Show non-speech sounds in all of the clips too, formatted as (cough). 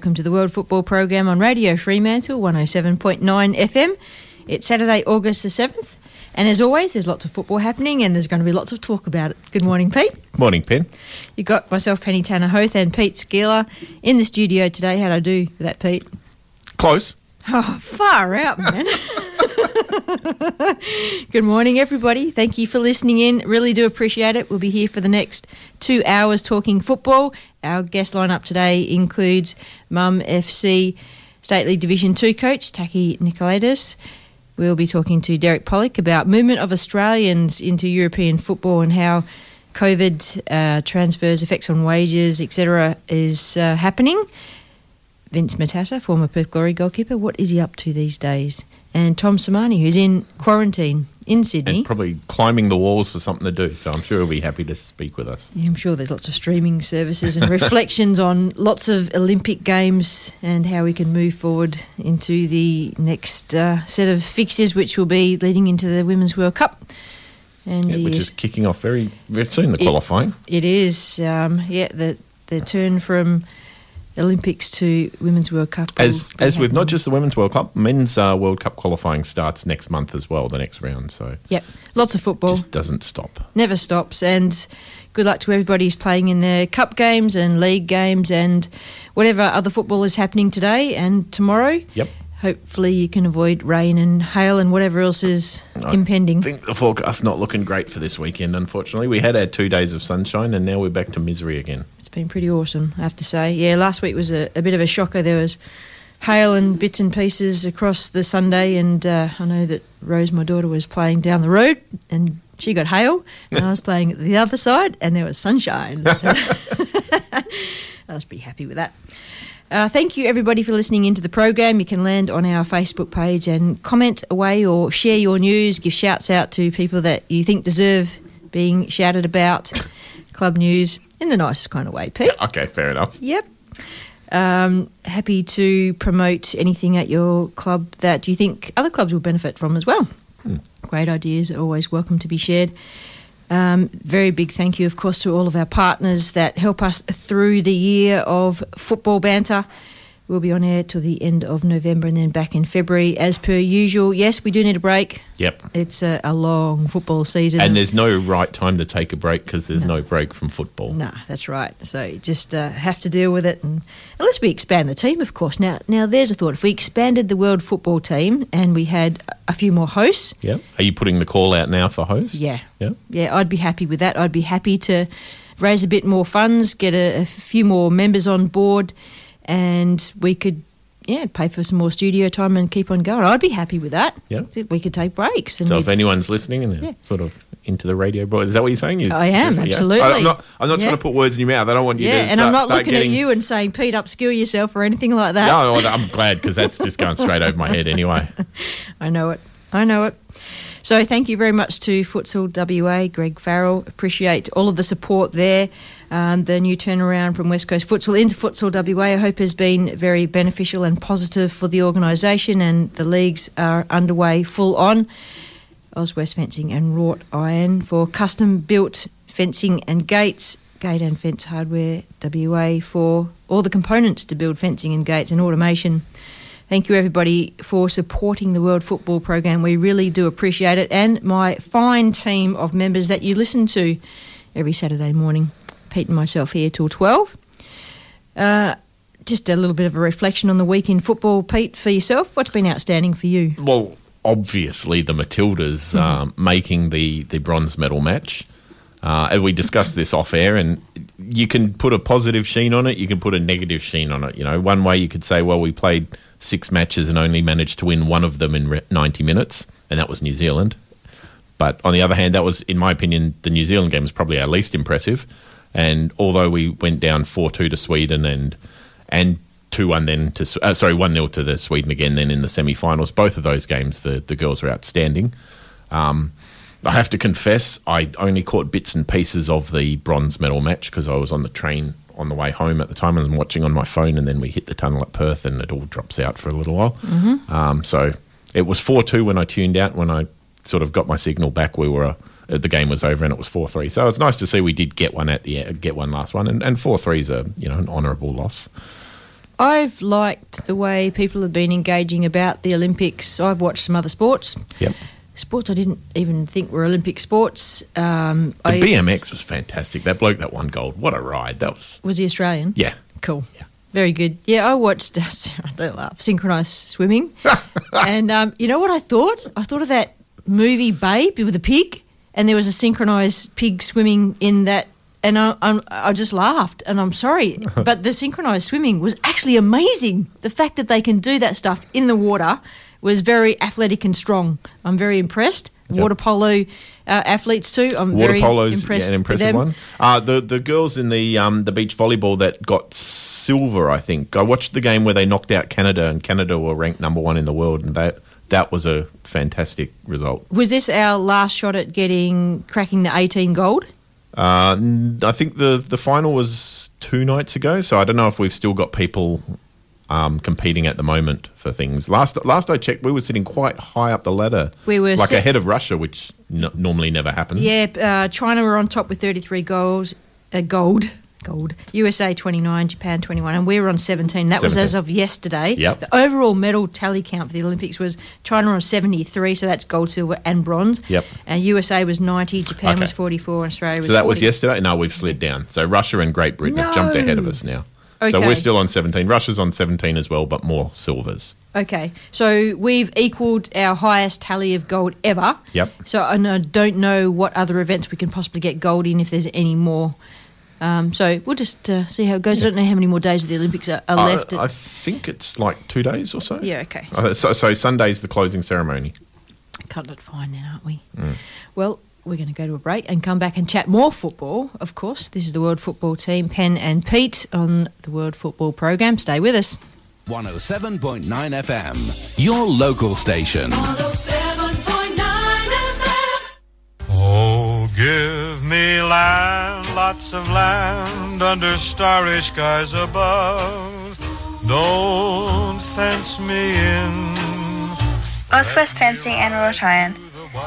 Welcome to the World Football Program on Radio Fremantle 107.9 FM. It's Saturday, August the 7th, and as always, there's lots of football happening and there's going to be lots of talk about it. Good morning, Pete. Morning, Pen. You got myself, Penny Tanner Hoth, and Pete Skeeler in the studio today. How'd I do with that, Pete? Close. Oh, far out, man. (laughs) (laughs) Good morning, everybody. Thank you for listening in. Really do appreciate it. We'll be here for the next two hours talking football. Our guest lineup today includes Mum FC State League Division 2 coach Taki Nicholaidis. We'll be talking to Derek Pollock about movement of Australians into European football and how COVID uh, transfers, effects on wages, etc., is uh, happening. Vince Matassa, former Perth Glory goalkeeper, what is he up to these days? And Tom Sermanni, who's in quarantine in Sydney. And probably climbing the walls for something to do, so I'm sure he'll be happy to speak with us. Yeah, I'm sure there's lots of streaming services and (laughs) reflections on lots of Olympic games and how we can move forward into the next uh, set of fixtures, which will be leading into the Women's World Cup. And Yeah, which is kicking off very, very soon, the It- qualifying. It is, um, yeah, the the turn from Olympics to Women's World Cup. As as with not just the Women's World Cup, men's uh, World Cup qualifying starts next month as well, the next round, so Yep, lots of football. just doesn't stop. never stops. And good luck to everybody who's playing in their cup games and league games and whatever other football is happening today and tomorrow. Yep. Hopefully, you can avoid rain and hail and whatever else is I impending. I think the forecast's not looking great for this weekend, unfortunately. We had our two days of sunshine and now we're back to misery again. Been pretty awesome, I have to say. Yeah, last week was a, a bit of a shocker. There was hail and bits and pieces across the Sunday, and uh, I know that Rose, my daughter, was playing down the road and she got hail, and I was playing the other side, and there was sunshine. (laughs) I was pretty happy with that. Uh, thank you, everybody, for listening into the program. You can land on our Facebook page and comment away or share your news, give shouts out to people that you think deserve being shouted about. Club news in the nicest kind of way, Pete. Okay, fair enough. Yep. Um, happy to promote anything at your club that you think other clubs will benefit from as well. Great ideas are always welcome to be shared. Um, very big thank you, of course, to all of our partners that help us through the year of football banter. We'll be on air till the end of November and then back in February as per usual. Yes, we do need a break. Yep. It's a, a long football season. And there's no right time to take a break because there's no. break from football. No, that's right. So you just uh, have to deal with it, and unless we expand the team, of course. Now, now there's a thought: if we expanded the world football team and we had a few more hosts, Yeah. Are you putting the call out now for hosts? Yeah. Yeah. yeah, I'd be happy with that. I'd be happy to raise a bit more funds, get a, a few more members on board, and we could. Yeah, pay for some more studio time and keep on going. I'd be happy with that. Yeah. we could take breaks. And So if anyone's listening and they're Yeah. sort of into the radio, boy, is that what you're saying? You- I am, Yeah. absolutely. I'm not, I'm not Yeah. trying to put words in your mouth. I don't want you yeah, to and start, I'm not looking getting, at you and saying, "Pete, upskill yourself" or anything like that. No, (laughs) I'm glad because that's just going straight over my head anyway. (laughs) I know it. I know it. So thank you very much to Futsal WA, Greg Farrell. Appreciate all of the support there. Um, the new turnaround from West Coast Futsal into Futsal WA, I hope, has been very beneficial and positive for the organisation, and the leagues are underway full on. Auswest Fencing and Wrought Iron for custom built fencing and gates. Gate and Fence Hardware WA for all the components to build fencing and gates and automation. Thank you, everybody, for supporting the World Football Program. We really do appreciate it. And my fine team of members that you listen to every Saturday morning. Pete and myself here till 12. Uh, just a little bit of a reflection on the week in football. Pete, for yourself, what's been outstanding for you? Well, obviously the Matildas um, making the, the bronze medal match. Uh, and we discussed this off air, and you can put a positive sheen on it. You can put a negative sheen on it. You know, one way you could say, well, we played six matches and only managed to win one of them in re- 90 minutes, and that was New Zealand. But on the other hand, that was, in my opinion, the New Zealand game was probably our least impressive. And although we went down four two to Sweden and and two one then to uh, sorry one 0 to the Sweden again then in the semi-finals, both of those games the the girls were outstanding. Um, I have to confess, I only caught bits and pieces of the bronze medal match because I was on the train on the way home at the time and was watching on my phone, and then we hit the tunnel at Perth, and it all drops out for a little while. Um, so it was four two when I tuned out. When I sort of got my signal back, we were the game was over, and it was four three. So it's nice to see we did get one at the get one last one, and and four three is a you know an honourable loss. I've liked the way people have been engaging about the Olympics. I've watched some other sports. Yep. Sports I didn't even think were Olympic sports. Um, The I, BMX was fantastic. That bloke that won gold. What a ride! That was was he Australian? yeah. Cool. Yeah. Very good. Yeah, I watched (laughs) uh, don't laugh, synchronized swimming, (laughs) and um, you know what I thought? I thought of that movie Babe with the pig, and there was a synchronized pig swimming in that, and I, I, I just laughed. And I'm sorry, (laughs) but the synchronized swimming was actually amazing. The fact that they can do that stuff in the water was very athletic and strong. I'm very impressed. Yep. Water polo uh, athletes too. I'm Water very polo's impressed yeah, an impressive one. Uh, the the girls in the um, the beach volleyball that got silver, I think. I watched the game where they knocked out Canada, and Canada were ranked number one in the world, and that that was a fantastic result. Was this our last shot at getting cracking the 18 gold? Uh, I think the the final was two nights ago, so I don't know if we've still got people um, competing at the moment for things. Last last I checked, we were sitting quite high up the ladder. We were like sit- ahead of Russia, which n- normally never happens. Yeah, uh, China were on top with 33 goals, uh, gold, gold. USA 29, Japan 21, and we were on 17. That was as of yesterday. Yep. The overall medal tally count for the Olympics was China on 73, so that's gold, silver, and bronze. Yep. Uh, USA was 90, Japan Okay. was 44, and Australia was So that was yesterday. No, we've slid down. So Russia and Great Britain have jumped ahead of us now. Okay. So we're still on 17. Russia's on 17 as well, but more silvers. Okay, so we've equalled our highest tally of gold ever. Yep. So and I don't know what other events we can possibly get gold in if there's any more. Um, so we'll just uh, see how it goes. I don't know how many more days of the Olympics are, are I- left. I, think it's like two days or so. yeah, okay. Uh, So, so Sunday's the closing ceremony. Cutting it fine then, aren't we? Mm. Well, we're going to go to a break and come back and chat more football. Of course, this is the World Football Team, Pen and Pete on the World Football Program. Stay with us. 107.9 FM, your local station. Oh, give me land, lots of land under starry skies above. Don't fence me in. Auswest Fencing and Wrought Iron.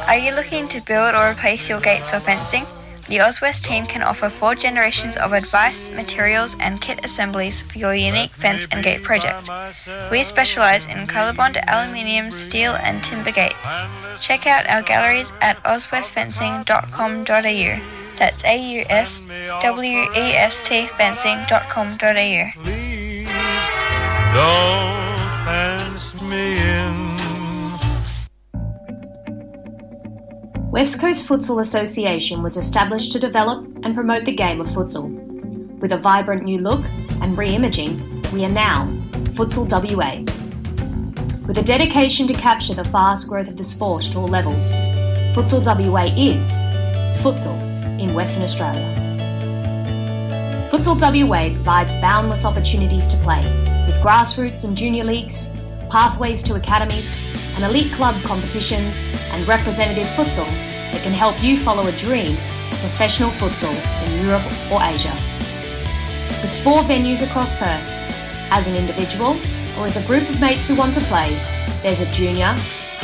Are you looking to build or replace your gates or fencing? The Auswest team can offer four generations of advice, materials, and kit assemblies for your unique fence and gate project. We specialize in colorbond, aluminium, steel, and timber gates. Check out our galleries at auswestfencing.com.au. That's A U S W E S T fencing.com.au. Don't fence me in. West Coast Futsal Association was established to develop and promote the game of futsal. With a vibrant new look and re-imaging, we are now Futsal WA. With a dedication to capture the fast growth of the sport at all levels, Futsal WA is futsal in Western Australia. Futsal WA provides boundless opportunities to play, with grassroots and junior leagues, pathways to academies, and elite club competitions, and representative futsal that can help you follow a dream of professional futsal in Europe or Asia. With four venues across Perth, as an individual or as a group of mates who want to play, there's a junior,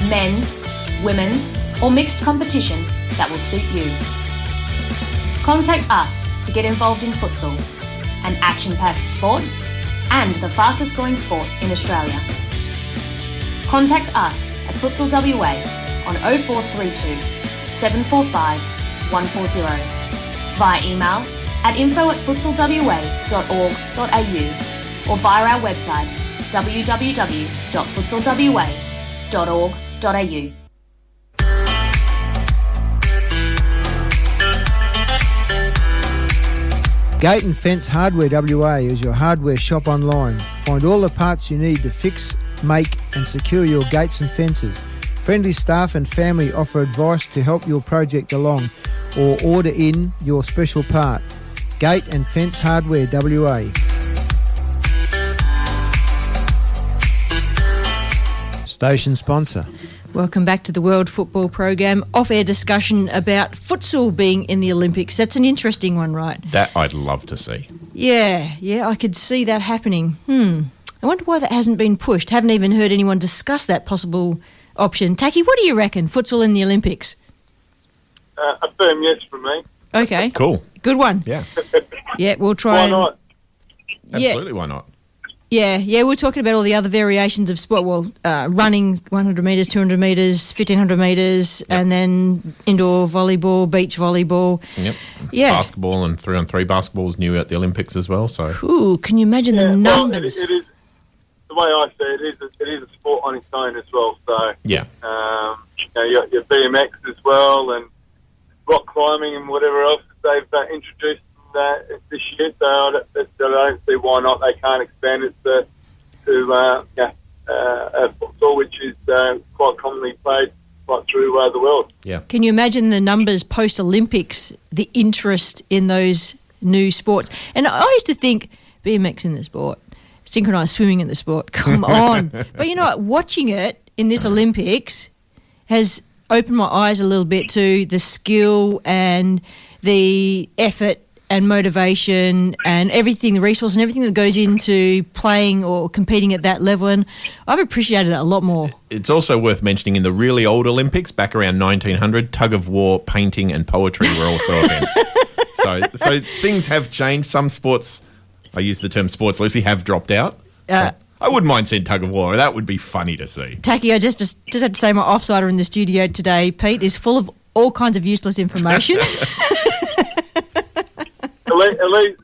men's, women's, or mixed competition that will suit you. Contact us to get involved in futsal, an action packed sport and the fastest growing sport in Australia. Contact us at Futsal WA on 0432 745 140 via email at info at futsalwa.org.au or via our website www.futsalwa.org.au. Gate and Fence Hardware WA is your hardware shop online. Find all the parts you need to fix, make, and secure your gates and fences. Friendly staff and family offer advice to help your project along or order in your special part. Gate and Fence Hardware WA. Station sponsor. Welcome back to the World Football Program. Off air discussion about futsal being in the Olympics. That's an interesting one, right? That I'd love to see. Yeah, yeah, I could see that happening. Hmm. I wonder why that hasn't been pushed. Haven't even heard anyone discuss that possible option. Taki, what do you reckon? Futsal in the Olympics? Uh, a firm yes from me. Okay. Cool. Good one. Yeah. Yeah, we'll try Why and not? Yeah. Absolutely. Why not? Yeah, yeah, we're talking about all the other variations of sport. Well, uh, running 100 metres, 200 metres, 1500 metres, and then indoor volleyball, beach volleyball. Yep. Yeah. Basketball and three on three basketball is new at the Olympics as well. So Ooh, can you imagine Yeah, the well, it- numbers? it is the way I see it. It is a, it is a sport on its own as well. So yeah, um, you know, your, your BMX as well, and rock climbing and whatever else they've uh, introduced uh, this year. So I don't, I don't see why not they can't expand it to, to uh, yeah, uh, uh, football, which is uh, quite commonly played right through uh, the world. yeah. Can you imagine the numbers post Olympics, the interest in those new sports? And I used to think BMX in the sport, synchronized swimming in the sport, (laughs) come on. but you know what? Watching it in this Olympics has opened my eyes a little bit to the skill and the effort and motivation and everything, the resource and everything that goes into playing or competing at that level. And I've appreciated it a lot more. It's also worth mentioning in the really old Olympics back around 1900, tug of war, painting, and poetry were also (laughs) events. So, so things have changed. Some sports, I use the term sports, Lucy, have dropped out. Uh, I wouldn't mind seeing tug of war. That would be funny to see. Taki, I just just just have to say my offsider in the studio today, Pete, is full of all kinds of useless information. (laughs) At least, at least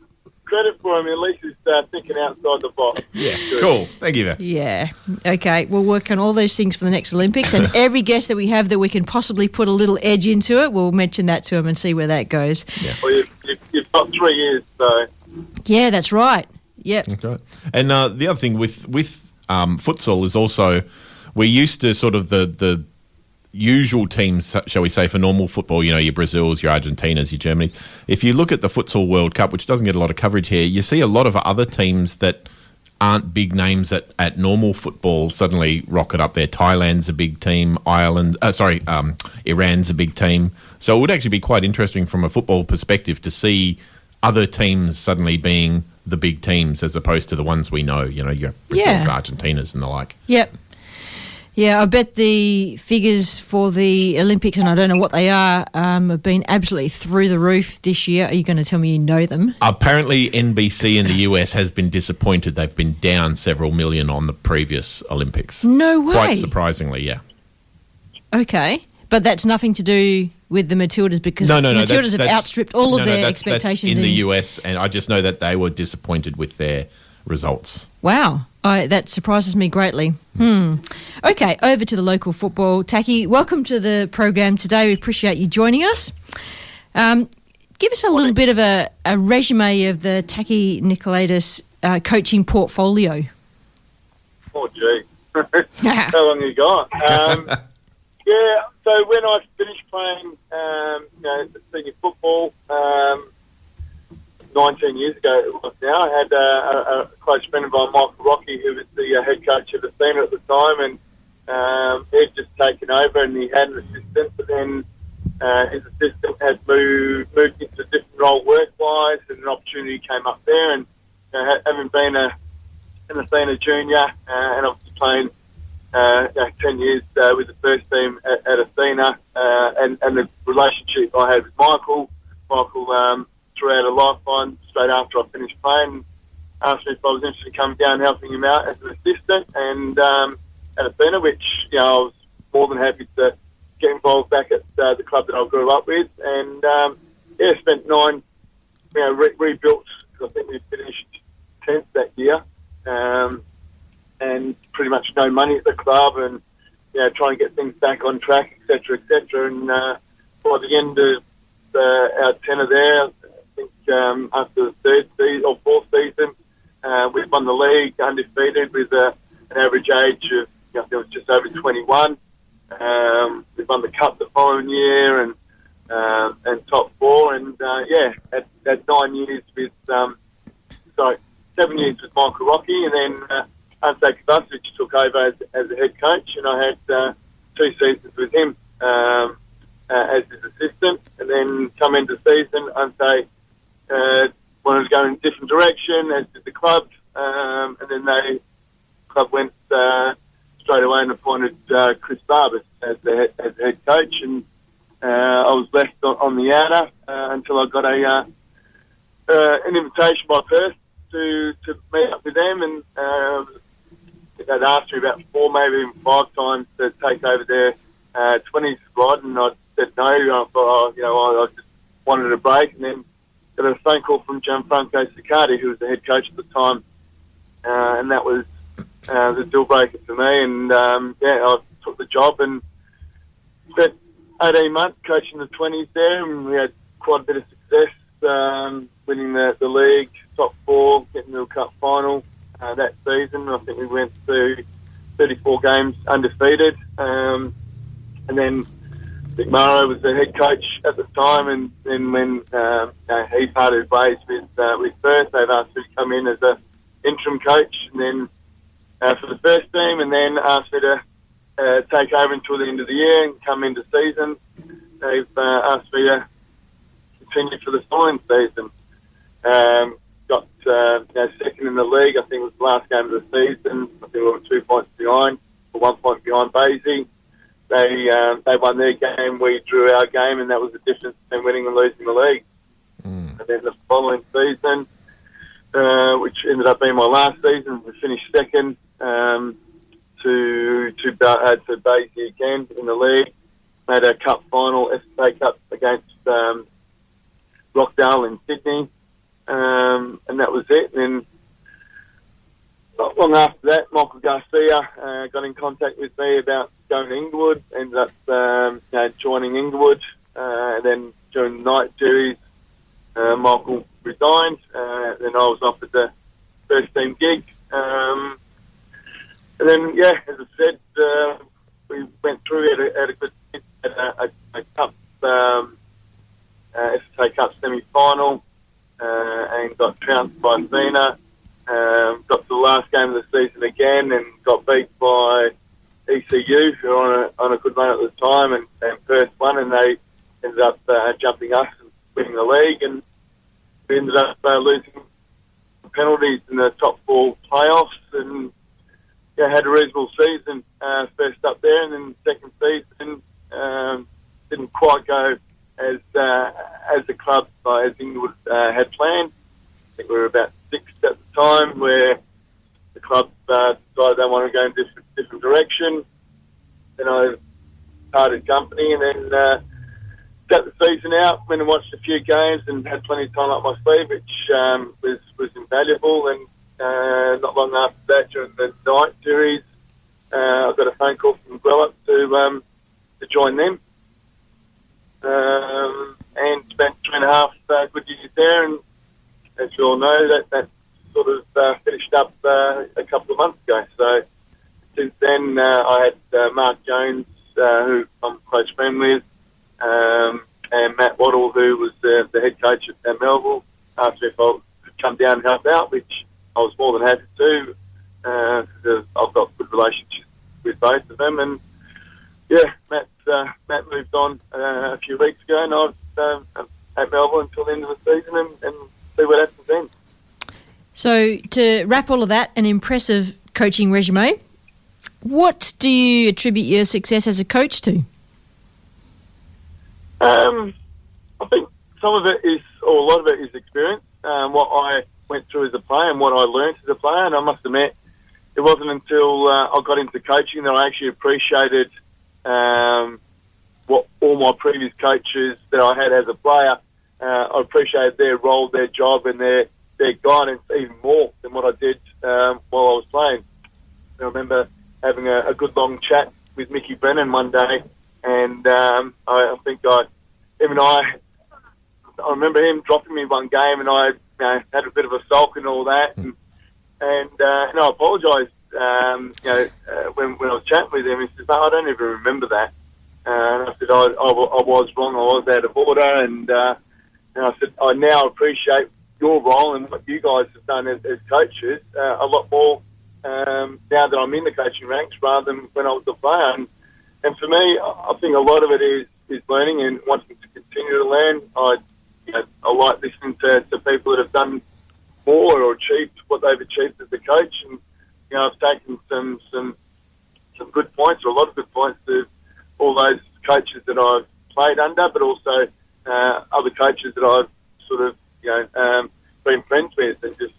credit for him. At least he's uh, thinking outside the box. Yeah, cool. Thank you. Val. yeah. Okay. We'll work on all those things for the next Olympics, and (laughs) every guest that we have that we can possibly put a little edge into it, we'll mention that to him and see where that goes. Yeah. Well, you've, you've, you've got three years, so Yeah, that's right. That's right. And uh, the other thing with with um, futsal is also we're used to sort of the the usual teams, shall we say, for normal football. You know, your Brazils, your Argentinas, your Germany. If you look at the futsal World Cup, which doesn't get a lot of coverage here, you see a lot of other teams that aren't big names at, at normal football suddenly rocket up there. Thailand's a big team. Ireland, uh, sorry, um, Iran's a big team. So it would actually be quite interesting from a football perspective to see other teams suddenly being the big teams as opposed to the ones we know. You know, your Brazils, Yeah. Argentinas, and the like. Yep. Yeah, I bet the figures for the Olympics, and I don't know what they are, um, have been absolutely through the roof this year. Are you going to tell me you know them? Apparently, NBC in the US has been disappointed. They've been down several million on the previous Olympics. No way. Quite surprisingly, yeah. Okay, but that's nothing to do with the Matildas because No, no, no. Matildas that's- have that's- outstripped all no, of their that's- that's expectations in the US, and I just know that they were disappointed with their results. Wow, I, that surprises me greatly. Hmm. Okay, over to the local football. Taki, welcome to the program today. We appreciate you joining us. Um, give us a little bit of a, a resume of the Taki Nicholaidis uh, coaching portfolio? Oh, gee. (laughs) (laughs) How long you got? Um, (laughs) yeah, so when I finished playing, um, you know, senior football, um, 19 years ago it was now, I had uh, a, a close friend of mine, Michael Rocky, who was the uh, head coach of the team at the time, and um, he'd just taken over and he had an assistant, but then uh, his assistant had moved, moved into a different role work-wise, and an opportunity came up there, and uh, having been a an Athena junior uh, and obviously playing uh, you know, 10 years uh, with the first team at, at Athena uh, and, and the relationship I had with Michael. Michael um, threw a lifeline straight after I finished playing. Asked me if I was interested in coming down and helping him out as an assistant and um, at Athena, which you know I was more than happy to get involved back at uh, the club that I grew up with. And um, yeah, spent nine, you know, re- rebuilt. I think we finished tenth that year um, and pretty much no money at the club, and you know, trying to get things back on track, etc., etc. And uh, by the end of uh, our tenure there, I think um, after the third season or fourth season, uh, we won the league undefeated with uh, an average age of you know, it was just over 21. Um, we won the cup the following year and um, and top four, and uh, yeah, at, had nine years with um, sorry seven years with Michael Rocky, and then uh, Ante Kovacic took over as, as a head coach, and I had uh, two seasons with him um, uh, as his assistant. And then come into season, Ante uh, wanted to go in a different direction, as did the club, um, and then they club went uh, straight away and appointed uh, Chris Barbas as the head, as head coach, and uh, I was left on, on the outer uh, until I got a an invitation by Perth to, to meet up with them, and they'd asked me about four, maybe even five times to take over their uh, 20 squad, and I said no. I thought, oh, you know, I, I just wanted a break, and then got a phone call from Gianfranco Siccardi, who was the head coach at the time, uh, and that was uh, the deal breaker for me. And um, yeah, I took the job and spent 18 months coaching the 20s there, and we had quite a bit of success, um, winning the, the league, top four, getting to the cup final uh, that season. I think we went to 34 games undefeated. Um, and then Dick Morrow was the head coach at the time, and then when know, he parted ways with uh, with Perth, they've asked me to come in as a interim coach, and then uh, for the first team, and then asked me to uh, take over until the end of the year and come into season. They've uh, asked me to continue for the following season. Um, got uh, you know, second in the league. I think it was the last game of the season. I think we were two points behind, or one point behind Basie. They um, they won their game, we drew our game, and that was the difference between winning and losing the league. Mm. And then the following season, uh, which ended up being my last season, we finished second um, to to uh, to Basie again in the league. Made a cup final, FFA Cup against um, Rockdale in Sydney um, and that was it. And then not long after that, Michael Garcia uh, got in contact with me about going to Inglewood. Ended up um, you know, joining Inglewood, uh, and then during the night series, uh, Michael resigned. Uh, then I was offered the first team gig. Um, and then, yeah, as I said, uh, we went through at a, at a good at a, a, a cup, um, uh, FFA Cup semi final and got trounced by Athena. Um, got to the last game of the season again and got beat by ECU, who were on a, on a good run at the time, and, and Perth won, and they ended up uh, jumping us and winning the league, and we ended up uh, losing penalties in the top four playoffs, and yeah, had a reasonable season uh, first up there, and then second season um, didn't quite go as uh, as the club, uh, as Inglewood uh, had planned. I think we were about sixth at the time, where the club uh, decided they wanted to go in a different, different direction. Then I parted company, and then uh, sat the season out, went and watched a few games, and had plenty of time up my sleeve, which um, was was invaluable. And uh, not long after that, during the night series, uh, I got a phone call from Gwelup to um, to join them um, and spent two and a half uh, good years there. And as you all know, that that's sort of uh, finished up uh, a couple of months ago. So since then, uh, I had uh, Mark Jones, uh, who I'm close friend with, um, and Matt Waddle, who was the, the head coach at, Melville, asked me if I could come down and help out, which I was more than happy to. Uh, 'cause I've got good relationships with both of them, and yeah, Matt uh, Matt moved on uh, a few weeks ago, and I was um, at Melville until the end of the season, and, and see what happens then. So, to wrap all of that, an impressive coaching resume. What do you attribute your success as a coach to? Um, I think some of it is, or a lot of it is experience. Um, what I went through as a player and what I learned as a player, and I must admit, it wasn't until uh, I got into coaching that I actually appreciated um, what all my previous coaches that I had as a player. Uh, I appreciated their role, their job, and their their guidance even more than what I did um, while I was playing. I remember having a, a good long chat with Mickey Brennan one day, and um, I, I think I, even I, I remember him dropping me one game, and I you know, had a bit of a sulk and all that, and and, uh, and I apologised. Um, you know, uh, when when I was chatting with him, he says, "No, I don't even remember that." Uh, and I said, I, I, I was wrong. I was out of order, and uh, and I said, I now appreciate your role and what you guys have done as, as coaches uh, a lot more um, now that I'm in the coaching ranks rather than when I was a player. And, and for me, I think a lot of it is, is learning and wanting to continue to learn. I, you know, I like listening to, to people that have done more or achieved what they've achieved as a coach. And, you know, I've taken some, some, some good points or a lot of good points to all those coaches that I've played under, but also uh, other coaches that I've sort of, you know, um, been friends with and just,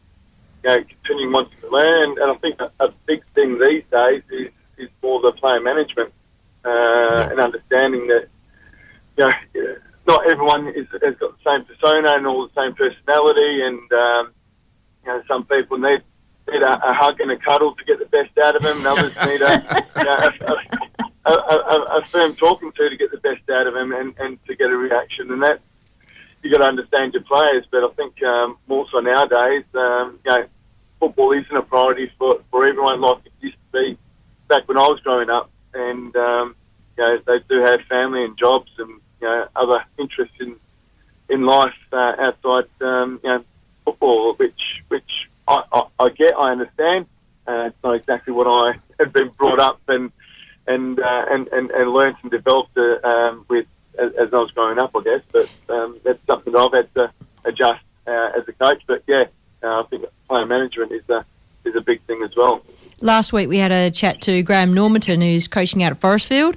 you know, continuing wanting to learn. And I think a, a big thing these days is, is more the player management uh, and understanding that, you know, not everyone is, has got the same persona and all the same personality, and um, you know, some people need need a, a hug and a cuddle to get the best out of them, and others (laughs) need a, you know, a, a, a, a firm talking to to get the best out of them and, and to get a reaction. And that you got to understand your players. But I think um, more so nowadays, um, you know, football isn't a priority for, for everyone like it used to be back when I was growing up. And um, you know, they do have family and jobs and you know other interests in in life uh, outside um, you know football, which which I, I, I get, I understand. Uh, it's not exactly what I (laughs) have been brought up and and uh, and, and and learned and developed uh, um, with as, as I was growing up, I guess. But um, that's something that I've had to adjust uh, as a coach. But yeah, uh, I think player management is a is a big thing as well. Last week we had a chat to Graham Normanton, who's coaching out at Forestfield,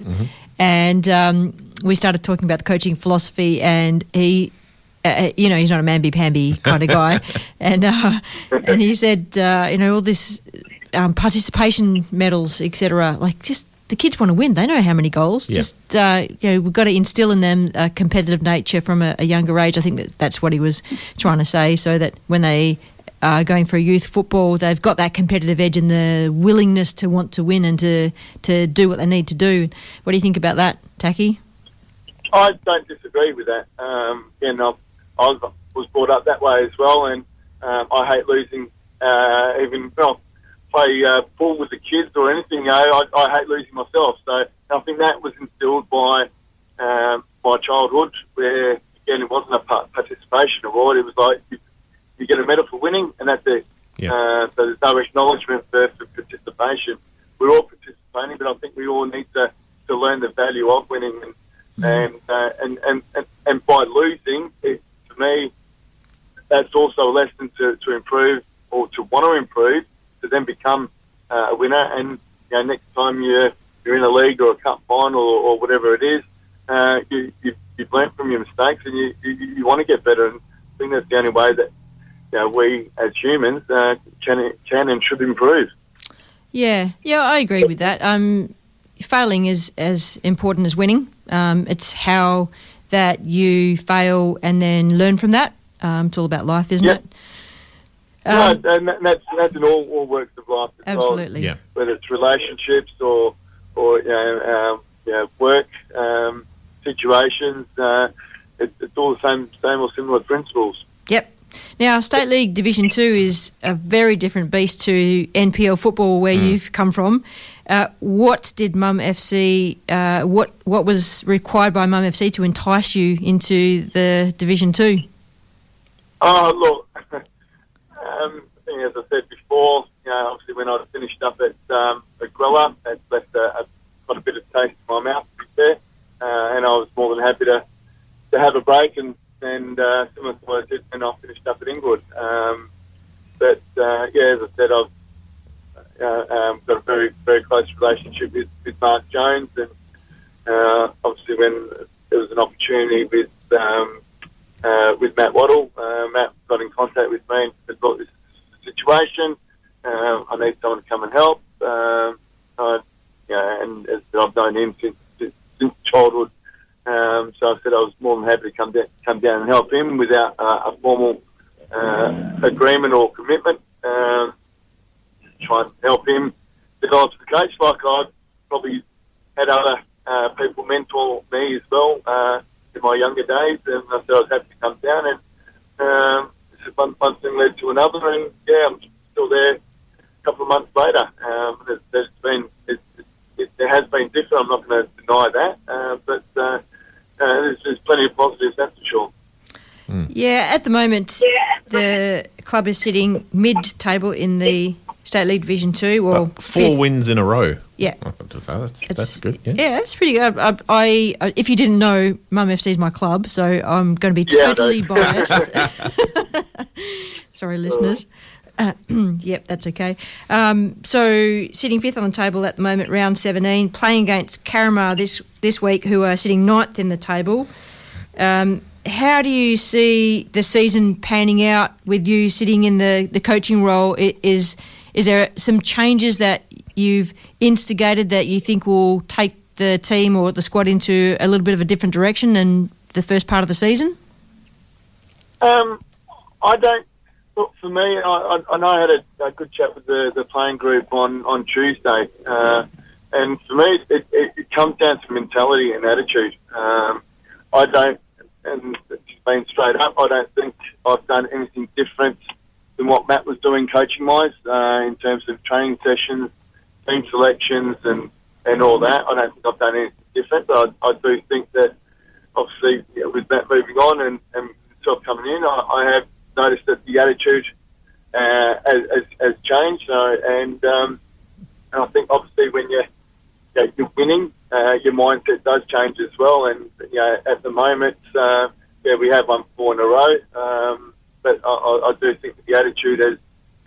and um, we started talking about the coaching philosophy, and he. Uh, you know, he's not a mamby pamby kind of guy, (laughs) and uh, and he said, uh, you know, all this um, participation medals, etc. Like, just the kids want to win. They know how many goals. Yeah. Just uh, you know, we've got to instill in them a competitive nature from a, a younger age. I think that that's what he was trying to say, so that when they are going through youth football, they've got that competitive edge and the willingness to want to win and to to do what they need to do. What do you think about that, Taki? I don't disagree with that. Um, and I, I was, was brought up that way as well, and um, I hate losing. Uh, even well, play uh, ball with the kids or anything. You know, I, I hate losing myself. So I think that was instilled by um, my childhood, where again it wasn't a participation award. It was like you, you get a medal for winning, and that's it. Yeah. Uh, so there's no acknowledgement for, for participation. We're all participating, but I think we all need to, to learn the value of winning and and, uh, and, and, and and by losing, it, me, that's also a lesson to, to improve or to want to improve to then become uh, a winner. And you know, next time you're you're in a league or a cup final or, or whatever it is, uh, you, you you've learned from your mistakes and you, you, you want to get better. And I think that's the only way that you know, we as humans uh, can can and should improve. Yeah, yeah, I agree with that. Um, failing is as important as winning. Um, it's how that you fail and then learn from that. Um, it's all about life, isn't Yep. it? Um, no, and that- that's that's in all, all works of life. As Absolutely. Well, whether it's relationships or or you know, um, you know work um, situations, uh, it, it's all the same same or similar principles. Yep, Now, State League Division Two is a very different beast to NPL football, where you've come from. Uh, what did Mum FC? Uh, what what was required by Mum FC to entice you into the Division Two? Oh, look, (laughs) um, as I said before, you know, obviously when I finished up at um, at Grilla, it left a, a, got a bit of taste in my mouth, to be fair, uh, and I was more than happy to to have a break and and uh, similar to what I did when I finished up at Inglewood. Um, but uh, yeah, as I said, I've uh, um, got a very very close relationship with, with Mark Jones, and uh, obviously when there was an opportunity with um, uh, with Matt Waddle, uh, Matt got in contact with me and said, "Look, this situation. Um, I need someone to come and help." Um, I, and as I've known him since since childhood, um, so I said I was more than happy to come down, come down and help him without uh, a formal uh, agreement or commitment. Um, try and help him develop the coach like I probably had other uh, people mentor me as well uh, in my younger days, and I said I was happy to come down. And um, one, one thing led to another, and yeah, I'm still there a couple of months later. Um, it, it's been it, it, it has been different. I'm not going to deny that, uh, but uh, uh, there's, there's plenty of positives, that's for sure. Yeah, at the moment, the club is sitting mid-table in the State League Division Two. Well, Four fifth. wins in a row. Yeah. I can just say that's, It's- that's good. Yeah. Yeah, it's pretty good. I, I, I, if you didn't know, Mum FC is my club, so I'm going to be Yeah, totally biased. (laughs) (laughs) Sorry, listeners. Uh, (clears throat) yep, that's okay. Um, so, sitting fifth on the table at the moment, round 17, playing against Carramar this this week, who are sitting ninth in the table. Um, how do you see the season panning out with you sitting in the, the coaching role? Is is there some changes that you've instigated that you think will take the team or the squad into a little bit of a different direction than the first part of the season? Um, I don't. Look, for me, I, I, know I had a, a good chat with the, the playing group on on Tuesday, uh, and for me, it, it, it comes down to mentality and attitude. Um, I don't, and just being straight up, I don't think I've done anything different than what Matt was doing coaching wise uh, in terms of training sessions, team selections, and and all that. I don't think I've done anything different, but I, I do think that obviously know, with Matt moving on and, and myself coming in, I, I have noticed that the attitude uh, has, has, has changed. So, and, um, and I think obviously when you're, you know, you're winning, uh, your mindset does change as well. And you know, at the moment, uh, yeah, we have won four in a row, um, but I, I, I do think that the attitude has,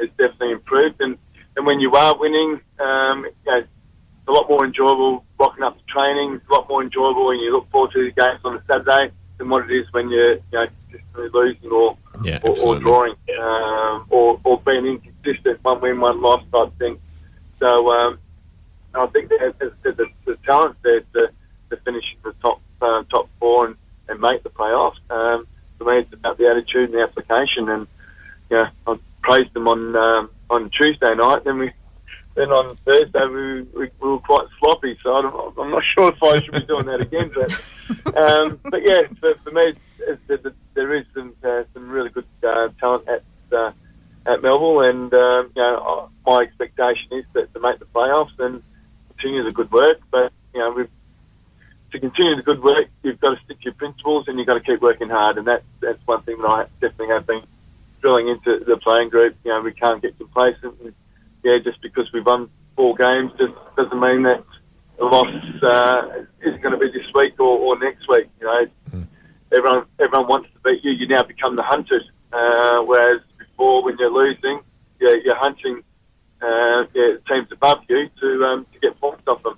has definitely improved. And, and when you are winning, um, you know, it's a lot more enjoyable rocking up to training. It's a lot more enjoyable when you look forward to the games on a Saturday than what it is when you're, you know, consistently losing or Yeah, or, or drawing um, or, or being inconsistent, one win, one loss type thing. So um, I think that, as I said, the, the talent there to, to finish in the top uh, top four and, and make the playoffs. Um, for me, it's about the attitude and the application. And yeah, I praised them on um, on Tuesday night. Then we then on Thursday we, we, we were quite sloppy. So I'm not sure if I should be doing that again. But (laughs) um, but yeah, for, for me, it's, it's, it's, there is some uh, some really good uh, talent at uh, at Melville, and um, you know my expectation is that to make the playoffs and continue the good work. But you know, we've, to continue the good work, you've got to stick to your principles and you've got to keep working hard. And that's that's one thing that I definitely have been drilling into the playing group. You know, we can't get complacent. And, yeah, just because we've won four games just doesn't mean that the loss uh, is going to be this week or, or next week. You know, everyone everyone wants to beat you. You now become the hunted, uh, whereas before when you're losing, you're, you're hunting uh, yeah, teams above you to um, to get points off them.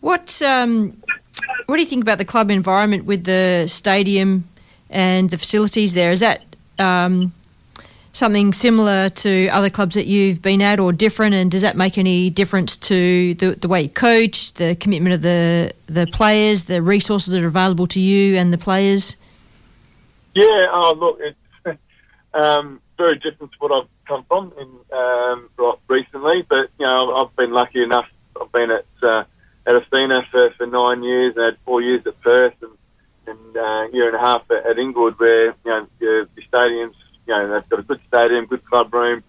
What um, What do you think about the club environment with the stadium and the facilities there? Is that um, something similar to other clubs that you've been at, or different? And does that make any difference to the, the way you coach, the commitment of the the players, the resources that are available to you and the players? Yeah, oh look, it's (laughs) um, very different to what I've come from in um, recently. But you know, I've been lucky enough. I've been at uh, at Athena for, for nine years, and had four years at Perth, and, and uh, year and a half at, at Inglewood, where you know the stadiums, you know they've got a good stadium, good club room.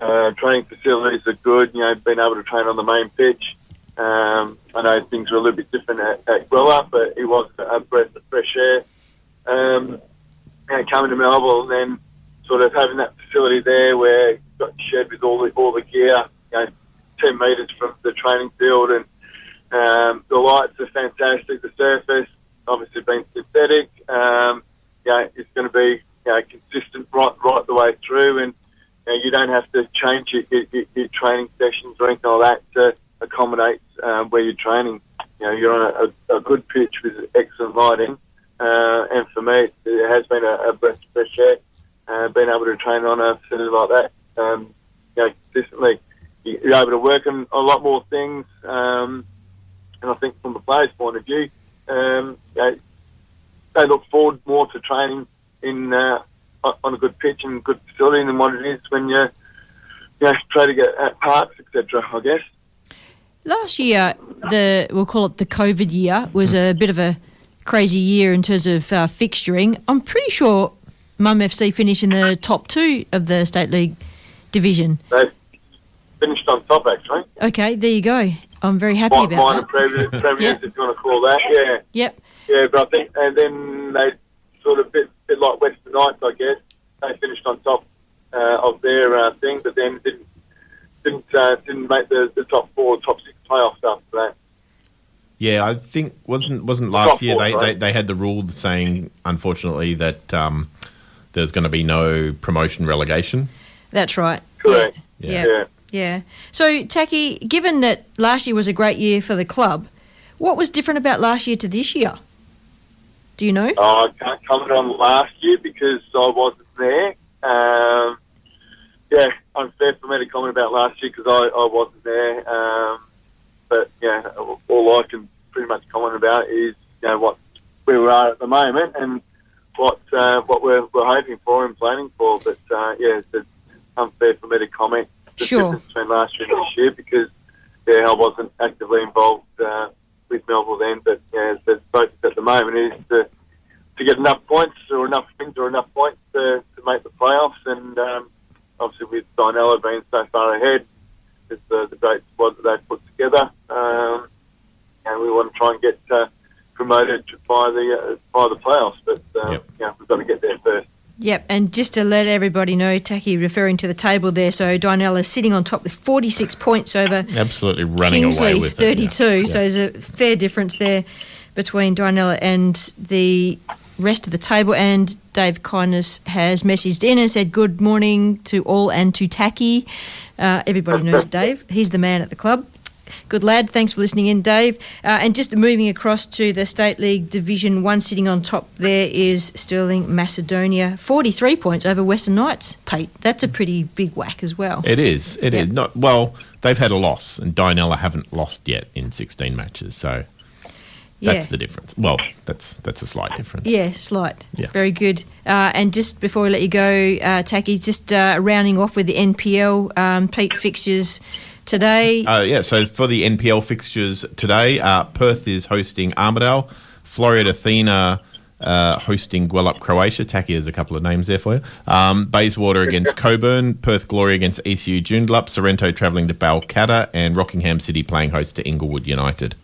Uh, training facilities are good. You know, being able to train on the main pitch. Um, I know things were a little bit different at, at but it was a breath of fresh air. Um, and coming to Melville, and then sort of having that facility there where you've got shed with all the all the gear, you know, ten metres from the training field, and um, the lights are fantastic. The surface, obviously, being synthetic. Um, you know, it's going to be you know, consistent right right the way through, and you, know, you don't have to change your, your, your training sessions or anything like that to accommodate um, where you're training. You know, you're on a, a, a good pitch with excellent lighting, uh, and for me, it has been a, a breath of fresh air. Uh, being able to train on a facility like that, um, you know, consistently, you're able to work on a lot more things. Um, and I think from the players' point of view, um, you they look forward more to training in uh, on a good pitch and good facility than what it is when you you know, try to get at parks, etc. I guess. Last year, the we'll call it the COVID year, was a bit of a crazy year in terms of uh, fixturing. I'm pretty sure Mum FC finished in the top two of the state league division. They finished on top, actually. Okay, there you go. I'm very happy Mi- about minor that. premiers, (laughs) premiers Yep. if you want to call that. Yeah, Yep. yeah. But I think, and then they sort of bit, bit like Western Knights, I guess. They finished on top uh, of their uh, thing, but then didn't didn't uh, didn't make the, the top four, top six playoffs after that. Yeah, I think wasn't wasn't last Top year four, they, they, right? they had the rule saying unfortunately that um, there's going to be no promotion relegation. That's right. Correct. Yeah. Yeah. Yeah. Yeah. So, Taki, given that last year was a great year for the club, what was different about last year to this year? Do you know? Oh, I can't comment on last year because I wasn't there. Um, yeah, unfair for me to comment about last year because I, I wasn't there. Um, but yeah, all I can pretty much comment about is you know what where we are at the moment and what uh, what we're, we're hoping for and planning for. But uh, yeah, it's, it's unfair for me to comment the Sure. difference between last year and this year because yeah, I wasn't actively involved uh, with Melville then. But yeah, the focus at the moment is to to get enough points or enough wins or enough points to, to make the playoffs. And um, obviously, with Dianella being so far ahead, it's the, the great squad that they've put together. Um, and we want to try and get uh, promoted by the uh, by the playoffs. But um, Yep. yeah, we've got to get there first. Yep, and just to let everybody know, Taki referring to the table there, so Dianella is sitting on top with 46 points over Absolutely running Kingsley, away with it, yeah. 32. So there's a fair difference there between Dianella and the rest of the table. And Dave Kindness has messaged in and said, Good morning to all and to Taki. Uh, everybody knows Dave. He's the man at the club. Good lad. Thanks for listening in, Dave. Uh, and just moving across to the State League Division 1, sitting on top there is Stirling Macedonia. 43 points over Western Knights, Pete. That's a pretty big whack as well. It is. It is Yeah. not well. They've had a loss, and Dianella haven't lost yet in 16 matches. So that's Yeah. the difference. Well, that's that's a slight difference. Yeah, slight. Yeah. Very good. Uh, and just before we let you go, uh, Taki, just uh, rounding off with the NPL, um, Pete fixtures today. Uh, yeah, so for the NPL fixtures today, uh, Perth is hosting Armadale, Floreat Athena uh, hosting Gwelup Croatia. Taki has a couple of names there for you. Um, Bayswater against (laughs) Cockburn, Perth Glory against ECU Joondalup, Sorrento travelling to Balcatta, and Rockingham City playing host to Inglewood United.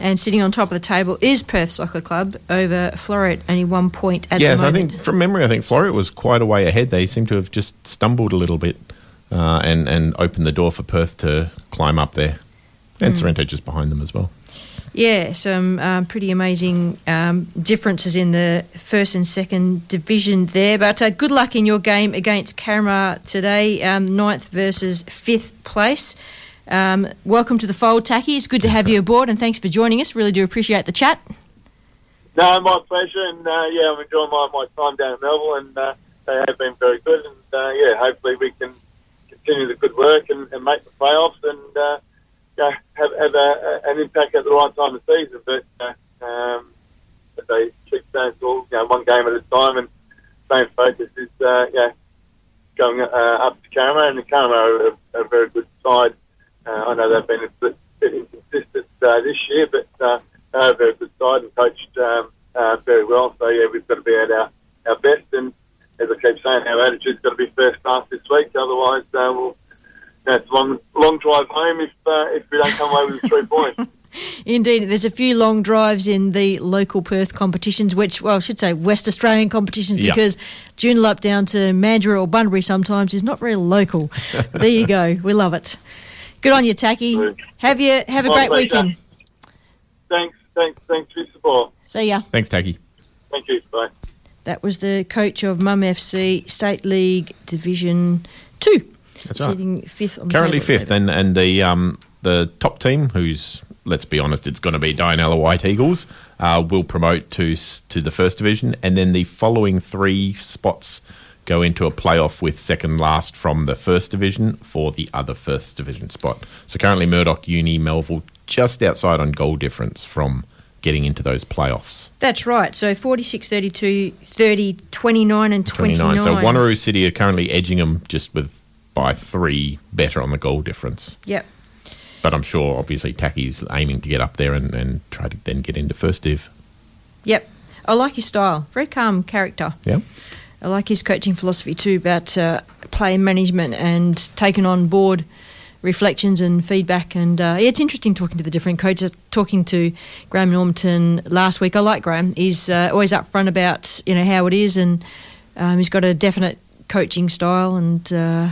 and sitting on top of the table is Perth Soccer Club over Floreat, only one point at yes, the I think from memory, I think Florida was quite a way ahead. They seem to have just stumbled a little bit uh, and and opened the door for Perth to climb up there, and Mm. Sorrento just behind them as well. Yeah, some um, pretty amazing um, differences in the first and second division there. But uh, good luck in your game against Carramar today, um, ninth versus fifth place. Um, welcome to the fold, Taki. It's good to have you aboard, and thanks for joining us. Really do appreciate the chat. No, my pleasure, and uh, yeah, I'm enjoying my, my time down at Melville, and uh, they have been very good, and uh, yeah, hopefully we can continue the good work and, and make the playoffs, and uh, yeah, have, have a, a, an impact at the right time of season. But uh, um, as they keep saying, all you know, one game at a time, and same focus is uh, yeah, going uh, up to Carramar, and the Carramar are a, a very good side. Uh, I know they've been a bit, bit inconsistent uh, this year, but uh, they're a very good side and coached um, uh, very well. So yeah, we've got to be at our, our best and as I keep saying, our attitude's got to be first class this week. Otherwise, uh, we'll. Yeah, it's a long, long drive home if uh, if we don't come away with three points. (laughs) Indeed, there's a few long drives in the local Perth competitions, which, well, I should say West Australian competitions, Yeah. because Joondalup down to Mandurah or Bunbury sometimes is not very local. (laughs) there you go. We love it. Good on you, Taki. Have you have a My great pleasure. weekend. Thanks, thanks, thanks for your support. See ya. Thanks, Taki. Thank you. Bye. That was the coach of Mum FC State League Division Two. That's right. Sitting fifth on Currently fifth, and and the um the top team, who's let's be honest, it's going to be Dianella White Eagles, uh, will promote to to the first division, and then the following three spots go into a playoff with second last from the first division for the other first division spot. So currently, Murdoch Uni Melville just outside on goal difference from getting into those playoffs. That's right. So 46, 32, 30, 29 and 29. So Wanneroo City are currently edging them just with by three better on the goal difference. Yep. But I'm sure, obviously, Taki's aiming to get up there and, and try to then get into first div. Yep. I like his style. Very calm character. Yeah. I like his coaching philosophy too about uh, play management and taking on board reflections and feedback. And uh, yeah, it's interesting talking to the different coaches. Talking to Graham Normanton last week. I like Graham. He's uh, always upfront about you know how it is, and um, he's got a definite coaching style. And uh,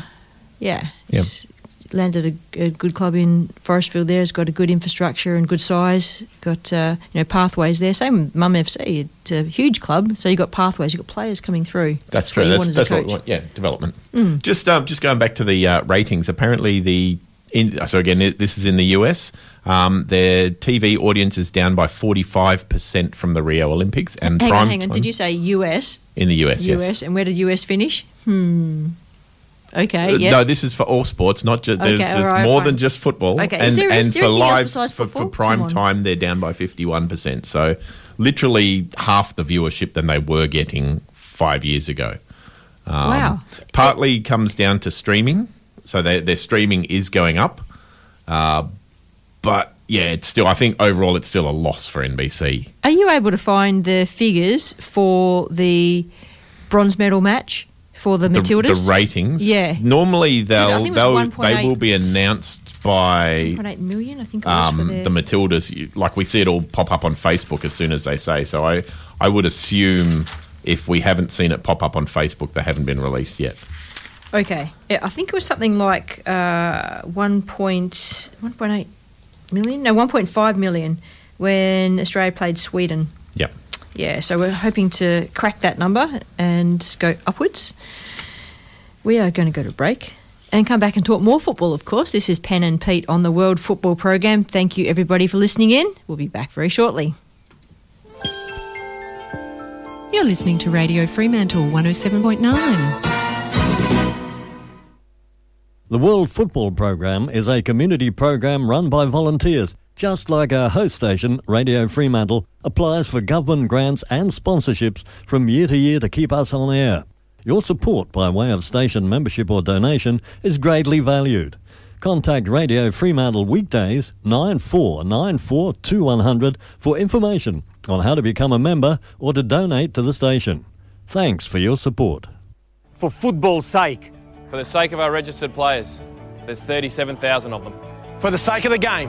yeah, Yeah. He's landed a, a good club in Forrestfield. There, has got a good infrastructure and good size. Got uh, you know pathways there. Same with Mum FC. It's a huge club, so you have got pathways. You have got players coming through. That's what true. That's, want as a that's what we want. Yeah, development. Mm. Just um, just going back to the uh, ratings. Apparently, the in, so again, this is in the US. Um, their TV audience is down by forty five percent from the Rio Olympics and Hang prime on, hang on. time- Did you say US? in the US? US, yes. and where did US finish? Hmm. Okay. Uh, yeah. No, this is for all sports, not just. There's, Okay, there's alright, more fine. than just football. Okay, and, is there- is and there for live for, for prime time, they're down by fifty one percent. So, literally half the viewership than they were getting five years ago. Um, Wow. Partly comes down to streaming, so their their streaming is going up, uh, but yeah, it's still. I think overall, it's still a loss for NBC. Are you able to find the figures for the bronze medal match for the The, Matildas? the ratings, Yeah. Normally they'll think it was they'll they will be announced by 1.8 million, I think it was for um, the, the Matildas. Like we see it all pop up on Facebook as soon as they say. So I, I would assume if we haven't seen it pop up on Facebook, they haven't been released yet. Okay. Yeah, I think it was something like uh, 1. Point, 1.8 million? No, 1.5 million when Australia played Sweden. Yep. Yeah, so we're hoping to crack that number and go upwards. We are going to go to break and come back and talk more football, of course. This is Pen and Pete on the World Football Program. Thank you, everybody, for listening in. We'll be back very shortly. You're listening to Radio Fremantle 107.9. The World Football Program is a community program run by volunteers, just like our host station, Radio Fremantle, applies for government grants and sponsorships from year to year to keep us on air. Your support by way of station membership or donation is greatly valued. Contact Radio Fremantle weekdays 9494 2100 for information on how to become a member or to donate to the station. Thanks for your support. For football's sake. For the sake of our registered players. There's 37,000 of them. For the sake of the game.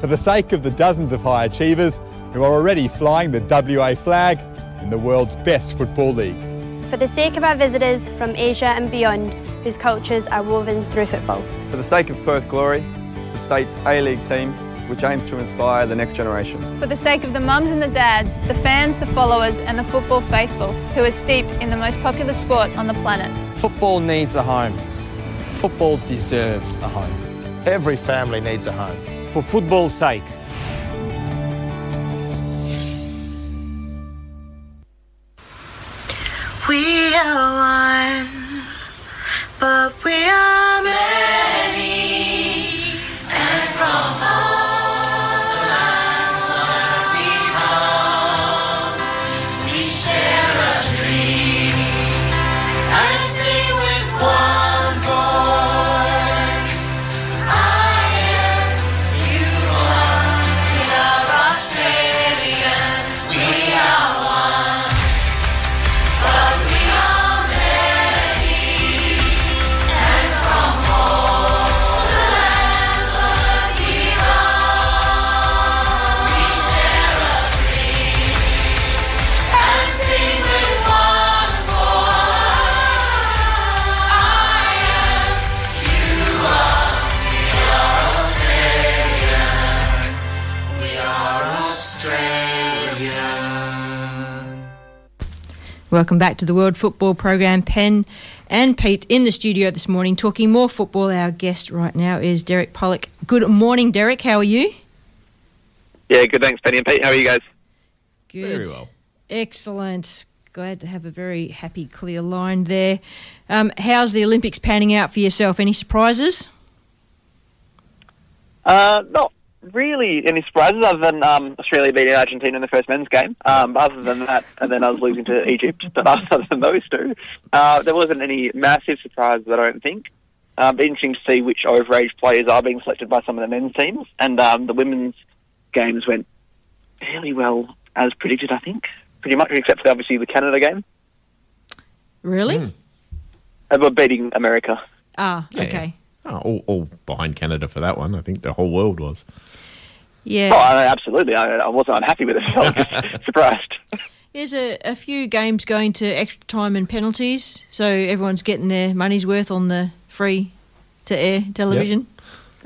For the sake of the dozens of high achievers who are already flying the WA flag in the world's best football leagues. For the sake of our visitors from Asia and beyond, whose cultures are woven through football. For the sake of Perth Glory, the state's A-League team, which aims to inspire the next generation. For the sake of the mums and the dads, the fans, the followers, and the football faithful who are steeped in the most popular sport on the planet. Football needs a home. Football deserves a home. Every family needs a home. For football's sake. We are one, but we are many, Welcome back to the World Football Program. Penn and Pete in the studio this morning talking more football. Our guest right now is Derek Pollock. Good morning, Derek. How are you? Yeah, good. Thanks, Penny and Pete. How are you guys? Good. Very well. Excellent. Glad to have a very happy, clear line there. Um, how's the Olympics panning out for yourself? Any surprises? Uh, not really any surprises other than um, Australia beating Argentina in the first men's game. Um, other than that, and then us losing to Egypt. But (laughs) other than those two, uh, there wasn't any massive surprises. I don't think. Um, be interesting to see which overage players are being selected by some of the men's teams, and um, the women's games went fairly well as predicted. I think pretty much, except for obviously the Canada game. Really? Uh, we're beating America. Ah, Yeah, okay. Oh, all, all behind Canada for that one. I think the whole world was. Yeah. Oh, I- absolutely. I, I wasn't unhappy with it. (laughs) I was just (laughs) surprised. There's a, a few games going to extra time and penalties, so everyone's getting their money's worth on the free to air television.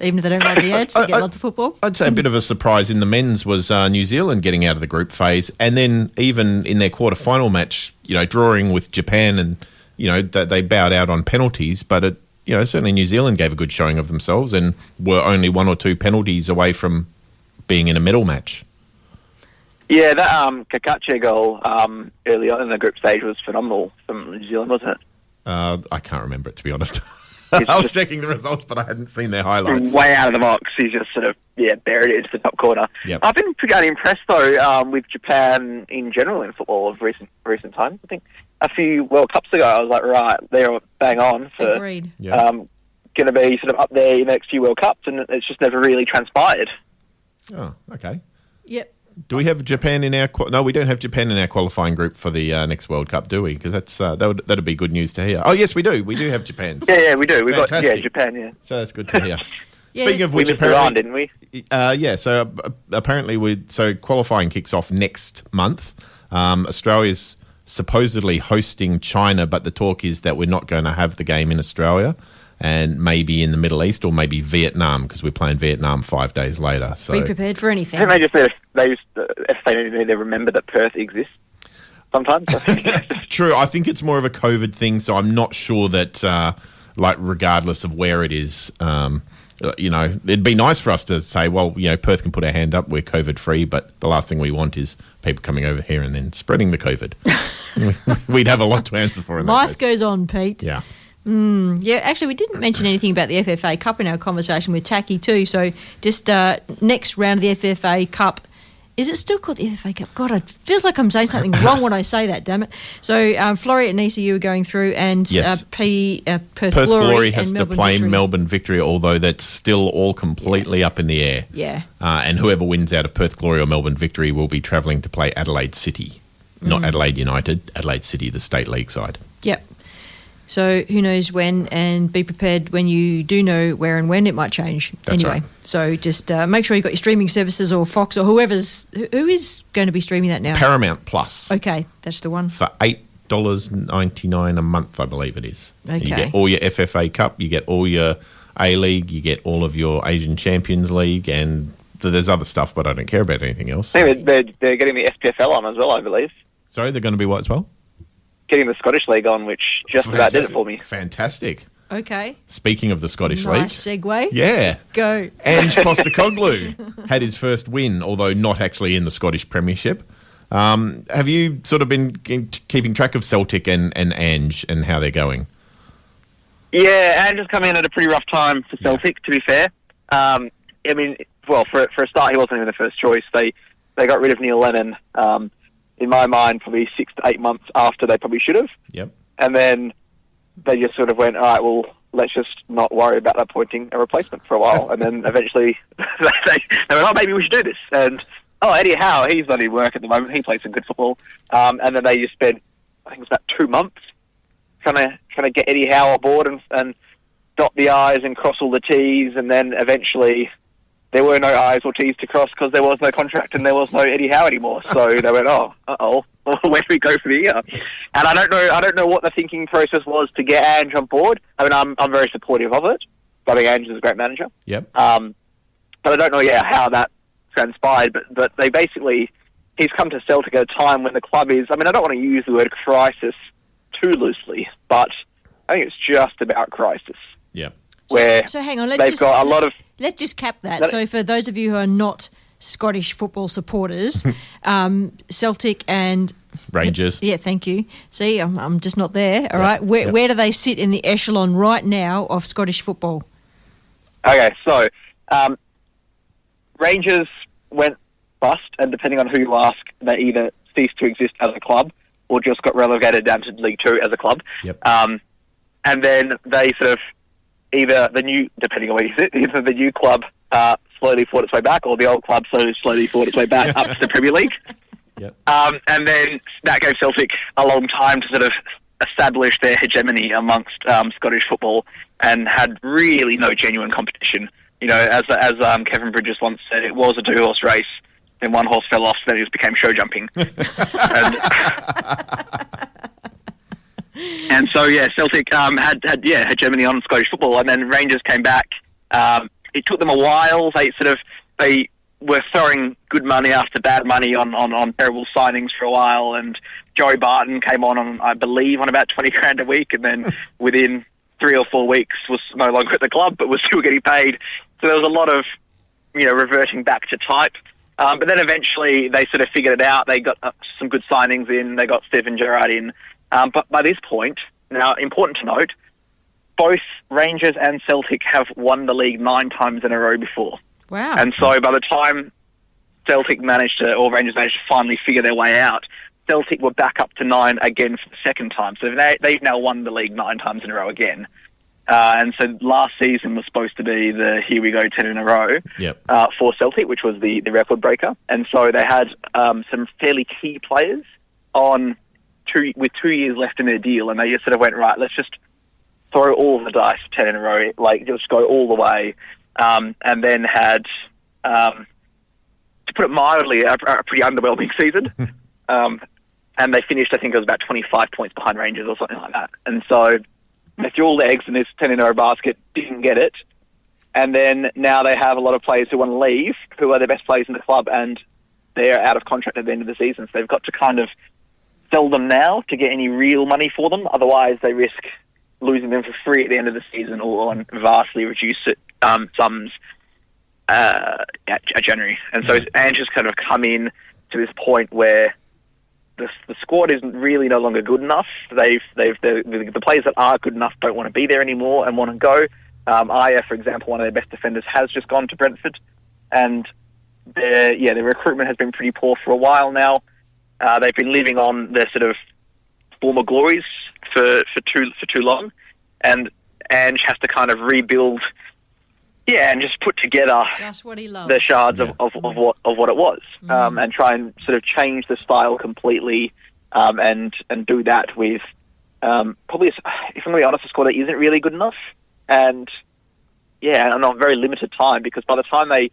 Even if they don't run the ads, they (coughs) get I- lots of football. I'd say a bit of a surprise in the men's was uh, New Zealand getting out of the group phase, and then even in their quarter final match, you know, drawing with Japan, and you know that they bowed out on penalties, but it, you know, certainly New Zealand gave a good showing of themselves and were only one or two penalties away from being in a medal match. Yeah, that um, Cacace goal um, early on in the group stage was phenomenal from New Zealand, wasn't it? Uh, I can't remember it to be honest. (laughs) I was checking the results, but I hadn't seen their highlights. Way out of the box. He's just sort of yeah buried it into the top corner. Yep. I've been pretty impressed though um, with Japan in general in football of recent recent times. I think a few World Cups ago, I was like, right, they're bang on for Agreed. um, going to be sort of up there in the next few World Cups, and it's just never really transpired. Oh, okay. Yep. Do we have Japan in our? No, we don't have Japan in our qualifying group for the uh, next World Cup, do we? Because that's uh, that would that'd be good news to hear. Oh, yes, we do. We do have Japan. Yeah, yeah, we do. We've got yeah Japan. Yeah. So that's good to hear. (laughs) Yeah. Speaking of We which, missed Iran, didn't we? Uh, yeah. So uh, apparently, we so qualifying kicks off next month. Um, Australia's supposedly hosting China, but the talk is that we're not going to have the game in Australia, and maybe in the Middle East or maybe Vietnam because we're playing Vietnam five days later. So Be prepared for anything. I think they just need, they just uh, if they need to remember that Perth exists. Sometimes I (laughs) True. I think it's more of a COVID thing, so I'm not sure that, uh, like, regardless of where it is, um, you know, it'd be nice for us to say, well, you know, Perth can put our hand up, we're COVID free, but the last thing we want is people coming over here and then spreading the COVID. (laughs) (laughs) We'd have a lot to answer for in that Life goes on, Pete. Yeah. Mm, yeah, actually, we didn't mention anything about the FFA Cup in our conversation with Taki too. So, just uh, next round of the FFA Cup. Is it still called the FFA Cup? God, it feels like I'm saying something wrong when I say that. Damn it! So, um, Floreat and ECU are going through, and Yes. uh, P uh, Perth, Perth Glory, Glory has and to play Victory. Melbourne Victory, although that's still all completely up in the air. Yeah. Uh, and whoever wins out of Perth Glory or Melbourne Victory will be travelling to play Adelaide City, not Mm. Adelaide United, Adelaide City, the state league side. Yep. So who knows when, and be prepared when you do know where and when it might change. That's anyway, right. so just uh, make sure you've got your streaming services or Fox or whoever's who who is going to be streaming that now. Paramount Plus. Okay, that's the one. for eight dollars ninety nine a month, I believe it is. And You Okay. get all your FFA Cup, you get all your A League, you get all of your Asian Champions League, and there's other stuff, but I don't care about anything else. I they're, they're, they're getting the SPFL on as well. I believe Sorry, they're going to be what as well? Getting the Scottish League on, which just about did it for me. Fantastic. Okay, Speaking of the Scottish nice League, segue. yeah, Go. Ange (laughs) Postecoglou had his first win, although not actually in the Scottish Premiership. Um, have you sort of been keeping track of Celtic and, and Ange and how they're going? Yeah, Ange just come in at a pretty rough time for Celtic. To be fair, um, I mean, well, for for a start, he wasn't even the first choice. They they got rid of Neil Lennon. Um, in my mind, probably six to eight months after they probably should have. Yep. And then they just sort of went, all right, well, let's just not worry about appointing a replacement for a while. and then (laughs) eventually (laughs) they, they went, oh, maybe we should do this. And, oh, Eddie Howe, he's not in work at the moment. He plays some good football. Um, and then they just spent, I think it was about two months trying to, trying to get Eddie Howe aboard and, and dot the I's and cross all the T's. And then eventually there were no I's or T's to cross because there was no contract and there was no Eddie Howe anymore. So (laughs) they went, oh, uh-oh, (laughs) where do we go for the year? And I don't know, I don't know what the thinking process was to get Ange on board. I mean, I'm, I'm very supportive of it. I think Ange is a great manager. Yep. Um, but I don't know, yeah, how that transpired. But, but they basically he's come to Celtic at a time when the club is. I mean, I don't want to use the word crisis too loosely, but I think it's just about crisis. Yeah. Where So hang on, let's they've just got a lot of let's just cap that. Let- So for those of you who are not Scottish football supporters, (laughs) um, Celtic and Rangers. yeah, thank you. See, I'm, I'm just not there. All right, where yeah. where do they sit in the echelon right now of Scottish football? Okay, so um, Rangers went bust, and depending on who you ask, they either ceased to exist as a club or just got relegated down to League Two as a club. Yep. Um, and then they sort of either the new, depending on where you sit, (laughs) either the new club uh, slowly fought its way back, or the old club slowly slowly fought its way back up to the Premier League. (laughs) Um, and then that gave Celtic a long time to sort of establish their hegemony amongst um, Scottish football, and had really no genuine competition. You know, as as um, Kevin Bridges once said, it was a two horse race. Then one horse fell off, then it just became show jumping. (laughs) and, and so yeah, Celtic um, had had yeah hegemony on Scottish football, and then Rangers came back. Um, it took them a while. They sort of they were throwing good money after bad money on, on, on terrible signings for a while, and Joey Barton came on on I believe on about (laughs) twenty grand a week, and then (laughs) within three or four weeks was no longer at the club, but was still getting paid. So there was a lot of you know reverting back to type. Um, but then eventually they sort of figured it out. They got uh, some good signings in. They got Steven Gerrard in. Um, but by this point, now important to note, both Rangers and Celtic have won the league nine times in a row before. Wow. And so by the time Celtic managed to, or Rangers managed to finally figure their way out, Celtic were back up to nine again for the second time. So they, they've now won the league nine times in a row again. Uh, and so last season was supposed to be the here we go ten in a row Yep. uh, for Celtic, which was the, the record breaker. And so they had um, some fairly key players on two with two years left in their deal, and they just sort of went right. Let's just throw all the dice ten in a row, like just go all the way. Um, and then had, um, to put it mildly, a, a pretty underwhelming season. (laughs) um, and they finished, I think it was about 25 points behind Rangers or something like that. And so they threw all the eggs in this 10 in a row basket, didn't get it. And then now they have a lot of players who want to leave, who are the best players in the club, and they're out of contract at the end of the season. So they've got to kind of sell them now to get any real money for them. Otherwise, they risk losing them for free at the end of the season or on vastly reduced um, sums uh, at, at January. And so Ange has kind of come in to this point where the, the squad is really no longer good enough. They've they've the, the, the players that are good enough don't want to be there anymore and want to go. Um, Ajer, for example, one of their best defenders, has just gone to Brentford, and their yeah their recruitment has been pretty poor for a while now. Uh, they've been living on their sort of former glories for, for too for too long, and Ange has to kind of rebuild, yeah, and just put together Just what he loves. the shards of, of, of what of what it was, um, and try and sort of change the style completely, um, and and do that with um, probably, if I'm going to be honest, a squad that isn't really good enough, and yeah, and on very limited time because by the time they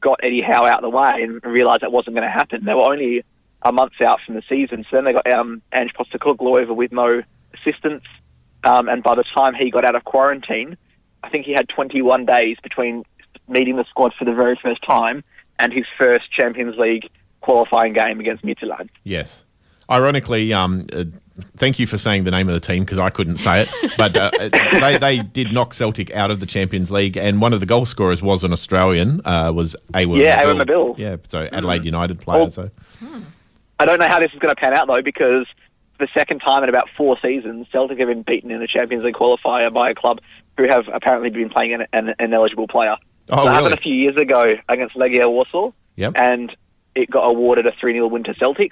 got Eddie Howe out of the way and realised that wasn't going to happen, they were only a month out from the season. So then they got um, Ange Postecoglou over with no assistance, um, and by the time he got out of quarantine, I think he had 21 days between meeting the squad for the very first time and his first Champions League qualifying game against Midtjylland. Yes. Ironically, um, uh, thank you for saying the name of the team because I couldn't say it. (laughs) But uh, they, they did knock Celtic out of the Champions League, and one of the goal scorers was an Australian, uh, was Awer Yeah, Awer Mabil. Mabil. Yeah, so Adelaide United player. Oh. So I don't know how this is going to pan out though, because for the second time in about four seasons, Celtic have been beaten in a Champions League qualifier by a club who have apparently been playing an, an, an eligible player. Oh, it really? happened a few years ago against Legia Warsaw, Yep. and it got awarded a 3 0 win to Celtics,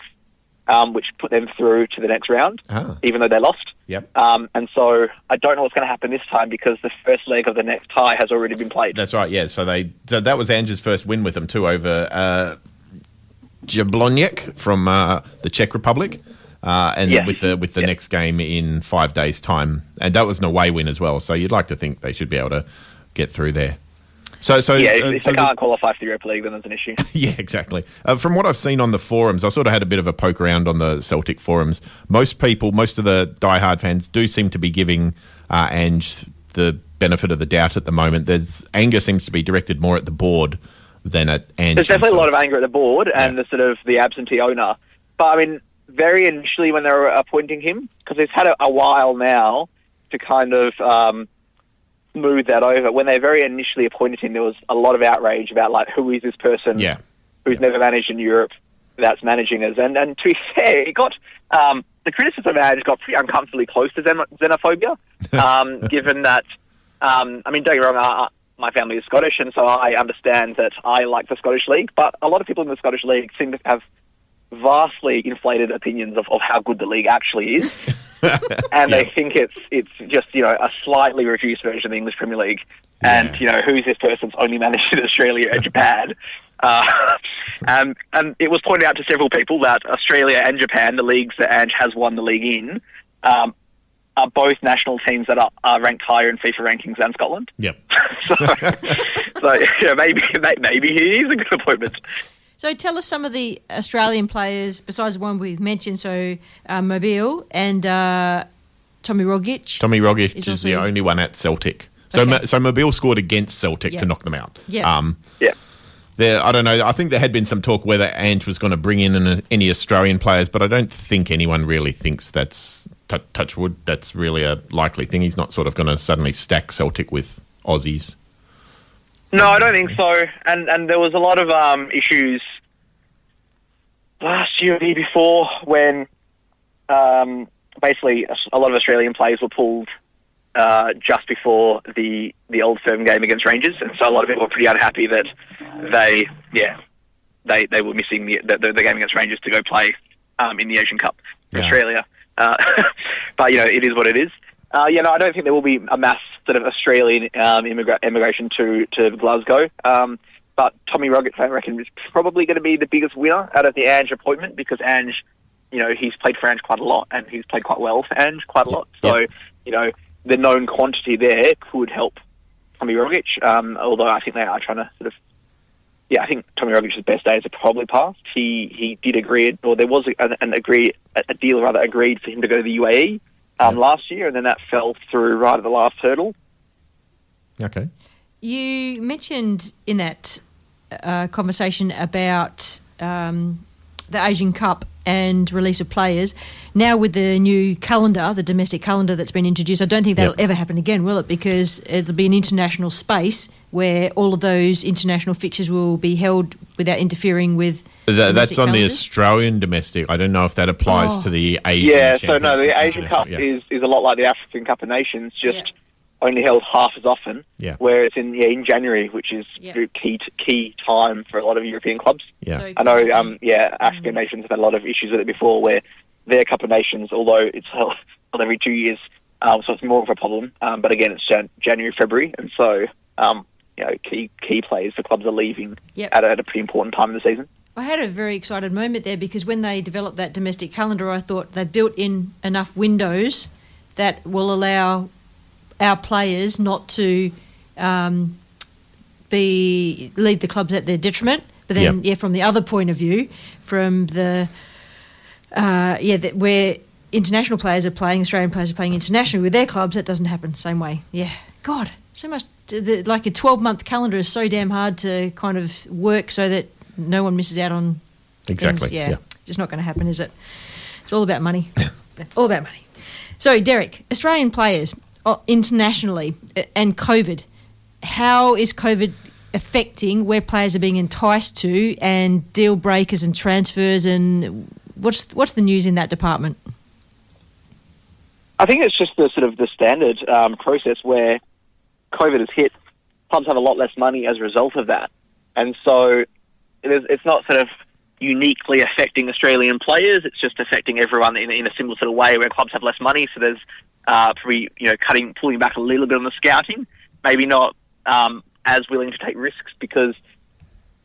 um, which put them through to the next round, Ah. even though they lost. Yep. Um, and so I don't know what's going to happen this time because the first leg of the next tie has already been played. That's right. Yeah. So they so that was Ange's first win with them too over uh, Jablonec from uh, the Czech Republic, uh, and Yes. with the with the next game in five days' time, and that was an away win as well. So you'd like to think they should be able to get through there. So so yeah, if, uh, if so they can't qualify for the Europa League, then there's an issue. (laughs) yeah, exactly. Uh, from what I've seen on the forums, I sort of had a bit of a poke around on the Celtic forums. Most people, most of the diehard fans, do seem to be giving uh, Ange the benefit of the doubt at the moment. There's anger seems to be directed more at the board than at Ange. There's definitely a lot of anger at the board and the sort of the absentee owner. But I mean, very initially when they were appointing him, because he's had a, a while now to kind of um, smooth that over. When they very initially appointed him, there was a lot of outrage about like, who is this person? Yeah. Who's never managed in Europe? That's managing us. And and to be (laughs) fair, it got um, the criticism of Ange got pretty uncomfortably close to xen- xenophobia, (laughs) um, given that. Um, I mean, don't get me wrong. My family is Scottish, and so I understand that I like the Scottish League. But a lot of people in the Scottish League seem to have vastly inflated opinions of, of how good the league actually is, (laughs) and they think it's it's just you know a slightly reduced version of the English Premier League. And you know who's this person's only managed in Australia and Japan. (laughs) Uh, um, and it was pointed out to several people that Australia and Japan, the leagues that Ange has won the league in, um, are both national teams that are, are ranked higher in FIFA rankings than Scotland. Yep. (laughs) so, (laughs) so yeah, maybe maybe he is a good appointment. So tell us some of the Australian players besides the one we've mentioned. So uh, Mabil and uh, Tommy Rogic. Tommy Rogic Is is, the also- only one at Celtic. So, Okay. Mo- so Mabil scored against Celtic Yeah. to knock them out. Yeah. Um, yeah. There, I don't know. I think there had been some talk whether Ange was going to bring in an, any Australian players, but I don't think anyone really thinks that's t- touch wood. That's really a likely thing. He's not sort of going to suddenly stack Celtic with Aussies. No, I don't think so. And and there was a lot of um, issues last year the year before when um, basically a lot of Australian players were pulled uh, just before the the old firm game against Rangers, and so a lot of people were pretty unhappy that they yeah they they were missing the the, the game against Rangers to go play um, in the Asian Cup for Yeah. Australia. Uh, (laughs) but you know it is what it is. Uh, you know, I don't think there will be a mass sort of Australian um, immigra- immigration to to Glasgow. Um, but Tommy Rogic, I reckon, is probably going to be the biggest winner out of the Ange appointment because Ange, you know, he's played for Ange quite a lot and he's played quite well for Ange quite a lot. So, you know, the known quantity there could help Tommy Rogic. Um, although I think they are trying to sort of, yeah, I think Tommy Rogic's best days are probably past. He he did agree, or there was an, an agree a deal rather agreed for him to go to the UAE um, last year, and then that fell through right at the last hurdle. Okay. You mentioned in that uh, conversation about um, the Asian Cup and release of players. Now, with the new calendar, the domestic calendar that's been introduced, I don't think that'll Yep. ever happen again, will it? Because it'll be an international space where all of those international fixtures will be held without interfering with. That, that's on the. Australian domestic. I don't know if that applies Oh. to the Asian. yeah, so no, the Asian Cup yeah. is, is a lot like the African Cup of Nations, just only held half as often. Yeah. Where it's in yeah, in January, which is Yeah. key key time for a lot of European clubs. Yeah. So- I know. Um, yeah, African nations have had a lot of issues with it before, where their Cup of Nations, although it's held, held every two years, um, so it's more of a problem. Um, but again, it's Jan- January, February, and so um, you know, key key players for clubs are leaving Yep. at, a, at a pretty important time of the season. I had a very excited moment there because when they developed that domestic calendar, I thought they built in enough windows that will allow our players not to um, be leave the clubs at their detriment. But then, Yep. yeah, from the other point of view, from the uh, yeah, that where international players are playing, Australian players are playing internationally with their clubs, that doesn't happen the same way. Yeah, God, so much. The, like a twelve-month calendar is so damn hard to kind of work so that no one misses out on Exactly, things. Yeah, yeah. it's just not going to happen, is it? It's all about money. all about money. So, Derek, Australian players uh, internationally uh, and COVID. How is COVID affecting where players are being enticed to and deal breakers and transfers and what's what's the news in that department? I think it's just the sort of the standard um, process where COVID has hit. Clubs have a lot less money as a result of that, and so it is, it's not sort of uniquely affecting Australian players. It's just affecting everyone in, in a similar sort of way where clubs have less money. So there's uh, probably you know cutting, pulling back a little bit on the scouting. Maybe not um, as willing to take risks because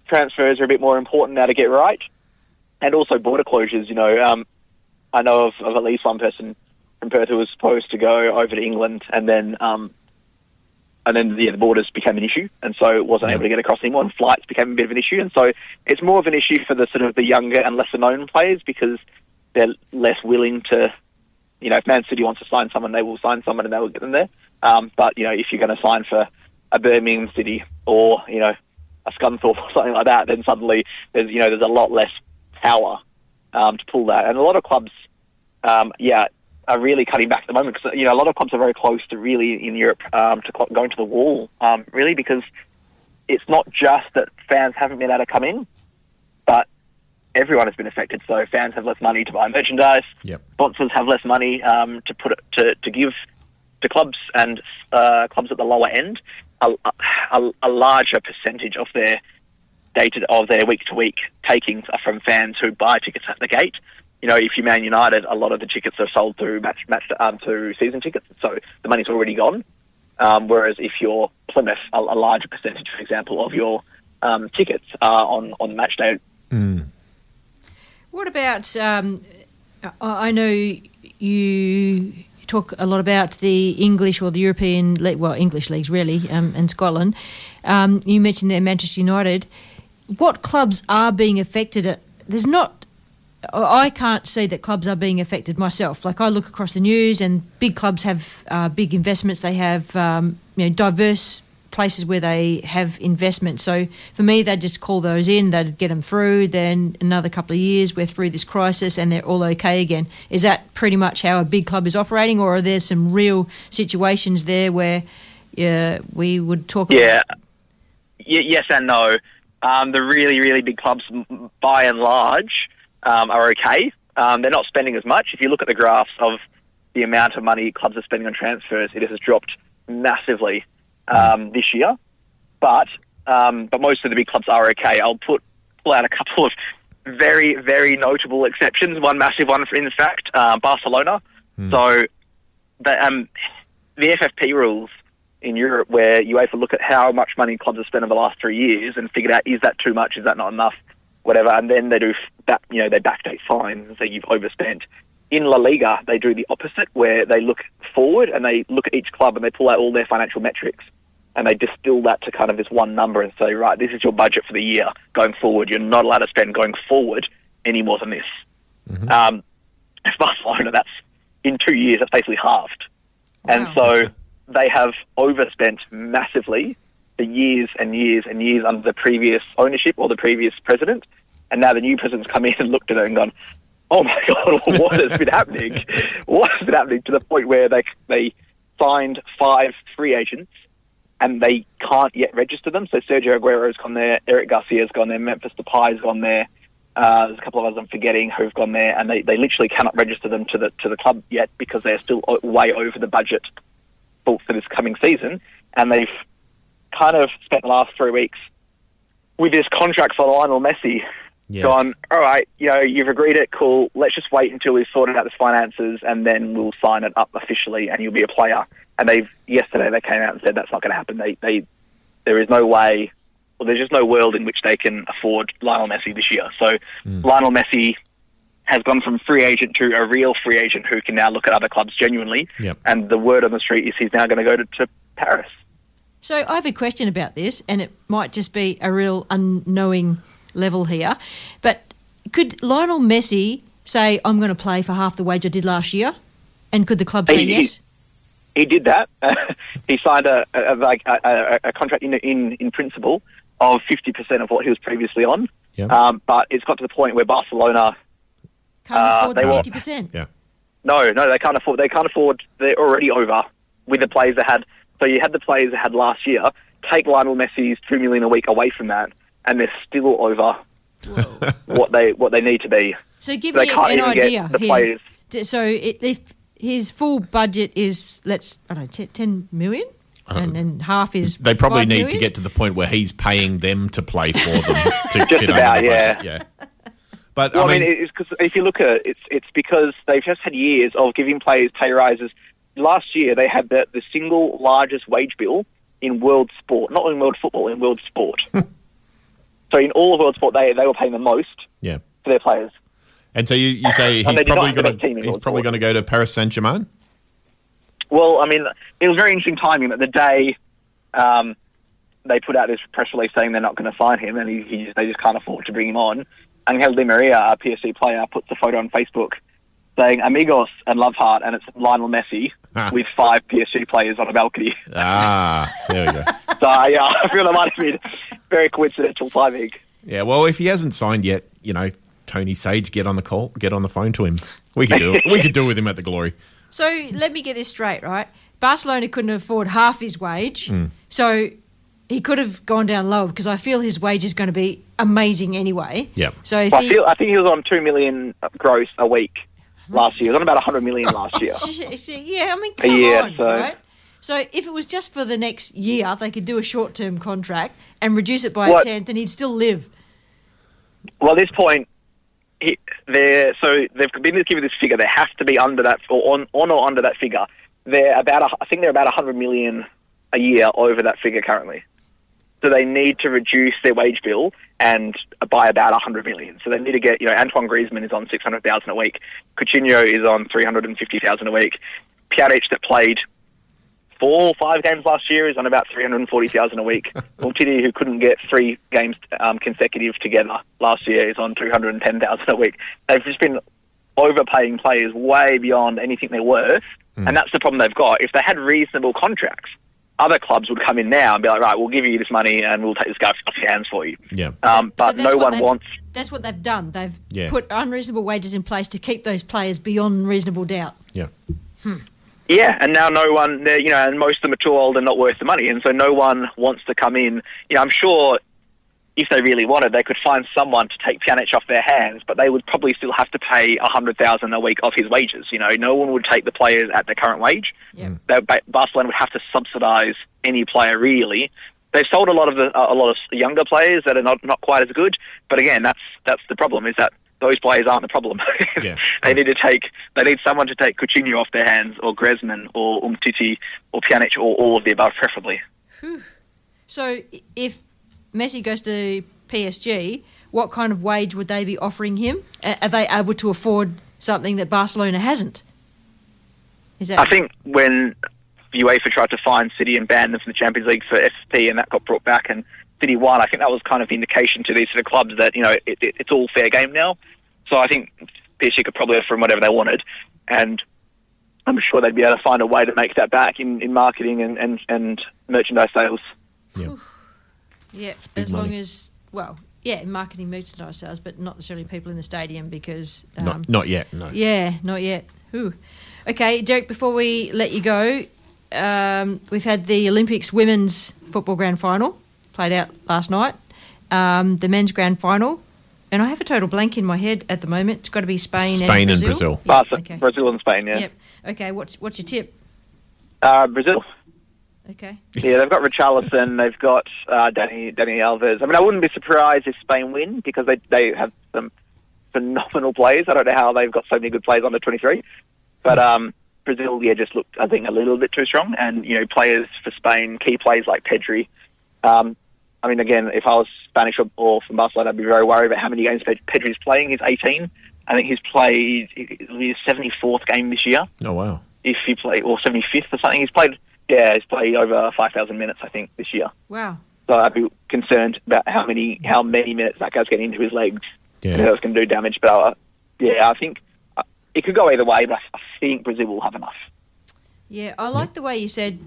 transfers are a bit more important now to get right, and also border closures. You know, um, I know of, of at least one person from Perth who was supposed to go over to England, and then um, and then yeah, the borders became an issue, and so it wasn't able to get across anymore. And flights became a bit of an issue, and so it's more of an issue for the sort of the younger and lesser known players because they're less willing to. You know, if Man City wants to sign someone, they will sign someone and they will get them there. Um, but you know, if you're going to sign for a Birmingham City or you know a Scunthorpe (laughs) or something like that, then suddenly there's you know there's a lot less power um, to pull that. And a lot of clubs, um, yeah, are really cutting back at the moment because you know a lot of clubs are very close to really in Europe um, to going to the wall, um, really because it's not just that fans haven't been able to come in, but everyone has been affected. So fans have less money to buy merchandise. Yep. Sponsors have less money um, to put it, to to give to clubs and uh, clubs at the lower end a, a, a larger percentage of their to of their week to week takings are from fans who buy tickets at the gate. You know, if you're Man United, a lot of the tickets are sold through match match um, through season tickets, so the money's already gone. Um, whereas if you're Plymouth, a, a larger percentage, for example, of your um, tickets are on on match day. What about? Um, I I know you talk a lot about the English or the European, le- well, English leagues really, um, and Scotland. Um, you mentioned there Manchester United. What clubs are being affected? At, there's not. I can't see that clubs are being affected myself. Like I look across the news, and big clubs have uh, big investments. They have um, you know diverse places where they have investment. So for me, they'd just call those in, they'd get them through. Then another couple of years, we're through this crisis and they're all okay again. Is that pretty much how a big club is operating, or are there some real situations there where yeah, we would talk about? Yeah. Y- yes and no. Um, the really, really big clubs, by and large, um, are okay. Um, they're not spending as much. If you look at the graphs of the amount of money clubs are spending on transfers, it has dropped massively um, this year. But um, but most of the big clubs are okay. I'll put pull out a couple of very, very notable exceptions. One massive one, in fact, uh, Barcelona. So the, um, the FFP rules in Europe, where UEFA look at how much money clubs have spent over the last three years and figured out is that too much, is that not enough, whatever, and then they do that. you know, they backdate fines and say you've overspent. In La Liga, they do the opposite, where they look forward and they look at each club and they pull out all their financial metrics and they distill that to kind of this one number and say, right, this is your budget for the year going forward. You're not allowed to spend going forward any more than this. Um, (laughs) Barcelona, that's in two years, that's basically halved. And so they have overspent massively for years and years and years under the previous ownership or the previous president. And now the new president's come in and looked at it and gone, oh my (laughs) God, what has been happening? What has been happening to the point where they, they signed five free agents and they can't yet register them. So Sergio Aguero's gone there, Eric Garcia's gone there, Memphis Depay's gone there. Uh, there's a couple of others I'm forgetting who've gone there, and they, they literally cannot register them to the to the club yet because they're still way over the budget for, for this coming season. And they've kind of spent the last three weeks with this contract for Lionel Messi. Yes. Gone, all right, you know, you've agreed it, cool. Let's just wait until we've sorted out the finances, and then we'll sign it up officially, and you'll be a player. And they've yesterday they came out and said that's not going to happen. They they there is no way, well, there's just no world in which they can afford Lionel Messi this year. So hmm. Lionel Messi has gone from free agent to a real free agent who can now look at other clubs genuinely. Yep. And the word on the street is he's now going to go to, to Paris. So I have a question about this, and it might just be a real unknowing level here. But could Lionel Messi say, "I'm going to play for half the wage I did last year," and could the club say He- he- yes? He did that. (laughs) he signed a, a, like a, a, a contract in, in in principle of fifty percent of what he was previously on. Yep. Um, but it's got to the point where Barcelona Can't uh, afford they the were- fifty percent. Yeah. No, no, they can't afford. They can't afford. They're already over with the players they had. So you had the players they had last year. Take Lionel Messi's two million a week away from that, and they're still over what they what they need to be. So give They me an even get idea the here. players. So it, if his full budget is let's I don't know 10, 10 million, and then half is They probably need million? to get to the point where he's paying them to play for them (laughs) to Just about, the yeah. Yeah. But Well, I mean, it's because if you look at it, it's it's because they've just had years of giving players pay rises. Last year they had the the single largest wage bill in world sport, not in world football, in world sport. (laughs) so in all of world sport, they they were paying the most yeah. for their players. And so you, you say he's they did not probably going to he's probably going to go to Paris Saint Germain. Well, I mean, it was very interesting timing that the day um, they put out this press release saying they're not going to sign him, and he, he just, they just can't afford to bring him on. Angel Di Maria, a PSG player, puts a photo on Facebook saying "Amigos" and "Love Heart," and it's Lionel Messi (laughs) Ah. with five PSG players on a balcony. Ah, there we go. (laughs) So yeah, (laughs) I feel that might have been very coincidental timing. Yeah, well, if he hasn't signed yet, you know, Tony Sage, get on the call, get on the phone to him. We could do it. we could do with him at the Glory. So let me get this straight, right? Barcelona couldn't afford half his wage, Mm. so he could have gone down low because I feel his wage is going to be amazing anyway. Yeah. So if Well, I, feel, I think he was on two million gross a week last year. He was on about hundred million last year. (laughs) yeah, I mean, come year, on, so- right? So if it was just for the next year, they could do a short-term contract and reduce it by a tenth, and he'd still live. Well, at this point, he, they're so they've been given this figure. They have to be under that or on, on or under that figure. They're about a, I think they're about hundred million a year over that figure currently. So they need to reduce their wage bill and by about 100 million. So they need to get, you know, Antoine Griezmann is on 600,000 a week. Coutinho is on 350,000 a week. Pjanic that played four or five games last year is on about 340,000 a week. (laughs) Umtiti, who couldn't get three games um, consecutive together last year, is on 210,000 a week. They've just been overpaying players way beyond anything they're worth, and that's the problem they've got. If they had reasonable contracts, other clubs would come in now and be like, right, we'll give you this money and we'll take this guy off your hands for you. Yeah. Um, but So no one wants. That's what they've done. They've Yeah. put unreasonable wages in place to keep those players beyond reasonable doubt. Yeah. Yeah, and now no one, they're, you know, and most of them are too old and not worth the money, and so no one wants to come in. You know, I'm sure if they really wanted, they could find someone to take Pjanic off their hands, but they would probably still have to pay a hundred thousand a week of his wages. You know, no one would take the players at their current wage. Mm. They, Barcelona would have to subsidise any player really. They've sold a lot of the, a lot of younger players that are not, not quite as good, but again, that's that's the problem is that those players aren't the problem. (laughs) they need to take they need someone to take Coutinho off their hands, or Griezmann, or Umtiti, or Pjanic, or all of the above, preferably. So if Messi goes to PSG, what kind of wage would they be offering him? Are they able to afford something that Barcelona hasn't? Is that I think when UEFA tried to fine City and ban them from the Champions League for FP, and that got brought back, and City won, I think that was kind of the indication to these sort of clubs that you know it, it, it's all fair game now. So I think PSG could probably offer them whatever they wanted, and I'm sure they'd be able to find a way to make that back in, in marketing and, and, and merchandise sales. Yeah, big as long as well, yeah, marketing merchandise sales, but not necessarily people in the stadium because um, Not, not yet, no. Yeah, not yet. Ooh. Okay, Derek. Before we let you go, um, we've had the Olympics women's football grand final played out last night. Um, the men's grand final, and I have a total blank in my head at the moment. It's got to be Spain, Spain and and Brazil. Brazil. Yeah, Barca- okay. Brazil and Spain, yeah. Yep. Okay. What's what's your tip? Uh, Brazil. Okay. Yeah, they've got Richarlison, they've got uh, Dani Dani Alves. I mean, I wouldn't be surprised if Spain win because they they have some phenomenal players. I don't know how they've got so many good players under twenty three, but um, Brazil, yeah, just looked I think a little bit too strong. And you know, players for Spain, key players like Pedri. Um, I mean, again, if I was Spanish or, from Barcelona, I'd be very worried about how many games Ped- Pedri's playing. He's eighteen. I think he's played his seventy fourth game this year Oh, wow. if he played, or 75th or something. He's played, yeah, he's played over 5,000 minutes, I think, this year. Wow. So I'd be concerned about how many how many minutes that guy's getting into his legs. Yeah. That's going to do damage. But uh, yeah, I think uh, it could go either way, but I think Brazil will have enough. Yeah, I like the way you said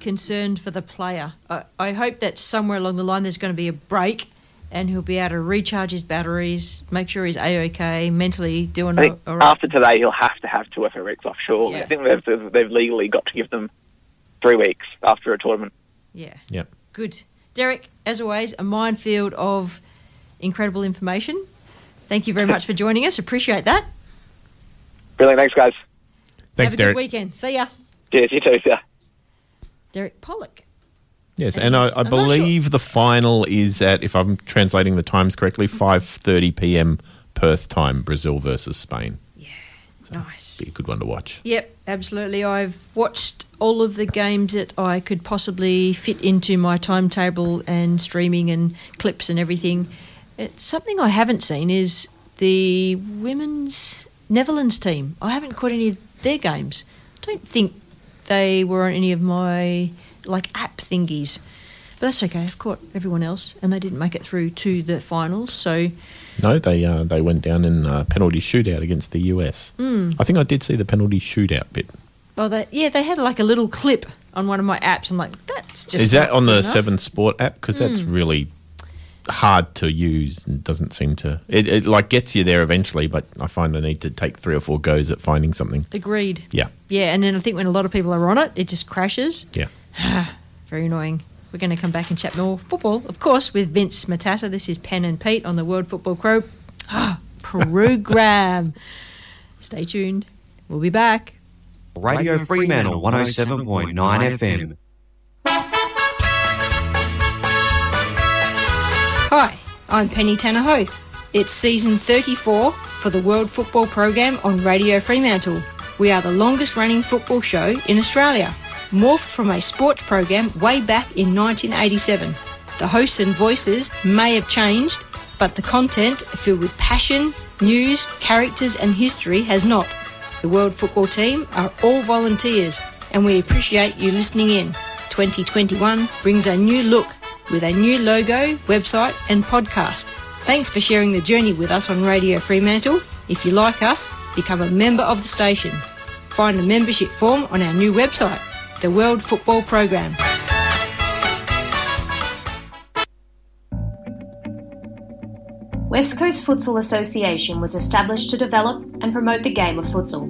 concerned for the player. I, I hope that somewhere along the line there's going to be a break and he'll be able to recharge his batteries, make sure he's a okay, mentally doing I think all right. after today, he'll have to have two FA weeks off, surely. I think they've, they've, they've legally got to give them three weeks after a tournament. Yeah. Yep. Good. Derek, as always, a minefield of incredible information. Thank you very much for joining us. Appreciate that. Brilliant. Thanks, guys. Thanks, Have a Derek. good weekend. See ya. Cheers. You too. Yeah. Derek Pollock. Yes, and I, I I'm not sure- believe the final is at, if I'm translating the times correctly, 5.30 p.m. Perth time, Brazil versus Spain. Nice. Be a good one to watch. Yep, absolutely. I've watched all of the games that I could possibly fit into my timetable and streaming and clips and everything. It's something I haven't seen is the women's Netherlands team. I haven't caught any of their games. I don't think they were on any of my like app thingies. But that's okay. I've caught everyone else, and they didn't make it through to the finals. So No, they uh, they went down in uh, penalty shootout against the US. Mm. I think I did see the penalty shootout bit. Well, they, yeah, they had like a little clip on one of my apps. I'm like, that's just is that on the enough. Seven Sport app? Because that's Mm. really hard to use and doesn't seem to. It, it like gets you there eventually, but I find I need to take three or four goes at finding something. Agreed. Yeah, Yeah, and then I think when a lot of people are on it, it just crashes. yeah. (sighs) Very annoying. We're going to come back and chat more football, of course, with Vince Matassa. This is Pen and Pete on the World Football Crow ah, program. (laughs) Stay tuned. We'll be back. Radio Fremantle 107.9 FM. Hi, I'm Penny Tanner Hoth. It's season 34 for the World Football Program on Radio Fremantle. We are the longest running football show in Australia, morphed from a sports program way back in 1987. The hosts and voices may have changed, but the content filled with passion, news, characters and history has not. The World Football team are all volunteers and we appreciate you listening in. 2021 brings a new look with a new logo, website and podcast. Thanks for sharing the journey with us on Radio Fremantle. If you like us, become a member of the station. Find a membership form on our new website, the World Football Program. West Coast Futsal Association was established to develop and promote the game of futsal.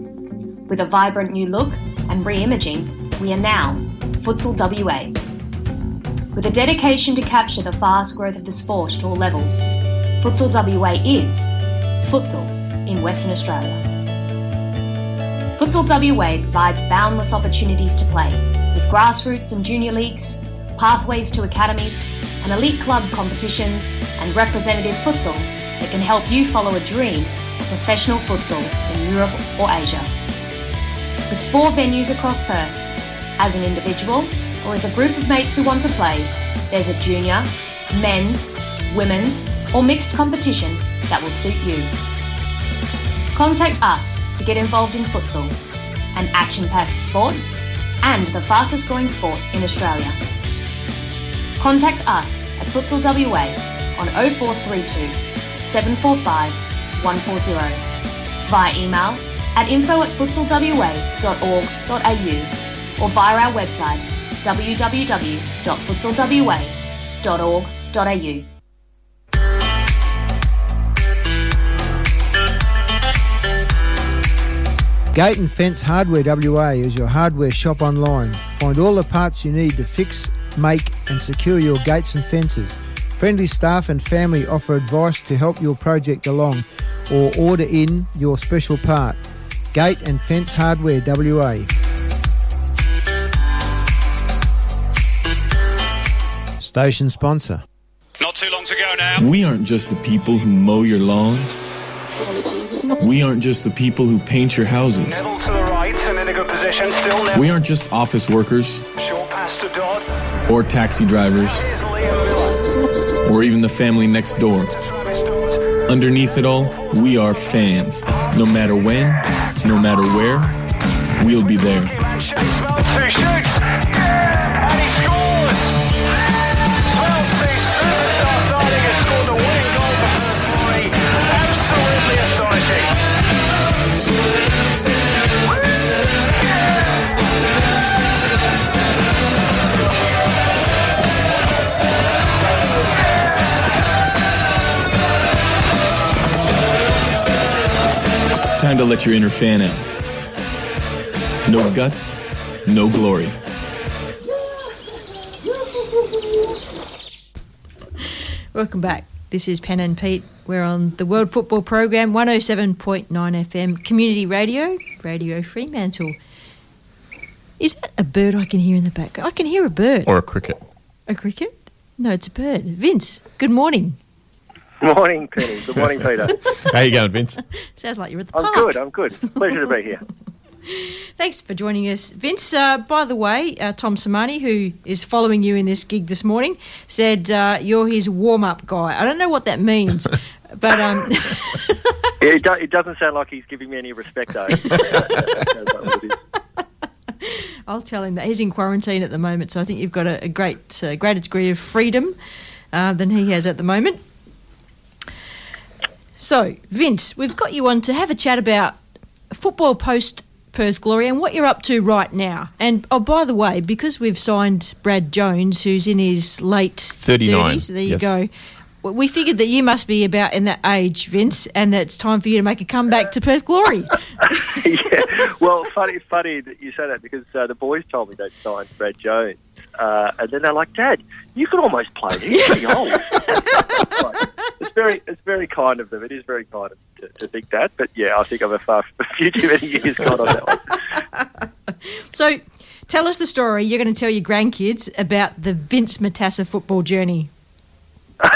With a vibrant new look and re-imaging, we are now Futsal WA. With a dedication to capture the fast growth of the sport at all levels, Futsal WA is futsal in Western Australia. Futsal WA provides boundless opportunities to play, with grassroots and junior leagues, pathways to academies, and elite club competitions and representative futsal that can help you follow a dream of professional futsal in Europe or Asia. With four venues across Perth, as an individual or as a group of mates who want to play, there's a junior, men's, women's, or mixed competition that will suit you. Contact us get involved in futsal, an action packed sport and the fastest growing sport in Australia. Contact us at Futsal WA on 0432 745 140 via email at info at futsalwa.org.au or via our website www.futsalwa.org.au. Gate and Fence Hardware WA is your hardware shop online. Find all the parts you need to fix, make, and secure your gates and fences. Friendly staff and family offer advice to help your project along or order in your special part. Gate and Fence Hardware WA. Station sponsor. Not too long to go now. We aren't just the people who mow your lawn. We aren't just the people who paint your houses. Neville to the right and in a good position. Still Neville. We aren't just office workers Short pass to Dodd. or taxi drivers or even the family next door. Underneath it all, we are fans. No matter when, no matter where, we'll be there. Time to let your inner fan out. No guts, no glory. Welcome back. This is Pen and Pete. We're on the World Football Program, 107.9 FM, Community Radio, Radio Fremantle. Is that a bird I can hear in the back? I can hear a bird. Or a cricket. A cricket? No, it's a bird. Vince, good morning. Morning, Penny. Good morning, Peter. (laughs) How you going, Vince? (laughs) Sounds like you're at the I'm park. good. I'm good. Pleasure to be here. (laughs) Thanks for joining us, Vince. Uh, by the way, uh, Tom Sermanni, who is following you in this gig this morning, said uh, you're his warm-up guy. I don't know what that means, but um, Yeah, it, do, it doesn't sound like he's giving me any respect, though. I'll tell him that he's in quarantine at the moment. So I think you've got a, a great, uh, greater degree of freedom uh, than he has at the moment. So, Vince, we've got you on to have a chat about football post Perth Glory and what you're up to right now. And oh, by the way, because we've signed Brad Jones, who's in his late 39, 30s, there you go. we figured that you must be about in that age, Vince, and that it's time for you to make a comeback to Perth Glory. (laughs) (laughs) yeah. well, funny, funny that you say that because uh, the boys told me they'd signed Brad Jones, uh, and then they're like, "Dad, you could almost play. He's pretty old." (laughs) it's very, it's very kind of them. It is very kind of them to, to think that. But yeah, I think I'm a far (laughs) a few too many years gone on that one. (laughs) So, tell us the story. You're going to tell your grandkids about the Vince Matassa football journey. (laughs)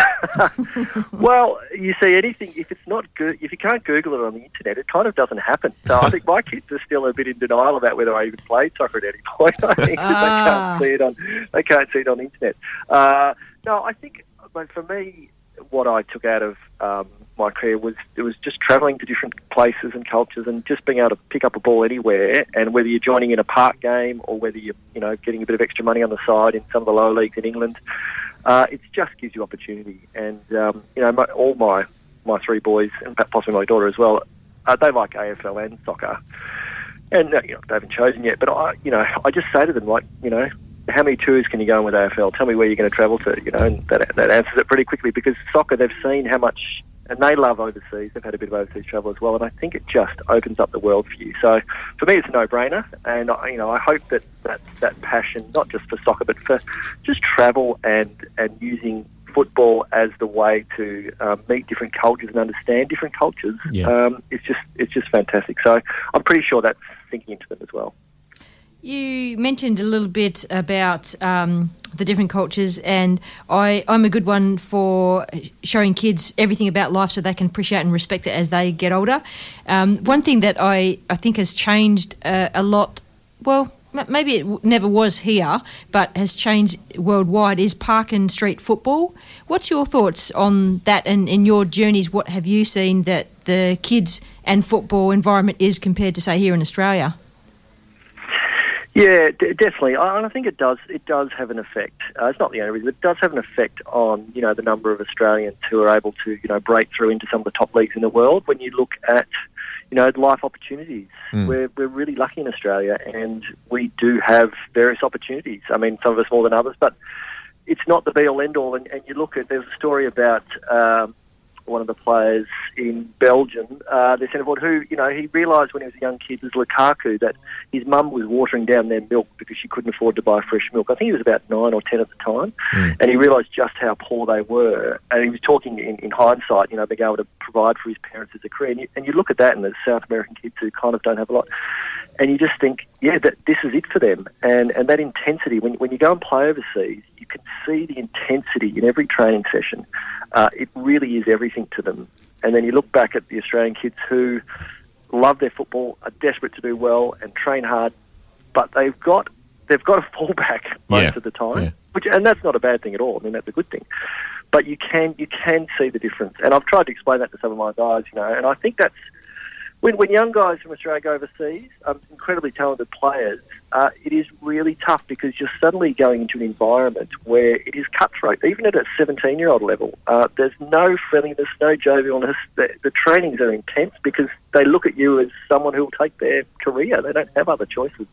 well, you see, anything if it's not good, if you can't Google it on the internet, it kind of doesn't happen. So I think my kids are still a bit in denial about whether I even played soccer at any point. I think Ah. they can't see it on they can't see it on the internet. Uh, no, I think, but for me, what I took out of um, my career was it was just travelling to different places and cultures and just being able to pick up a ball anywhere. And whether you're joining in a park game or whether you're you know getting a bit of extra money on the side in some of the lower leagues in England, uh, it just gives you opportunity. And um, you know, my, all my my three boys and possibly my daughter as well, uh, they like AFL and soccer. And uh, you know, they haven't chosen yet, but I, you know, I just say to them like, you know, how many tours can you go on with AFL? Tell me where you're going to travel to. You know, and that that answers it pretty quickly because soccer they've seen how much. And they love overseas. They've had a bit of overseas travel as well, and I think it just opens up the world for you. So, for me, it's a no-brainer, and you know, I hope that that, that passion, not just for soccer, but for just travel and and using football as the way to um, meet different cultures and understand different cultures, Yeah. um, it's just it's just fantastic. So, I'm pretty sure that's thinking into them as well. You mentioned a little bit about um, the different cultures, and I, I'm a good one for showing kids everything about life so they can appreciate and respect it as they get older. Um, one thing that I, I think has changed uh, a lot, well, maybe it never was here, but has changed worldwide is park and street football. What's your thoughts on that and in your journeys? What have you seen that the kids and football environment is compared to, say, here in Australia? Yeah, d- definitely. I, and I think it does. It does have an effect. Uh, it's not the only reason. It does have an effect on you know the number of Australians who are able to you know break through into some of the top leagues in the world. When you look at you know life opportunities, Mm. we're we're really lucky in Australia, and we do have various opportunities. I mean, some of us more than others, but it's not the be all end all. And, and you look at there's a story about. Um, one of the players in Belgium, uh, their centre forward, who, you know, he realised when he was a young kid, was Lukaku, that his mum was watering down their milk because she couldn't afford to buy fresh milk. I think he was about nine or ten at the time. And he realised just how poor they were. And he was talking in, in hindsight, you know, being able to provide for his parents as a career. And you, and you look at that and the South American kids who kind of don't have a lot. And you just think, yeah, that this is it for them. And, and that intensity, when, when you go and play overseas, you can see the intensity in every training session. Uh, it really is everything to them. And then you look back at the Australian kids who love their football, are desperate to do well, and train hard, but they've got they've got a (laughs) fallback most Yeah, of the time, yeah. which and that's not a bad thing at all. I mean, that's a good thing. But you can you can see the difference, and I've tried to explain that to some of my guys, you know, and I think that's when when young guys from Australia go overseas, um, incredibly talented players, uh, it is really tough because you're suddenly going into an environment where it is cutthroat, even at a 17 year old level. Uh, there's no friendliness, no jovialness. The, the trainings are intense because they look at you as someone who will take their career. They don't have other choices.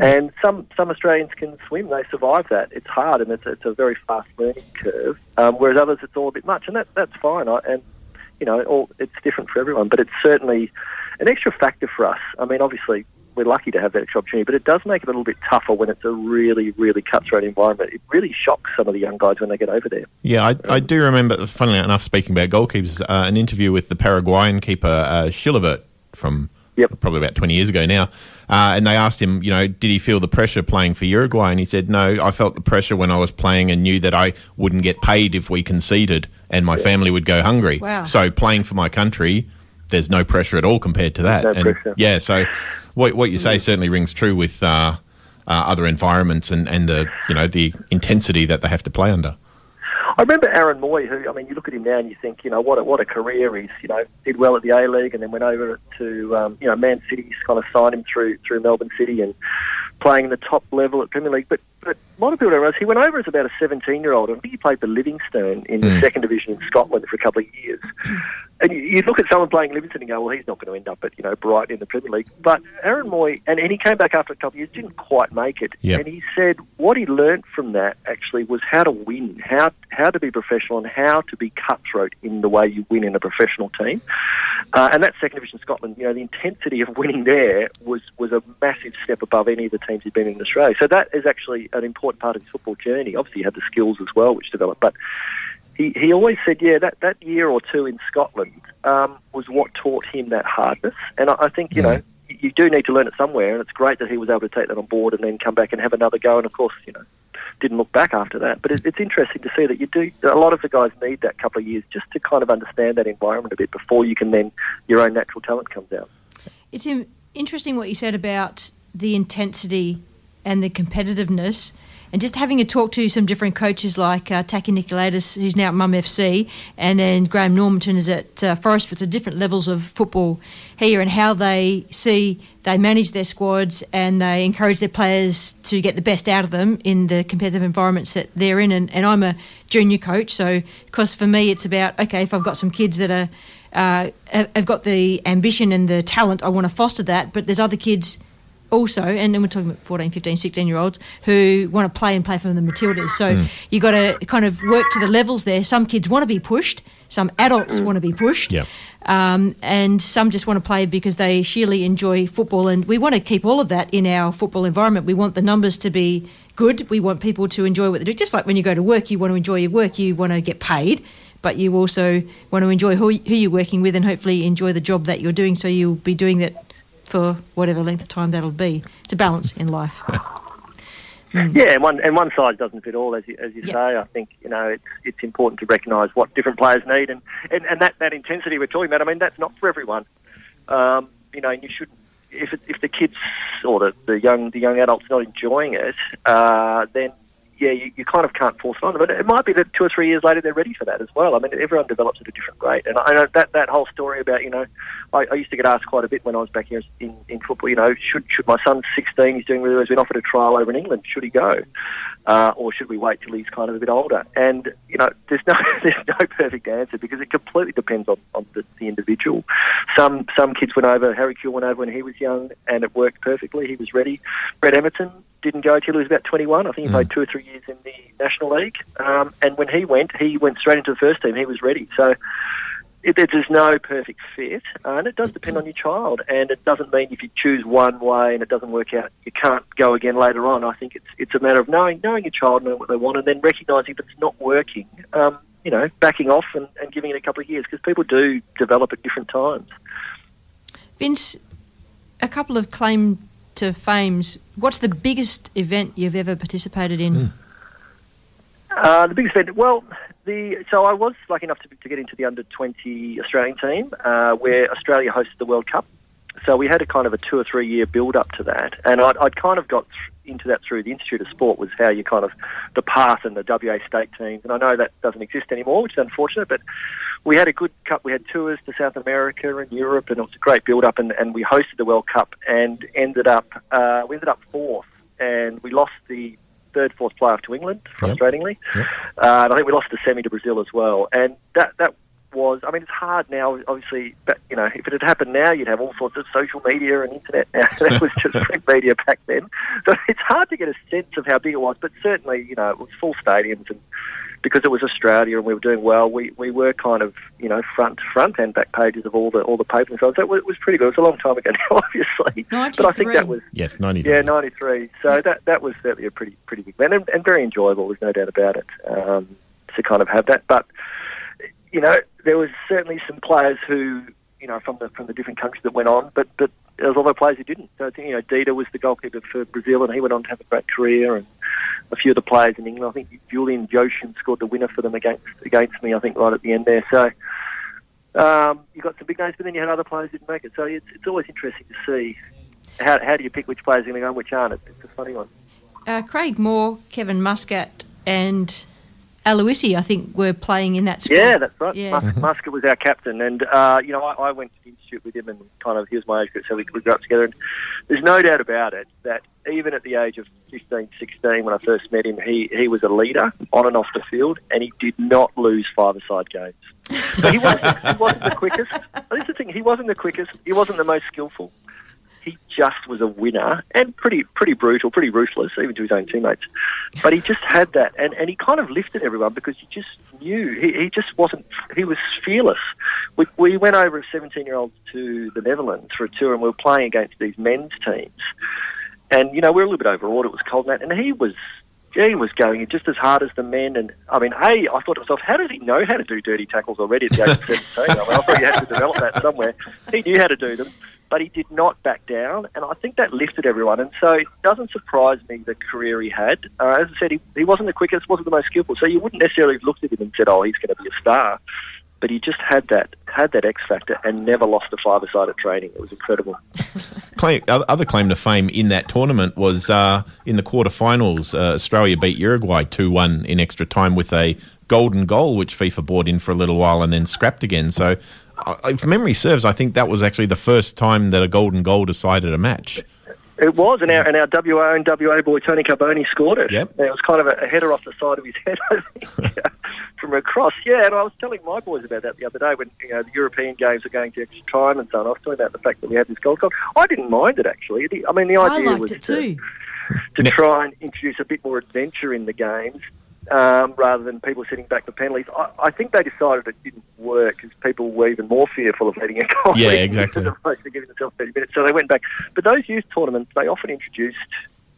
And some, some Australians can swim; they survive that. It's hard, and it's, it's a very fast learning curve. Um, whereas others, it's all a bit much, and that, that's fine. I, and you know, all, it's different for everyone, but it's certainly an extra factor for us. I mean, obviously, we're lucky to have that extra opportunity, but it does make it a little bit tougher when it's a really, really cutthroat environment. It really shocks some of the young guys when they get over there. Yeah, I, I do remember, funnily enough, speaking about goalkeepers, uh, an interview with the Paraguayan keeper, uh, from probably about 20 years ago now. Uh, and they asked him, you know, did he feel the pressure playing for Uruguay? And he said, no, I felt the pressure when I was playing and knew that I wouldn't get paid if we conceded and my family would go hungry. Wow. So playing for my country, there's no pressure at all compared to that. No and pressure. Yeah, so what, what you say certainly rings true with uh, uh, other environments and, and the, you know, the intensity that they have to play under. I remember Aaron Mooy, who I mean, you look at him now and you think, you know, what a, what a career he's, you know, did well at the A League and then went over to, um, you know, Man City's kind of signed him through through Melbourne City and playing in the top level at Premier League. But but a lot of people don't realise he went over as about a 17 year old. I think he played for Livingston in the Mm. second division in Scotland for a couple of years. And you, you look at someone playing Livingston and go, well, he's not going to end up at you know Brighton in the Premier League. But Aaron Mooy, and, and he came back after a couple of years, didn't quite make it. Yep. And he said what he learnt from that actually was how to win, how how to be professional, and how to be cutthroat in the way you win in a professional team. Uh, and that second division Scotland, you know, the intensity of winning there was was a massive step above any of the teams he'd been in Australia. So that is actually an important part of his football journey. Obviously, he had the skills as well, which developed, but he, he always said, yeah, that, that year or two in Scotland um, was what taught him that hardness. And I, I think, you know, you, you do need to learn it somewhere, and it's great that he was able to take that on board and then come back and have another go. And of course, you know, didn't look back after that. But it, it's interesting to see that you do. A lot of the guys need that couple of years just to kind of understand that environment a bit before you can then your own natural talent comes out. It's interesting what you said about the intensity and the competitiveness. And just having a talk to some different coaches like uh, Taki Nicholaidis, who's now at Mum FC, and then Graham Normanton is at uh, Forest for the different levels of football here, and how they see they manage their squads and they encourage their players to get the best out of them in the competitive environments that they're in. And, and I'm a junior coach, so because for me it's about okay, if I've got some kids that are uh, have have got the ambition and the talent, I want to foster that. But there's other kids also, and then we're talking about 14, 15, 16 year olds who want to play and play for the Matildas. So Mm. you got to kind of work to the levels there. Some kids want to be pushed, some adults want to be pushed. Yeah. Um, and some just want to play because they sheerly enjoy football. And we want to keep all of that in our football environment. We want the numbers to be good. We want people to enjoy what they do. Just like when you go to work, you want to enjoy your work, you want to get paid, but you also want to enjoy who, who you're working with and hopefully enjoy the job that you're doing. So you'll be doing that for whatever length of time that'll be. It's a balance in life. (laughs) Yeah, and one and one size doesn't fit all, as you, as you say. I think you know it's it's important to recognise what different players need, and, and, and that, that intensity we're talking about. I mean, that's not for everyone. Um, you know, and you should if it, if the kids or the, the young the young adults not enjoying it, uh, then yeah, you, you kind of can't force it on them. But it might be that two or three years later they're ready for that as well. I mean, everyone develops at a different rate, and I know that that whole story about you know, I, I used to get asked quite a bit when I was back here in, in football. You know, should should my son's 16, he's doing really well, he's been offered a trial over in England, should he go, uh, or should we wait till he's kind of a bit older? And you know, there's no (laughs) there's no perfect answer because it completely depends on, on the, the individual. Some some kids went over. Harry Kewell went over when he was young, and it worked perfectly. He was ready. Brett Emerton didn't go till he was about 21. I think he played two or three years in the National League. Um, and when he went, he went straight into the first team. He was ready. So it, there's no perfect fit, uh, and it does depend on your child. And it doesn't mean if you choose one way and it doesn't work out, you can't go again later on. I think it's it's a matter of knowing knowing your child, knowing what they want, and then recognising if it's not working. Um, you know, backing off and, and giving it a couple of years because people do develop at different times. Vince, a couple of claim to fames. What's the biggest event you've ever participated in? Uh, the biggest event, well, the so I was lucky enough to, to get into the under twenty Australian team uh, where Australia hosted the World Cup. So we had a kind of a two or three year build up to that, and I'd, I'd kind of got th- into that through the Institute of Sport was how you kind of the path and the WA state teams, and I know that doesn't exist anymore, which is unfortunate, but we had a good cup. We had tours to South America and Europe, and it was a great build up, and, and we hosted the World Cup and ended up uh, we ended up fourth, and we lost the third, fourth playoff to England, frustratingly. Uh, and I think we lost the semi to Brazil as well. And that that was, I mean, it's hard now, obviously, but, you know, if it had happened now, you'd have all sorts of social media and internet now. (laughs) that was just (laughs) print media back then. So it's hard to get a sense of how big it was, but certainly, you know, it was full stadiums and because it was Australia and we were doing well, we, we were kind of, you know, front front and back pages of all the all the papers and so on. So it was, it was pretty good. It was a long time ago now, (laughs) obviously. But I think that was Yes, 90 yeah, ninety three. So that that was certainly a pretty pretty big event and, and very enjoyable. There's no doubt about it. Um, to kind of have that, but you know, there was certainly some players who you know from the from the different countries that went on, but but there was other players who didn't. So you know, Dida was the goalkeeper for Brazil, and he went on to have a great career. And a few of the players in England, I think Julian Joachim scored the winner for them against against me. I think right at the end there. So. Um, you got some big names, but then you had other players who didn't make it. So it's, it's always interesting to see how, how do you pick which players are going to go and which aren't. It's, it's a funny one. Uh, Craig Moore, Kevin Muscat, and Aloisi, I think, were playing in that squad. Yeah, that's right. Yeah. Mus- Muscat was our captain, and uh, you know I, I went to the institute with him, and kind of he was my age group, so we, we grew up together. And there's no doubt about it that even at the age of 15, 16, when I first met him, he, he was a leader on and off the field, and he did not lose five-a-side games. But he wasn't, he wasn't the quickest. This is the thing, he wasn't the quickest. He wasn't the most skillful. He just was a winner and pretty pretty brutal, pretty ruthless, even to his own teammates. But he just had that, and, and he kind of lifted everyone because you just knew he, he just wasn't. He was fearless. We, we went over as seventeen year olds to the Netherlands for a tour, and we were playing against these men's teams. And you know we were a little bit overawed. It was cold and that, and he was he was going just as hard as the men. And I mean, a I thought to myself, how does he know how to do dirty tackles already at the age of seventeen? I, mean, I thought he had to develop that somewhere. He knew how to do them but he did not back down, and I think that lifted everyone. And so it doesn't surprise me the career he had. Uh, as I said, he, he wasn't the quickest, wasn't the most skillful, so you wouldn't necessarily have looked at him and said, "Oh, he's going to be a star." But he just had that had that X factor and never lost a five-a-side at training. It was incredible. (laughs) Claim, other claim to fame in that tournament was uh, in the quarterfinals. Uh, Australia beat Uruguay two one in extra time with a golden goal, which FIFA brought in for a little while and then scrapped again. So, if memory serves, I think that was actually the first time that a golden goal decided a match. It was, and our, and our WA and WA boy Tony Carboni scored it. Yep. And it was kind of a, a header off the side of his head, (laughs) I think, (laughs) from across. Yeah, and I was telling my boys about that the other day when you know the European games are going to extra time and so on. I was talking about the fact that we had this gold goal. I didn't mind it actually. I mean, the I idea liked was it to, too. to try and introduce a bit more adventure in the games. Um, rather than people sitting back for penalties, I, I think they decided it didn't work because people were even more fearful of letting a (laughs) goal Yeah, exactly. (laughs) to giving themselves 30 minutes. So they went back. But those youth tournaments, they often introduced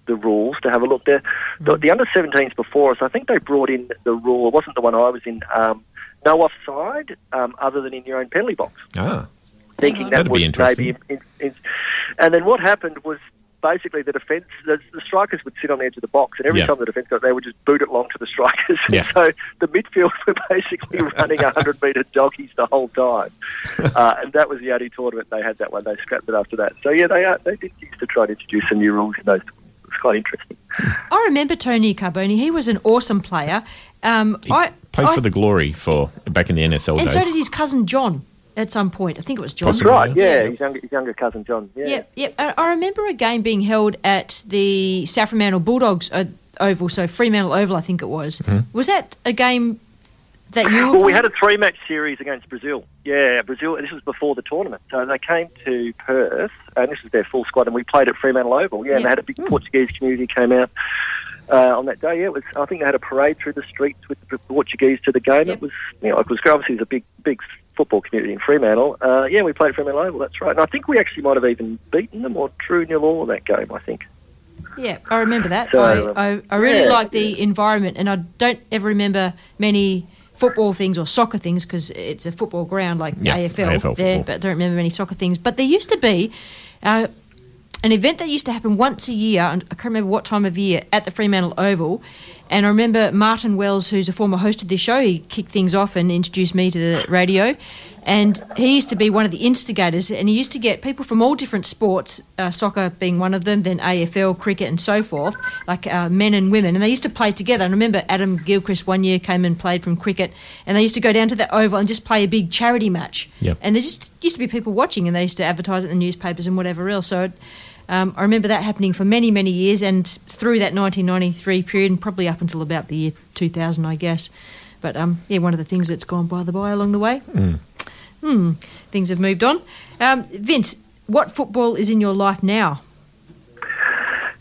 the rules to have a look there. The, the under 17s before us, I think they brought in the rule, it wasn't the one I was in, um, no offside um, other than in your own penalty box. Ah, Thinking that interesting. maybe. In, in, and then what happened was basically the defence, the, the strikers would sit on the edge of the box, and every Yeah. time the defence got, it, they would just boot it long to the strikers. Yeah. (laughs) so the midfield (laughs) were basically running 100 metre doggies the whole time. uh, and that was the only tournament they had that one. They scrapped it after that. So yeah, they are, they did used to try to introduce some new rules in those. It's quite interesting. I remember Tony Carboni. He was an awesome player. Um, I Played I- for the Glory for back in the NSL and days. so did his cousin John at some point. I think it was John. That's right. Yeah, his younger, his younger cousin John. Yeah. Yep, yep. I, I remember a game being held at the South Fremantle Bulldogs uh, Oval, so Fremantle Oval, I think it was. Was that a game that you were Well, we had a three-match series against Brazil. Yeah, Brazil. This was before the tournament, so they came to Perth, and this was their full squad, and we played at Fremantle Oval. Yeah, and they had a big Portuguese community came out uh, on that day. Yeah, it was. I think they had a parade through the streets with the Portuguese to the game. It was, you know, it was obviously it's a big, big football community in Fremantle. Uh, yeah, we played Fremantle Oval. That's right, and I think we actually might have even beaten them or drew nil all in that game. I think. Yeah, I remember that. So, I, I, I really yeah, like the environment, and I don't ever remember many football things or soccer things because it's a football ground like Yeah, AFL, AFL there, football. but I don't remember many soccer things. But there used to be uh, an event that used to happen once a year, and I can't remember what time of year, at the Fremantle Oval. And I remember Martin Wells, who's a former host of this show, he kicked things off and introduced me to the radio. And he used to be one of the instigators, and he used to get people from all different sports, uh, soccer being one of them, then AFL, cricket, and so forth, like uh, men and women. And they used to play together. And I remember Adam Gilchrist one year came and played from cricket, and they used to go down to the Oval and just play a big charity match. Yep. And there just used to be people watching, and they used to advertise it in the newspapers and whatever else. So it, um, I remember that happening for many, many years, and through that 1993 period, and probably up until about the year 2000, I guess. But um, yeah, one of the things that's gone by the by along the way. Mm. Hmm, things have moved on. Um, Vince, what football is in your life now?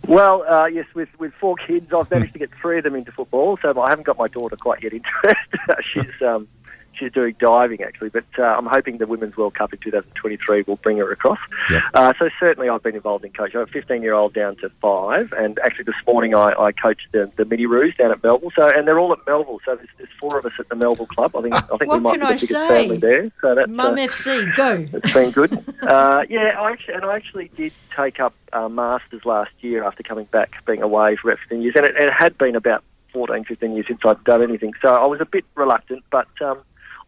Well, uh, yes, with, with four kids, I've managed to get three of them into football. So I haven't got my daughter quite yet into (laughs) it. she's um, she's doing diving actually, but uh, I'm hoping the Women's World Cup in 2023 will bring her across. Uh, so certainly, I've been involved in coaching. I'm a 15 year old down to five, and actually this morning I, I coached the, the mini roos down at Melville. So and they're all at Melville. So there's, there's four of us at the Melville club. I think I think we might can be the I biggest say? family there. So that's Mum uh, FC, go. (laughs) it's been good. uh, yeah, I actually, and I actually did take up uh, masters last year after coming back, being away for about 15 years, and it, it had been about 14, 15 years since I'd done anything. So I was a bit reluctant, but um,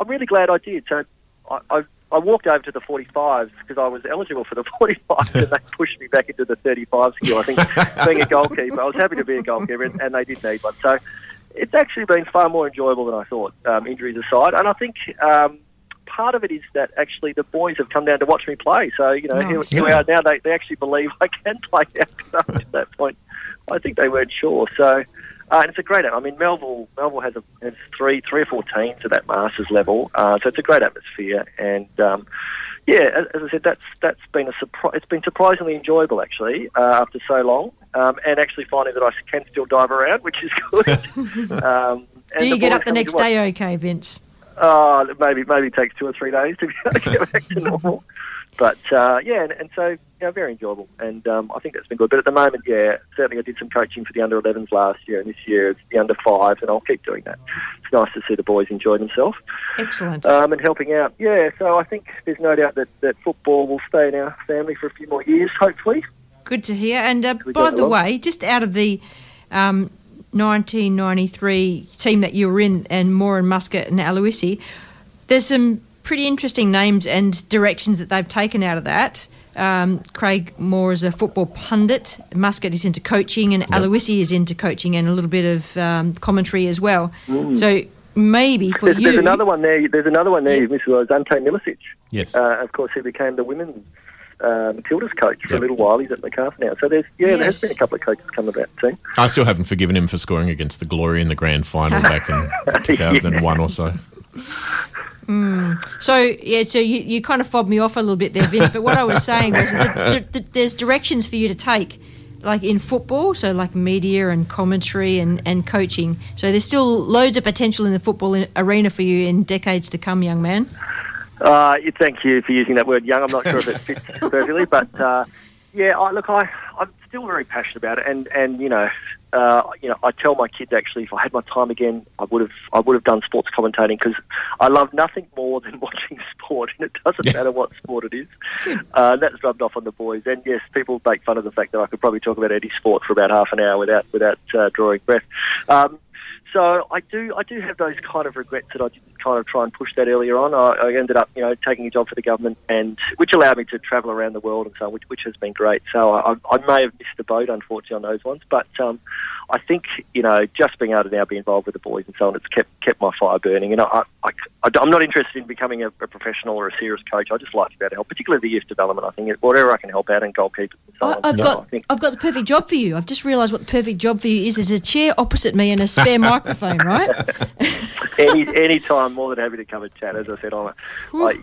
I'm really glad I did. So I, I, I walked over to the 45s because I was eligible for the (laughs) 45s, and they pushed me back into the 35 skill. I think (laughs) being a goalkeeper, I was happy to be a goalkeeper, and, and they did need one. So it's actually been far more enjoyable than I thought, um, injuries aside. And I think um, part of it is that actually the boys have come down to watch me play. So you know, Nice. here, here we are now. They, they actually believe I can play (laughs) now. to that point, I think they weren't sure. So. Uh, and it's a great. I mean, Melville Melville has, a, has three three or four teams at that masters level, uh, so it's a great atmosphere. And um, yeah, as, as I said, that's that's been a surprise. It's been surprisingly enjoyable actually uh, after so long, um, and actually finding that I can still dive around, which is good. (laughs) um, and Do you get up the next day okay, Vince? Oh, maybe maybe it takes two or three days to be able to get back to normal. But uh, yeah, and, and so yeah, very enjoyable, and um, I think that's been good. But at the moment, yeah, certainly I did some coaching for the under 11s last year, and this year it's the under fives, and I'll keep doing that. It's nice to see the boys enjoy themselves Excellent. um, and helping out. Yeah, so I think there's no doubt that, that football will stay in our family for a few more years, hopefully. Good to hear. And uh, by the along. way, just out of the um, 1993 team that you were in, and Moore and Muscat and Aloisi, there's some pretty interesting names and directions that they've taken out of that. Um, Craig Moore is a football pundit. Muscat is into coaching, and Aloisi is into coaching and a little bit of um, commentary as well. Mm. So maybe for There's, you, there's another one there. There's another one there. You missed was Ante Milicic. Yes. Uh, of course, he became the women's uh, Matilda's coach for a little while. He's at Macarthur now. So there's yeah, there has been a couple of coaches come about the team. I still haven't forgiven him for scoring against the Glory in the grand final (laughs) back in (laughs) 2001 or so. Mm. So yeah, so you, you kind of fobbed me off a little bit there, Vince. But what I was saying was that th- th- there's directions for you to take, like in football, so like media and commentary and, and coaching. So there's still loads of potential in the football in- arena for you in decades to come, young man. Uh, thank you for using that word young. I'm not sure if it fits (laughs) perfectly, but uh, yeah, I, look, I, I'm still very passionate about it, and, and you know, uh, you know, I tell my kids actually, if I had my time again, I would have I would have done sports commentating because I love nothing more than (laughs) watching sport, and it doesn't matter what sport it is. Uh, that's rubbed off on the boys, and yes, people make fun of the fact that I could probably talk about any sport for about half an hour without without uh, drawing breath. Um, so I do, I do have those kind of regrets that I didn't kind of try and push that earlier on. I, I ended up, you know, taking a job for the government, and which allowed me to travel around the world and so on, which, which has been great. So I, I may have missed the boat, unfortunately, on those ones. But um, I think, you know, just being able to now be involved with the boys and so on, it's kept kept my fire burning. And I, I, I, I'm not interested in becoming a, a professional or a serious coach. I just like to be able to help, particularly the youth development. I think whatever I can help out and goalkeepers and so I, on. I've So got I think I've got the perfect job for you. I've just realised what the perfect job for you is. There's a chair opposite me and a spare (laughs) microphone, right? any any time, more than happy to come and chat. As I said, I'm I,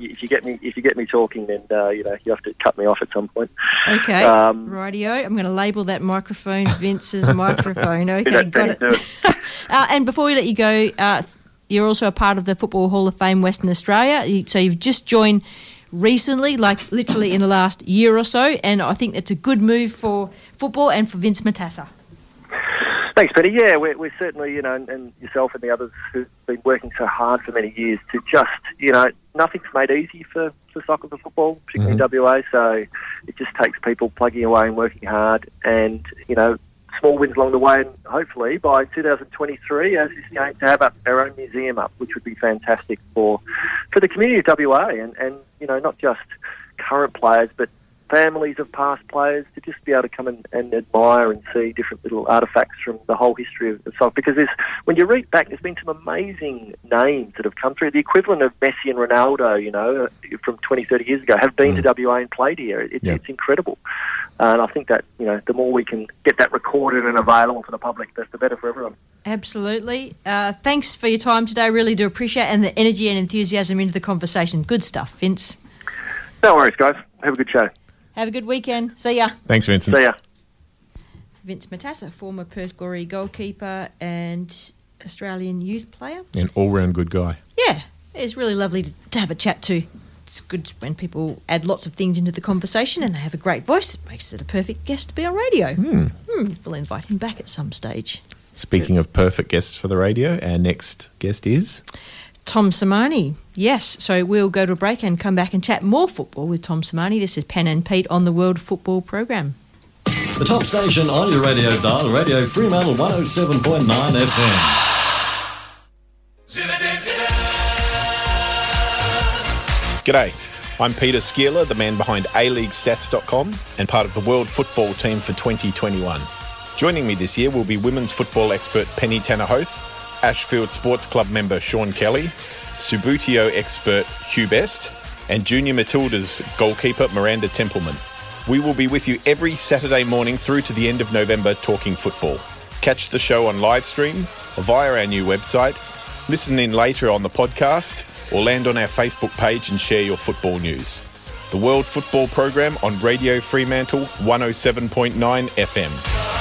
if you get me if you get me talking, then uh, you know you have to cut me off at some point. Okay, Um, rightio. I'm going to label that microphone Vince's (laughs) microphone. Okay, got it. to (laughs) Uh, and before we let you go, uh, you're also a part of the Football Hall of Fame Western Australia. You, so you've just joined recently, like literally in the last year or so, and I think that's a good move for football and for Vince Matassa. Thanks, Peter. Yeah, we're, we're certainly, you know, and, and yourself and the others who've been working so hard for many years to just, you know, nothing's made easy for, for soccer for football, particularly mm-hmm. in WA. So it just takes people plugging away and working hard and, you know, small wins along the way. And hopefully by 2023, as is going to have up our own museum up, which would be fantastic for, for the community of WA and, and, you know, not just current players, but families of past players to just be able to come and, and admire and see different little artifacts from the whole history of the soccer. Because there's, when you read back, there's been some amazing names that have come through. The equivalent of Messi and Ronaldo, you know, uh, from 20, 30 years ago, have been to WA and played here. It's, Yeah. it's incredible. And I think that, you know, the more we can get that recorded and available for the public, that's the better for everyone. Absolutely. Uh, thanks for your time today. Really do appreciate it, and the energy and enthusiasm into the conversation. Good stuff, Vince. No worries, guys. Have a good show. Have a good weekend. See ya. Thanks, Vincent. See ya. Vince Matassa, former Perth Glory goalkeeper and Australian youth player. An all round good guy. Yeah, it's really lovely to, to have a chat to. It's good when people add lots of things into the conversation and they have a great voice. It makes it a perfect guest to be on radio. Hmm. Hmm, we'll invite him back at some stage. Speaking of perfect guests for the radio, our next guest is. Tom Sermanni. Yes, so we'll go to a break and come back and chat more football with Tom Sermanni. This is Pen and Pete on the World Football Program. The top station on your radio dial, Radio Fremantle 107.9 FM. G'day, I'm Peter Szkiela, the man behind ALeagueStats.com and part of the World Football team for 2021. Joining me this year will be women's football expert Penny Tanner Hoth, Ashfield Sports Club member Sean Kelly, Subbuteo expert Hugh Best, and Junior Matilda's goalkeeper Miranda Templeman. We will be with you every Saturday morning through to the end of November talking football. Catch the show on live stream via our new website, listen in later on the podcast, or land on our Facebook page and share your football news. The World Football Program on Radio Fremantle 107.9 FM.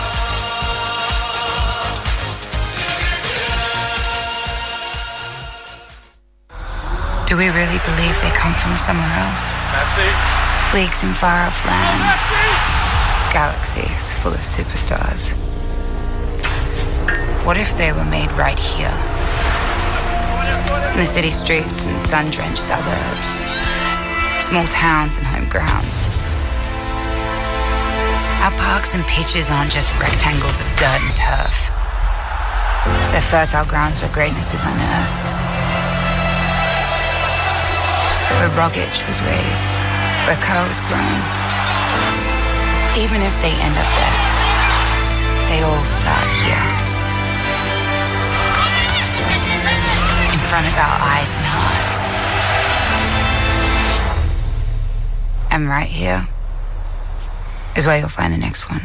Do we really believe they come from somewhere else? Leagues in far off lands, galaxies full of superstars. What if they were made right here? In the city streets and sun drenched suburbs, small towns and home grounds. Our parks and pitches aren't just rectangles of dirt and turf. They're fertile grounds where greatness is unearthed where Rogic was raised, where was grown. Even if they end up there, they all start here. In front of our eyes and hearts. And right here is where you'll find the next one.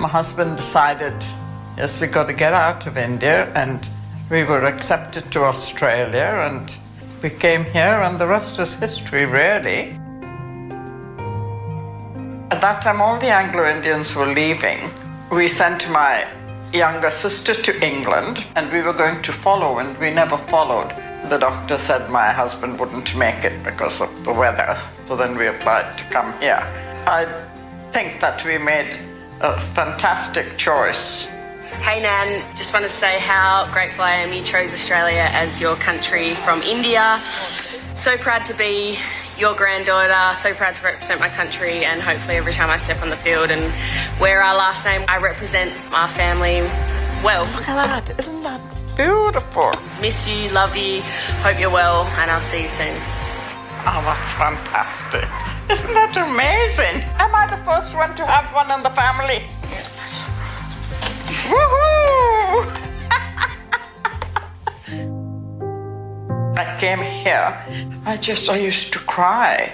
My husband decided, yes, we got to get out of India, and we were accepted to Australia, and we came here, and the rest is history, really. At that time, all the Anglo Indians were leaving. We sent my younger sister to England, and we were going to follow, and we never followed. The doctor said my husband wouldn't make it because of the weather, so then we applied to come here. I think that we made a fantastic choice. Hey Nan, just want to say how grateful I am you chose Australia as your country from India. So proud to be your granddaughter, so proud to represent my country, and hopefully every time I step on the field and wear our last name, I represent my family well. Look at that, isn't that beautiful? Miss you, love you, hope you're well, and I'll see you soon. Oh, that's fantastic. Isn't that amazing? Am I the first one to have one in the family? (laughs) I came here, I just, I used to cry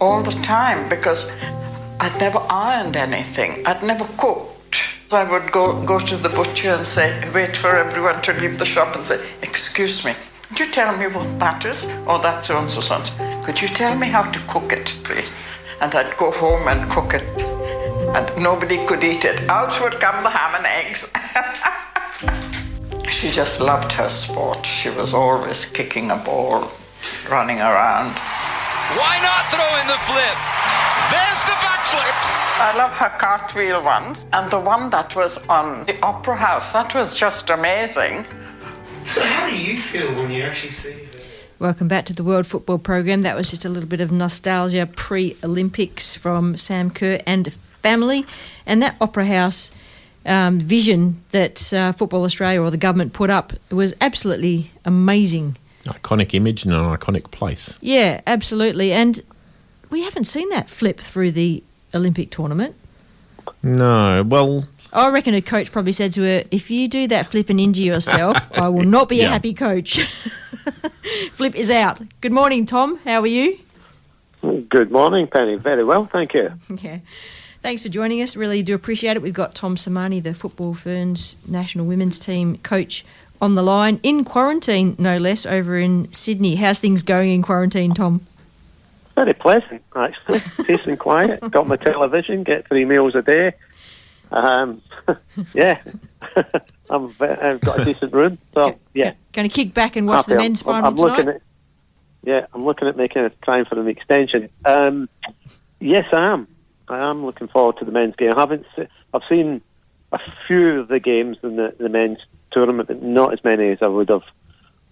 all the time because I'd never ironed anything, I'd never cooked. So I would go, go to the butcher and say, wait for everyone to leave the shop and say, excuse me, could you tell me what is? Oh, that's so and so so and so. Could you tell me how to cook it, please? And I'd go home and cook it, and nobody could eat it. Out would come the ham and eggs. (laughs) she just loved her sport. She was always kicking a ball, running around. Why not throw in the flip? There's the backflip. I love her cartwheel ones, and the one that was on the Opera House. That was just amazing. So, how do you feel when you actually see her? Welcome back to the World Football Program. That was just a little bit of nostalgia pre Olympics from Sam Kerr and family. And that Opera House um, vision that uh, Football Australia or the government put up was absolutely amazing. Iconic image and an iconic place. Yeah, absolutely. And we haven't seen that flip through the Olympic tournament. No, well, I reckon a coach probably said to her, "If you do that flip and injure yourself, (laughs) I will not be a happy coach." (laughs) flip is out. Good morning, Tom. How are you? Good morning, Penny. Very well, thank you. (laughs) Yeah. Thanks for joining us. Really do appreciate it. We've got Tom Sermanni, the Football Ferns national women's team coach, on the line in quarantine, no less, over in Sydney. How's things going in quarantine, Tom? Very pleasant, actually. (laughs) Peace and quiet. Got my television, get three meals a day. Um, (laughs) yeah, (laughs) I'm, I've got a decent room. So, yeah. Going to kick back and watch the Happy. men's I'm- final I'm, tonight? looking at, yeah, I'm looking at making a time for an extension. Um, yes, I am. I am looking forward to the men's game. I haven't. Se- I've seen a few of the games in the, the men's tournament, but not as many as I would have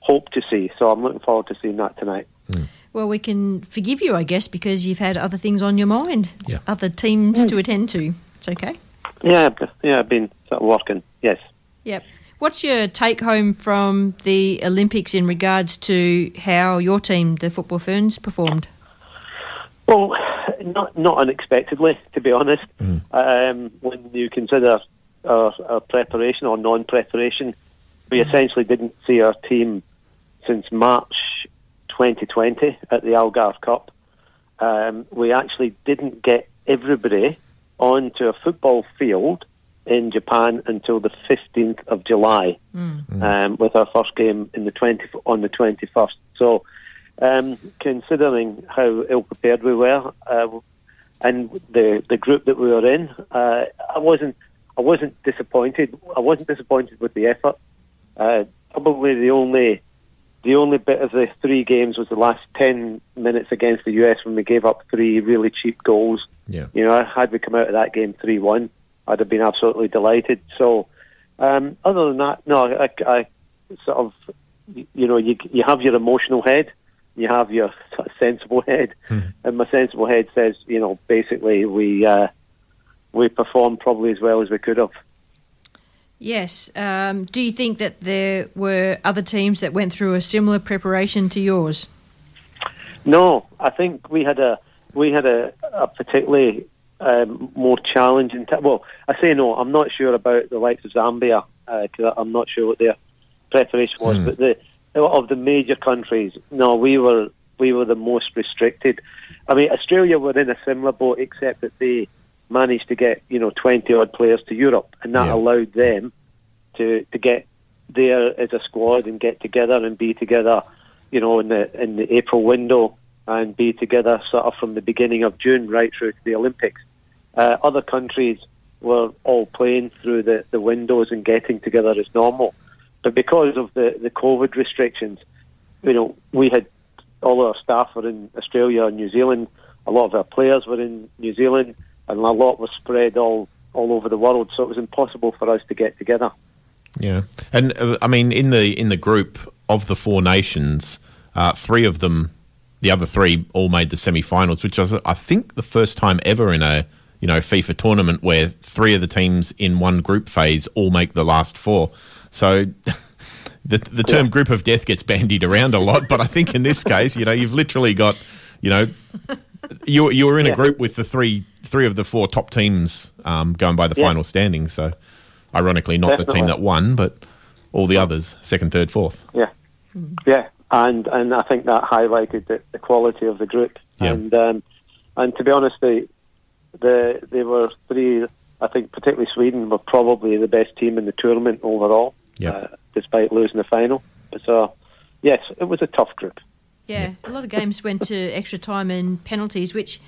hoped to see. So I'm looking forward to seeing that tonight. Hmm. Well, we can forgive you, I guess, because you've had other things on your mind, Yeah. other teams to hmm. attend to. It's okay. Yeah, I've- yeah, I've been sort of working. Yes. Yep. What's your take home from the Olympics in regards to how your team, the Football Ferns, performed? Well, not not unexpectedly, to be honest. Um, when you consider our, our preparation or non-preparation, we essentially didn't see our team since March 2020 at the Algarve Cup. Um, we actually didn't get everybody onto a football field in Japan until the 15th of July um, with our first game in the 20, on the 21st. So, um, considering how ill prepared we were uh, and the the group that we were in, uh, I wasn't I wasn't disappointed. I wasn't disappointed with the effort. Uh, probably the only the only bit of the three games was the last 10 minutes against the US when we gave up three really cheap goals. Yeah. You know, had we come out of that game 3 1, I'd have been absolutely delighted. So, um, other than that, no, I, I sort of, you know, you, you have your emotional head, you have your sort (laughs) of sensible head, and my sensible head says, you know, basically we, uh, we performed probably as well as we could have. Yes. Um, do you think that there were other teams that went through a similar preparation to yours? No, I think we had a we had a, a particularly um, more challenging. T- well, I say no. I'm not sure about the likes of Zambia because I'm not sure what their preparation was. Hmm. But the of the major countries, no, we were we were the most restricted. I mean, Australia were in a similar boat, except that they managed to get you know 20 odd players to Europe, and that Yeah. allowed them to to get there as a squad and get together and be together, you know, in the in the April window and be together sort of from the beginning of June right through to the Olympics. Uh, other countries were all playing through the, the windows and getting together as normal, but because of the the COVID restrictions, you know, we had all our staff were in Australia and New Zealand. A lot of our players were in New Zealand, and a lot was spread all all over the world. So it was impossible for us to get together. Yeah, and uh, I mean, in the in the group of the four nations, uh, three of them, the other three, all made the semi-finals, which was, I think, the first time ever in a you know FIFA tournament where three of the teams in one group phase all make the last four. So. The, the term group of death gets bandied around a lot, but I think in this case, you know, you've literally got, you know, you you were in a group with the three three of the four top teams um, going by the Yeah. final standings. So, ironically, not the team that won, but all the others, second, third, fourth. Yeah, yeah, and and I think that highlighted the, the quality of the group. Yeah. And um, and to be honest, the the they were three. I think particularly Sweden were probably the best team in the tournament overall, Yeah. uh, despite losing the final. So yes, it was a tough group. Yeah, a lot of games went to (laughs) extra time and penalties, which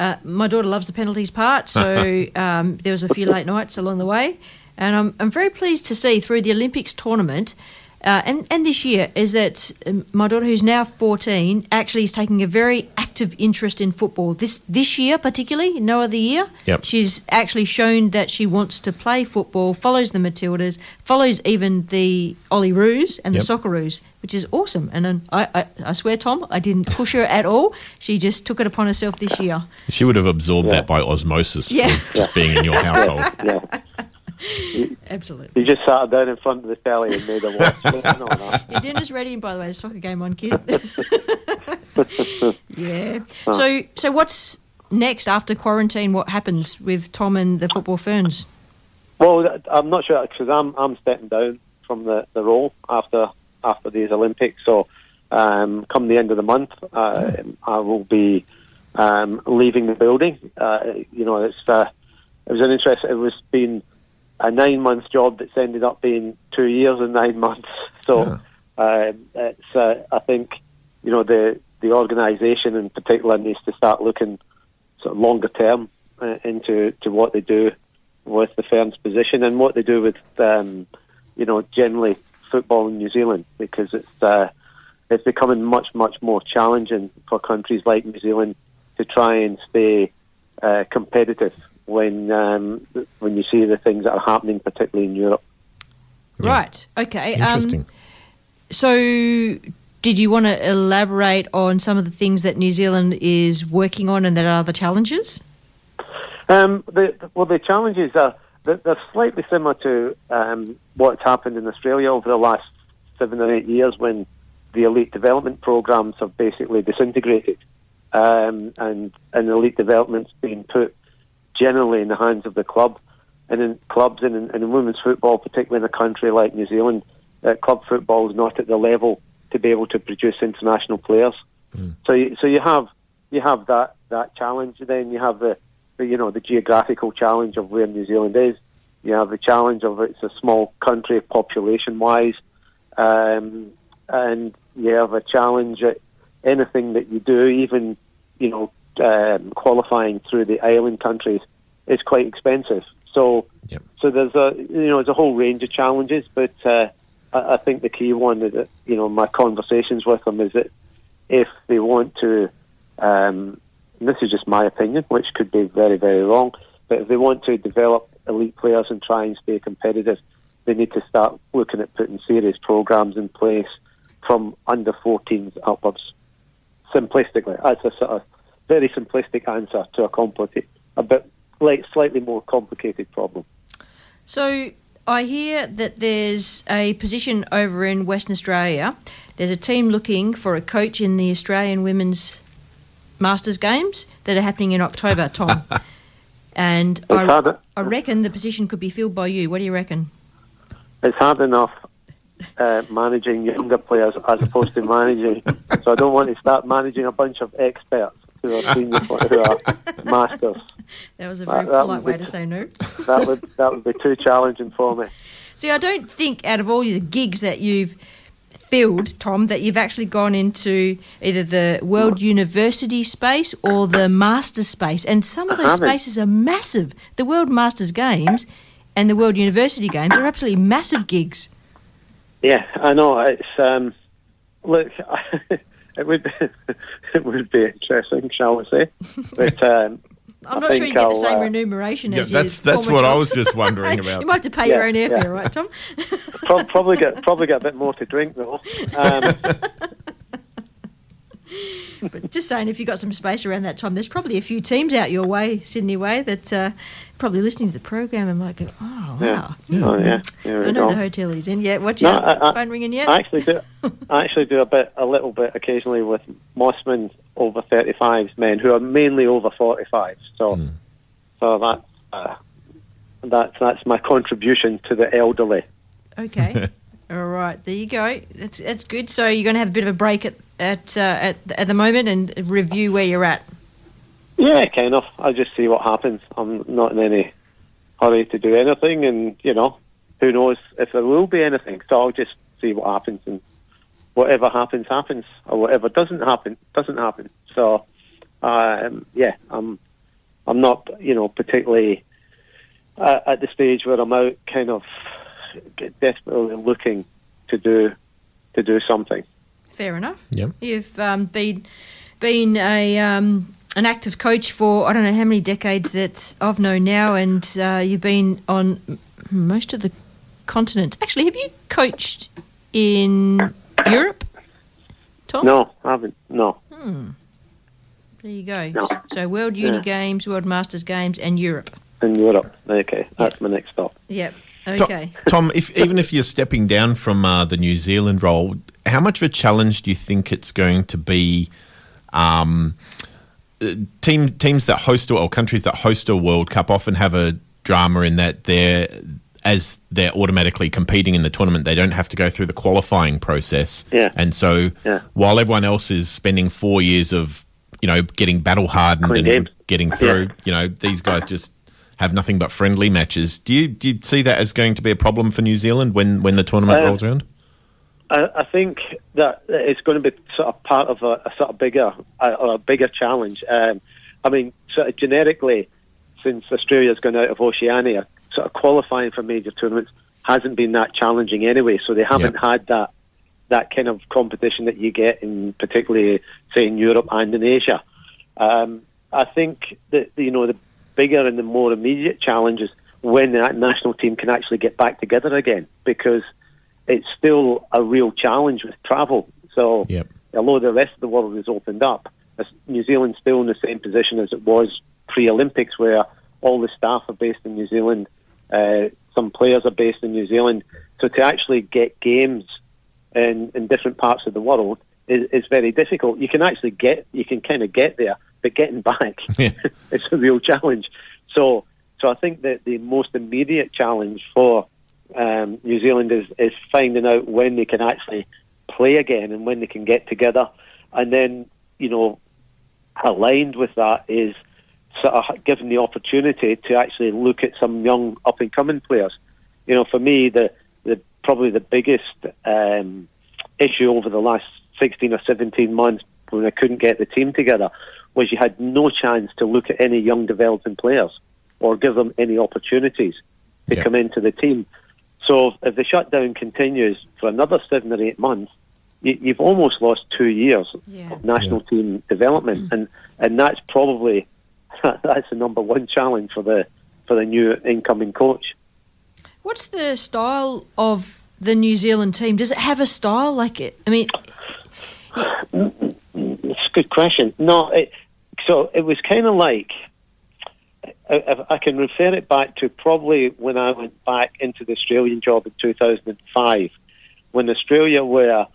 uh, my daughter loves the penalties part. So (laughs) um, there was a few late nights along the way, and I'm I'm very pleased to see through the Olympics tournament. Uh, and, and this year is that um, my daughter, who's now 14, actually is taking a very active interest in football. This this year, particularly, no other year, Yep. she's actually shown that she wants to play football, follows the Matildas, follows even the Olyroos and the Yep. Socceroos, which is awesome. And then I, I, I swear, Tom, I didn't push her at all. She just took it upon herself this year. She would have absorbed that by osmosis Yeah. just being in your (laughs) household. Yeah, (laughs) Absolutely. you just sat down in front of the telly and made a watch. (laughs) Your dinner's ready, by the way. The soccer game on, kid. (laughs) yeah. So, so what's next after quarantine? What happens with Tom and the football ferns? Well, I'm not sure because I'm I'm stepping down from the, the role after after these Olympics. So, um, come the end of the month, uh, I will be um, leaving the building. Uh, you know, it's uh, it was an interest. It was been a nine month job that's ended up being two years and nine months. (laughs) So, uh, it's uh, I think you know the the organisation in particular needs to start looking sort of longer term uh, into to what they do with the Ferns' position and what they do with um, you know generally football in New Zealand because it's uh, it's becoming much much more challenging for countries like New Zealand to try and stay uh, competitive when um, when you see the things that are happening particularly in Europe. Right. Okay. Interesting. Um, so, did you want to elaborate on some of the things that New Zealand is working on and that are the challenges? Um, the, well, the challenges are they're, they're slightly similar to um, what's happened in Australia over the last seven or eight years when the elite development programs have basically disintegrated. um, and and elite development's being put generally in the hands of the club and in clubs and in, and in women's football, particularly in a country like New Zealand, uh, club football is not at the level to be able to produce international players. So you, so you have you have that that challenge. Then you have the, the you know the geographical challenge of where New Zealand is. You have the challenge of it's a small country population wise, um, and you have a challenge at anything that you do, even you know um, qualifying through the island countries, is quite expensive. So so there's a you know there's a whole range of challenges, but uh, I, I think the key one is that you know my conversations with them is that if they want to, um, and this is just my opinion, which could be very, very wrong, but if they want to develop elite players and try and stay competitive, they need to start looking at putting serious programs in place from under 14s upwards. Simplistically, that's a sort of very simplistic answer to a complicated, a bit like slightly more complicated problem. So I hear that there's a position over in Western Australia. There's a team looking for a coach in the Australian Women's Masters Games that are happening in October, Tom. (laughs) and I, I reckon the position could be filled by you. What do you reckon? It's hard enough uh, managing younger players as opposed to managing. So I don't want to start managing a bunch of experts who are senior, who are masters. That was a very that polite way be to say no. (laughs) That would that would be too challenging for me. See, I don't think out of all the gigs that you've filled, Tom, that you've actually gone into either the World University space or the Masters space. And some of those spaces are massive. The World Masters Games and the World University Games are absolutely massive gigs. Yeah, I know. It's um, look, (laughs) it would (laughs) it would be interesting, shall we say? But um, (laughs) I'm not sure you get the I'll, same uh, remuneration Yeah, as that's- your that's former what I was just (laughs) wondering about. you might have to pay your own airfare, yeah. right, Tom? prob- probably get probably get a bit more to drink though. Um, But just saying, if you've got some space around that time, there's probably a few teams out your way, Sydney way, that uh, probably listening to the program and might go, oh, wow. yeah. Oh yeah. There I know go. the hotel he's in. Yeah, watch No, out. I- I- Phone ringing yet? I actually do. I actually do a bit, a little bit occasionally with Mosman over 35s men who are mainly over 45s. So, so that's uh, that's that's my contribution to the elderly. Okay. (laughs) All right, there you go. That's that's good. So you're going to have a bit of a break at at uh, at, at the moment and review where you're at. Yeah, kind of. I'll just see what happens. I'm not in any hurry to do anything, and you know, who knows if there will be anything. So I'll just see what happens, and whatever happens, happens, or whatever doesn't happen, doesn't happen. So, um, yeah, I'm, I'm not, you know, particularly uh, at the stage where I'm out, kind of desperately looking to do, to do something. Fair enough. Yep. You've um, been been a um, an active coach for I don't know how many decades that I've known now, and uh, you've been on most of the continents. Actually, have you coached in Europe? Tom? No, I haven't. No. Hmm. There you go. No. So World Uni Yeah. Games, World Masters Games, and Europe. In Europe. Okay, that's my next stop. Yep. Okay. (laughs) Tom, if even if you're stepping down from uh, the New Zealand role, how much of a challenge do you think it's going to be? Um, uh, team teams that host or countries that host a World Cup often have a drama in that they're as they're automatically competing in the tournament, they don't have to go through the qualifying process. Yeah. And so Yeah. while everyone else is spending four years of you know getting battle hardened and games. getting through, you know these guys just have nothing but friendly matches. Do you do you see that as going to be a problem for New Zealand when when the tournament Uh, rolls around? I, I think that it's going to be sort of part of a, a sort of bigger or a bigger challenge. Um, I mean, sort of generically, since Australia's gone out of Oceania, sort of qualifying for major tournaments hasn't been that challenging anyway. So they haven't had that that kind of competition that you get in particularly say in Europe and in Asia. Um, I think that you know the bigger and the more immediate challenge is when that national team can actually get back together again because it's still a real challenge with travel. So although the rest of the world is opened up, New Zealand's still in the same position as it was pre-Olympics, where all the staff are based in New Zealand, uh, some players are based in New Zealand. So to actually get games in, in different parts of the world is, is very difficult. You can actually get, you can kind of get there, but getting back (laughs) (laughs) is a real challenge. So, so I think that the most immediate challenge for um, New Zealand is, is finding out when they can actually play again and when they can get together, and then you know, aligned with that is sort of given the opportunity to actually look at some young up and coming players. You know, for me, the the probably the biggest um, issue over the last sixteen or seventeen months when I couldn't get the team together was you had no chance to look at any young developing players or give them any opportunities to come into the team. So if the shutdown continues for another seven or eight months, you, you've almost lost two years of national team development, mm. and and that's probably (laughs) that's the number one challenge for the for the new incoming coach. What's the style of the New Zealand team? Does it have a style? Like, it, I mean, (sighs) It's a good question. No, it, so it was kind of like I, I- can refer it back to probably when I went back into the Australian job in 2005, when Australia were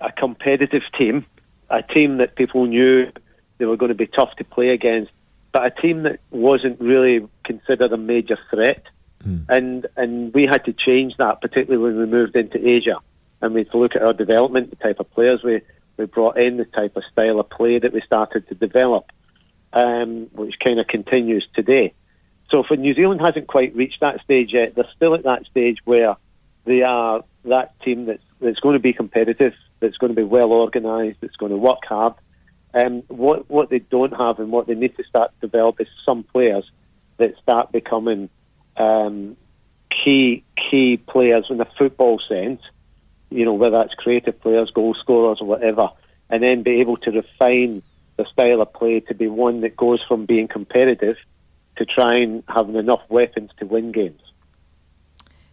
a competitive team, a team that people knew they were going to be tough to play against, but a team that wasn't really considered a major threat. Hmm. And and we had to change that, particularly when we moved into Asia, and we had to look at our development, the type of players we we brought in, the type of style of play that we started to develop, um, which kind of continues today. So, for New Zealand hasn't quite reached that stage yet. They're still at that stage where they are that team that's that's going to be competitive, that's going to be well organised, that's going to work hard. Um, what what they don't have and what they need to start to develop is some players that start becoming um, key key players in the football sense. You know, whether that's creative players, goal scorers, or whatever, and then be able to refine the style of play to be one that goes from being competitive to try and having enough weapons to win games.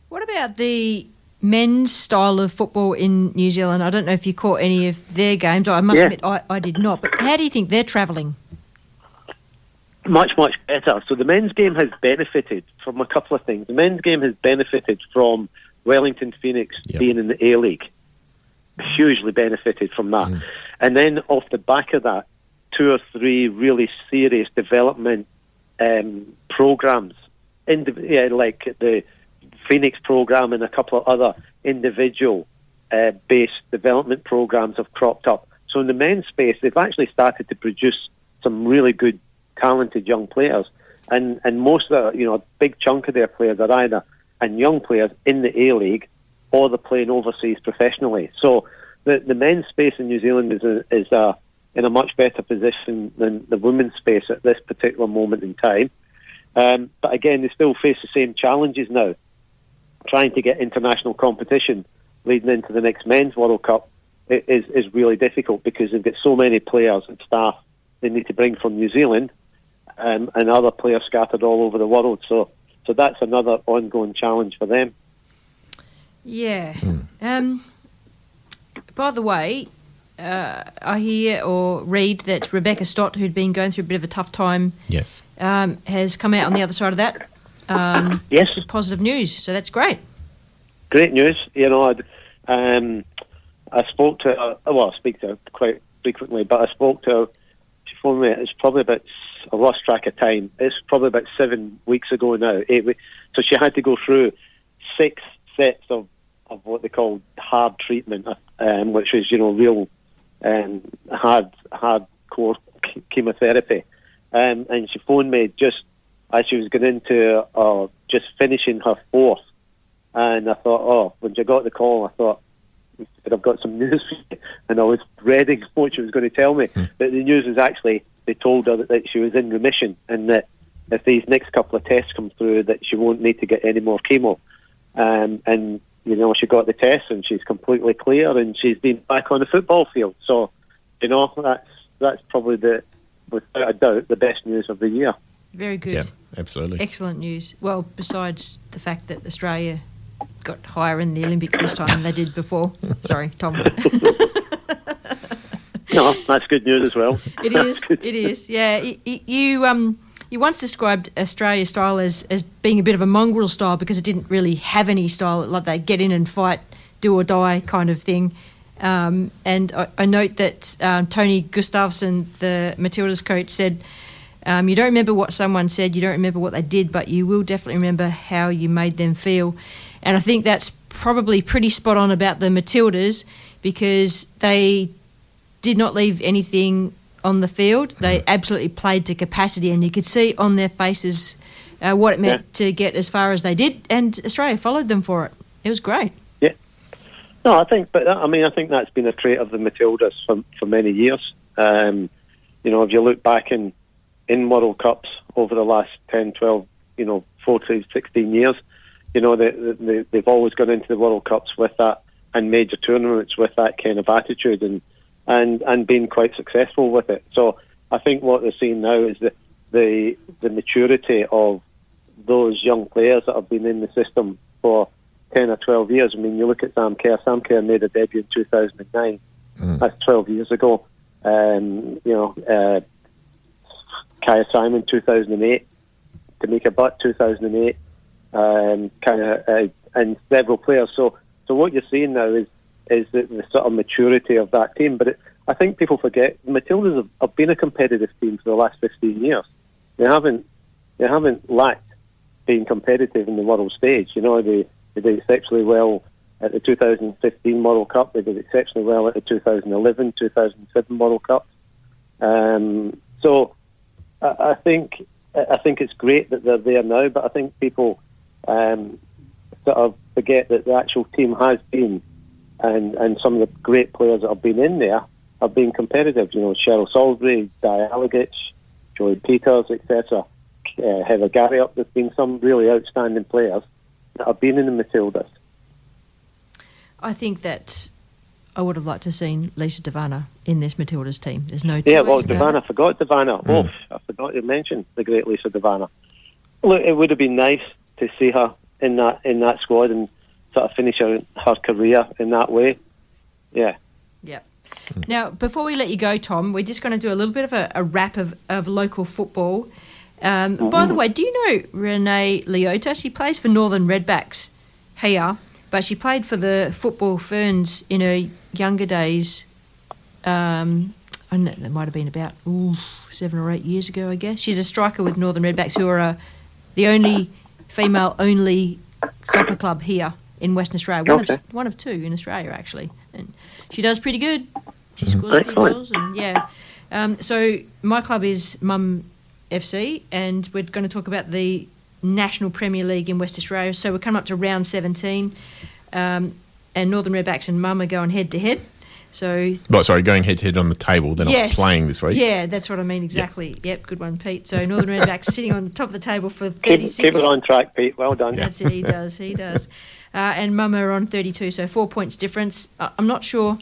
what about the men's style of football in New Zealand? I don't know if you caught any of their games. I must Yeah. admit, I, I did not. But how do you think they're travelling? much, much better. So the men's game has benefited from a couple of things. The men's game has benefited from Wellington Phoenix being in the A League. Hugely benefited from that. Mm. And then off the back of that, two or three really serious development um, programs, yeah, like the Phoenix program and a couple of other individual uh, based development programs have cropped up. So in the men's space, they've actually started to produce some really good, talented young players, and and most of the, you know a big chunk of their players are either and young players in the A League or they're playing overseas professionally. So the the men's space in New Zealand is a, is a, in a much better position than the women's space at this particular moment in time. Um, but again, they still face the same challenges now trying to get international competition leading into the next men's World Cup i- is is really difficult because they've got so many players and staff they need to bring from New Zealand um, and other players scattered all over the world. So so that's another ongoing challenge for them. Yeah. Um, by the way, uh, I hear or read that Rebecca Stott, who'd been going through a bit of a tough time, Yes. um, has come out on the other side of that. Um, yes. With positive news. So that's great. Great news. You know, I'd, um, I spoke to her, well, I speak to her quite frequently, but I spoke to her, she phoned me, it's probably about, I lost track of time, it's probably about seven weeks ago now, eight weeks. So she had to go through six sets of, of what they call hard treatment, um, which was, you know, real um, had hardcore ch- chemotherapy. Um, and she phoned me just as she was going into, uh, just finishing her fourth. And I thought, oh, when she got the call, I thought, I've got some (laughs) news for you. And I was dreading (laughs) what she was going to tell me. But the news is actually, they told her that, that she was in remission and that if these next couple of tests come through, that she won't need to get any more chemo. Um, and, you know, she got the test and she's completely clear and she's been back on the football field. So, you know, that's, that's probably the, without a doubt, the best news of the year. Very good. Yeah, absolutely. Excellent news. Well, besides the fact that Australia got higher in the Olympics this time than they did before. (laughs) Sorry, Tom. (laughs) No, that's good news as well. It is. (laughs) It is. Yeah. Y- y- You um you once described Australia's style as as being a bit of a mongrel style because it didn't really have any style like that get in and fight, do or die kind of thing. Um, and I, I note that um, Tony Gustavsson, the Matildas coach, said, um, You don't remember what someone said, you don't remember what they did, but you will definitely remember how you made them feel. And I think that's probably pretty spot on about the Matildas because they did not leave anything on the field. They absolutely played to capacity, and you could see on their faces uh, what it meant to get as far as they did, and Australia followed them for it. It was great. Yeah. No, I think, but that, I mean, I think that's been a trait of the Matildas for for many years. Um, you know, if you look back in in World Cups over the last 10, 12, you know, 14, 16 years, you know, they, they, they've always gone into the World Cups with that and major tournaments with that kind of attitude and and and been quite successful with it. So I think what they're seeing now is the the the maturity of those young players that have been in the system for 10 or 12 years. I mean, you look at Sam Kerr. Sam Kerr made a debut in 2009. That's 12 years ago. Um, you know, uh, Kyah Simon, 2008. Tameka Butt, 2008. Um, kind of, uh, and several players. So, so what you're seeing now is is the, the sort of maturity of that team. But it, I think people forget Matildas have, have been a competitive team for the last 15 years. They haven't they haven't lacked being competitive in the world stage. You know, they, they did exceptionally well at the 2015 World Cup. They did exceptionally well at the 2011, 2007 World Cup. Um, so I, I think I think it's great that they're there now, but I think people um, sort of forget that the actual team has been, and, and some of the great players that have been in there have been competitive. You know, Cheryl Salisbury, Di Alagich, Joy Peters, etc. Uh, Heather Garriock. There's been some really outstanding players that have been in the Matildas. I think that I would have liked to have seen Lisa De Vanna in this Matildas team. There's no two Yeah, well, ways about De Vanna, it. I forgot De Vanna. Oh, I forgot to mention the great Lisa De Vanna. Look, it would have been nice to see her in that in that squad and sort of finish her, her career in that way. Yeah. Yeah. Now, before we let you go, Tom, we're just going to do a little bit of a, a wrap of, of local football. Um, By the way, do you know Renee Leota? She plays for Northern Redbacks here, but she played for the Football Ferns in her younger days. Um, I know, that might have been about ooh, seven or eight years ago, I guess. She's a striker with Northern Redbacks, who are uh, the only female-only soccer club here in Western Australia. One, Okay. of, one of two in Australia, actually. And she does pretty good. She scores a few goals, and yeah. Um, so my club is Mum FC, and we're going to talk about the National Premier League in West Australia. So we're coming up to round 17, um, and Northern Redbacks and Mum are going head to head. So Well, sorry, going head to head on the table. They're yes, not playing this week. Yeah, that's what I mean exactly. Yep, good one, Pete. So Northern Redbacks (laughs) sitting on the top of the table for Keep, 36. keep it on track, Pete. Well done. That's it. He does. He does. (laughs) Uh, and Mum are on 32, so four points difference. Uh, I'm not sure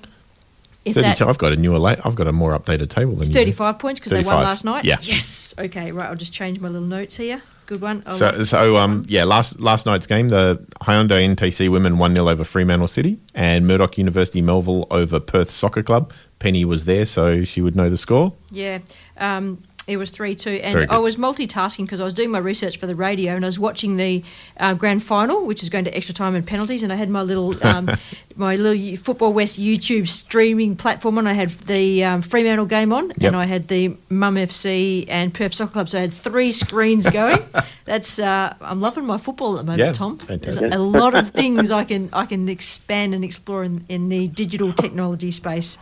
if that 32, I've got a newer. I've got a more updated table than It's you. 35 points because they won last night. yeah. Yes. Okay. Right. I'll just change my little notes here. Good one. I'll So, so um, yeah, last last night's game, the Hyundai NTC women 1 0 over Fremantle City and Murdoch University Melville over Perth Soccer Club. Penny was there, so she would know the score. Yeah. Um, it was 3 2. And. I was multitasking because I was doing my research for the radio and I was watching the uh, grand final, which is going to extra time and penalties. And I had my little um, (laughs) my little Football West YouTube streaming platform on. I had the um, Fremantle game on Yep. and I had the Mum FC and Perth Soccer Club. So I had three screens going. (laughs) That's uh, I'm loving my football at the moment, Yeah, Tom. There's a lot of things I can I can expand and explore in, in the digital technology space.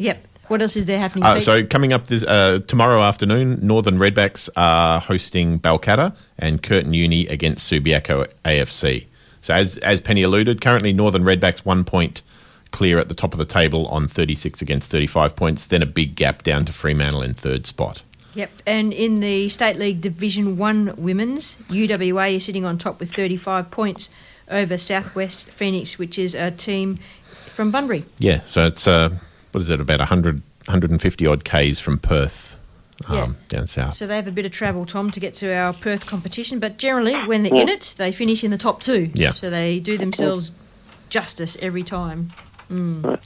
Yep. What else is there happening? Uh, so coming up this uh, tomorrow afternoon, Northern Redbacks are hosting Balcatta and Curtin Uni against Subiaco AFC. So as as Penny alluded, currently Northern Redbacks one point clear at the top of the table on 36 against 35 points. Then a big gap down to Fremantle in third spot. Yep, and in the State League Division 1 Women's, UWA is sitting on top with 35 points over Southwest Phoenix, which is a team from Bunbury. Yeah, so it's uh, what is it about 100 150 odd k's from Perth um, Yeah. down south. So they have a bit of travel, Tom, to get to our Perth competition, but generally, when they're in it, they finish in the top two. Yeah. So they do themselves justice every time. Mm.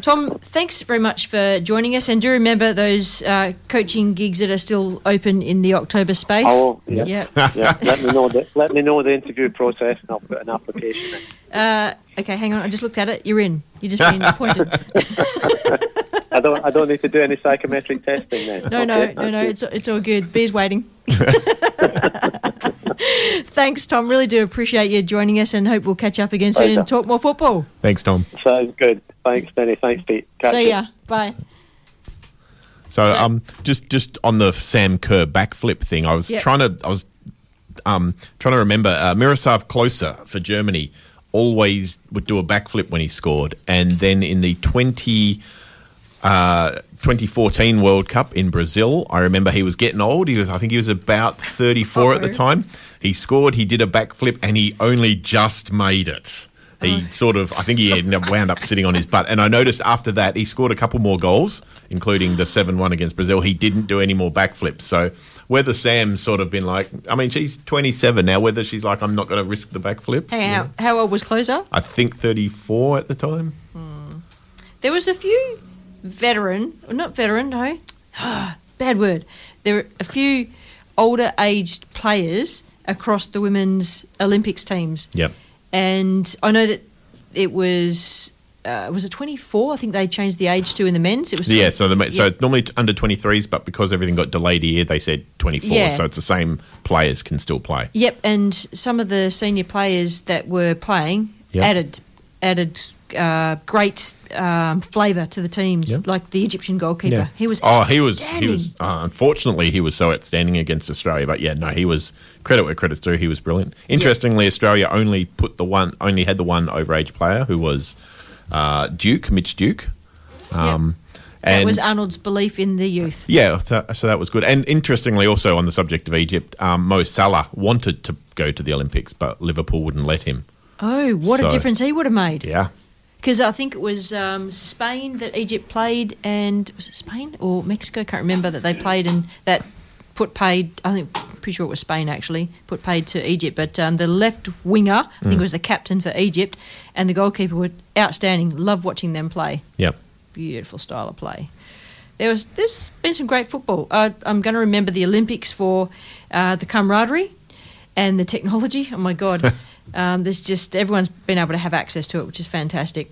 Tom, thanks very much for joining us. And do remember those uh, coaching gigs that are still open in the October space. Oh, yeah. Yep. (laughs) yeah. Let me know the let me know the interview process, and I'll put an application in. Uh, okay, hang on. I just looked at it. You're in. You just been appointed. (laughs) I don't I don't need to do any psychometric testing then. No, no, Okay, no, no. that's It's it's all good. Beer's waiting. (laughs) (laughs) Thanks, Tom. Really do appreciate you joining us, and hope we'll catch up again soon and talk more football. Thanks, Tom. Sounds good. Thanks, Denny. Thanks, Pete. Catch See you. ya. Bye. So, um, just just on the Sam Kerr backflip thing, I was Yep. trying to I was um trying to remember uh, Miroslav Klose for Germany always would do a backflip when he scored, and then in the twenty. Uh, 2014 World Cup in Brazil. I remember he was getting old. He was, I think he was about 34 at the time. He scored. He did a backflip, and he only just made it. He oh. sort of, I think he ended up wound up sitting on his butt. And I noticed after that, he scored a couple more goals, including the 7 1 against Brazil. He didn't do any more backflips. So whether Sam's sort of been like, I mean, she's 27 now, whether she's like, I'm not going to risk the backflips. Hey, how, how old was Klose? I think 34 at the time. Hmm. There was a few veteran, not veteran, no, (gasps) bad word. There were a few older aged players across the women's Olympics teams. Yep. And I know that it was, uh, was it 24? I think they changed the age to in the men's. It was Yeah, so the, so yeah. it's normally under 23s, but because everything got delayed a year, they said 24. Yeah. So it's the same players can still play. Yep, and some of the senior players that were playing Yep. added added uh, great um, flavour to the teams, Yep. like the Egyptian goalkeeper. He was oh he was he was uh, unfortunately he was so outstanding against Australia but yeah no he was credit where credit's due he was brilliant. Interestingly Australia only put the one only had the one overage player who was uh, Duke Mitch Duke. Um, That was Arnold's belief in the youth. yeah th- so that was good. And interestingly also on the subject of Egypt um, Mo Salah wanted to go to the Olympics but Liverpool wouldn't let him. Oh, what a difference he would have made. yeah Because I think it was um, Spain that Egypt played, and was it Spain or Mexico? I can't remember that they played and that put paid. I think pretty sure it was Spain actually put paid to Egypt. But um, the left winger, I think Mm. was the captain for Egypt, and the goalkeeper were outstanding. Love watching them play. yep Beautiful style of play. There was there's been some great football. Uh, I'm going to remember the Olympics for uh, the camaraderie and the technology. Oh my god, (laughs) um, there's just everyone's been able to have access to it, which is fantastic.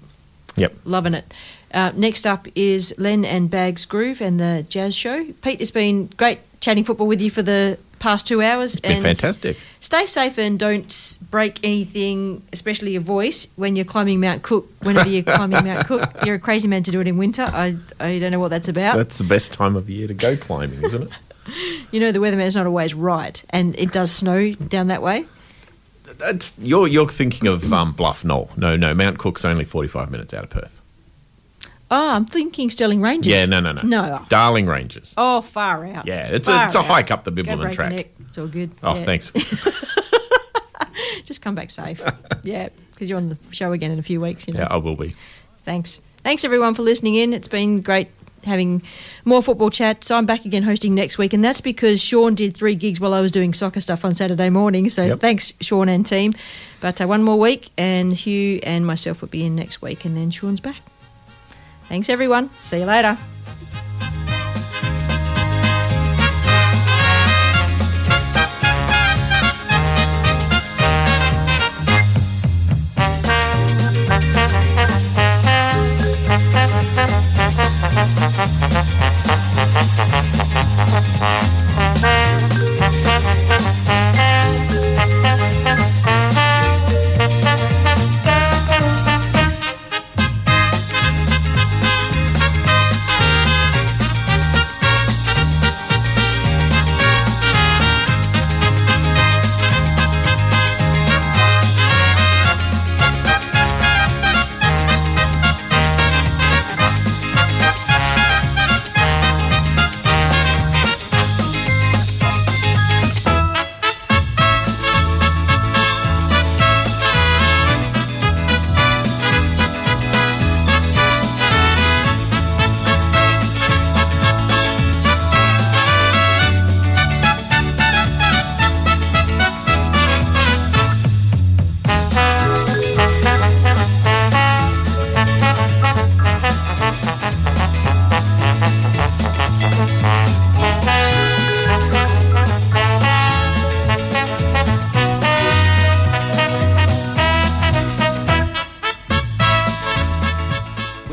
Yep. Loving it. Uh, next up is Len and Bags Groove and the Jazz Show. Pete, it's been great chatting football with you for the past two hours. it's been fantastic Stay safe and don't break anything, especially your voice, when you're climbing Mount Cook. Whenever you're climbing Mount Cook, (laughs) you're a crazy man to do it in winter. I, I don't know what that's about. that's the best time of year to go climbing isn't it (laughs) You know, the weatherman's not always right, and it does snow down that way. That's you're you're thinking of um, Bluff Knoll. No, no, Mount Cook's only forty five minutes out of Perth. Oh, I'm thinking Stirling Ranges. Yeah, no, no, no. No. Darling Ranges. Oh, far out. Yeah, it's a it's a out. hike up the Bibbulmun track. neck. It's all good. Oh, Yeah. thanks. (laughs) Just come back safe. yeah, because you're on the show again in a few weeks. You know. Yeah, I will be. Thanks. Thanks everyone for listening in. It's been great having more football chat. So I'm back again hosting next week, and that's because Sean did three gigs while I was doing soccer stuff on Saturday morning. So Yep. thanks, Sean and team. But uh, one more week, and Hugh and myself will be in next week, and then Sean's back. Thanks everyone. See you later.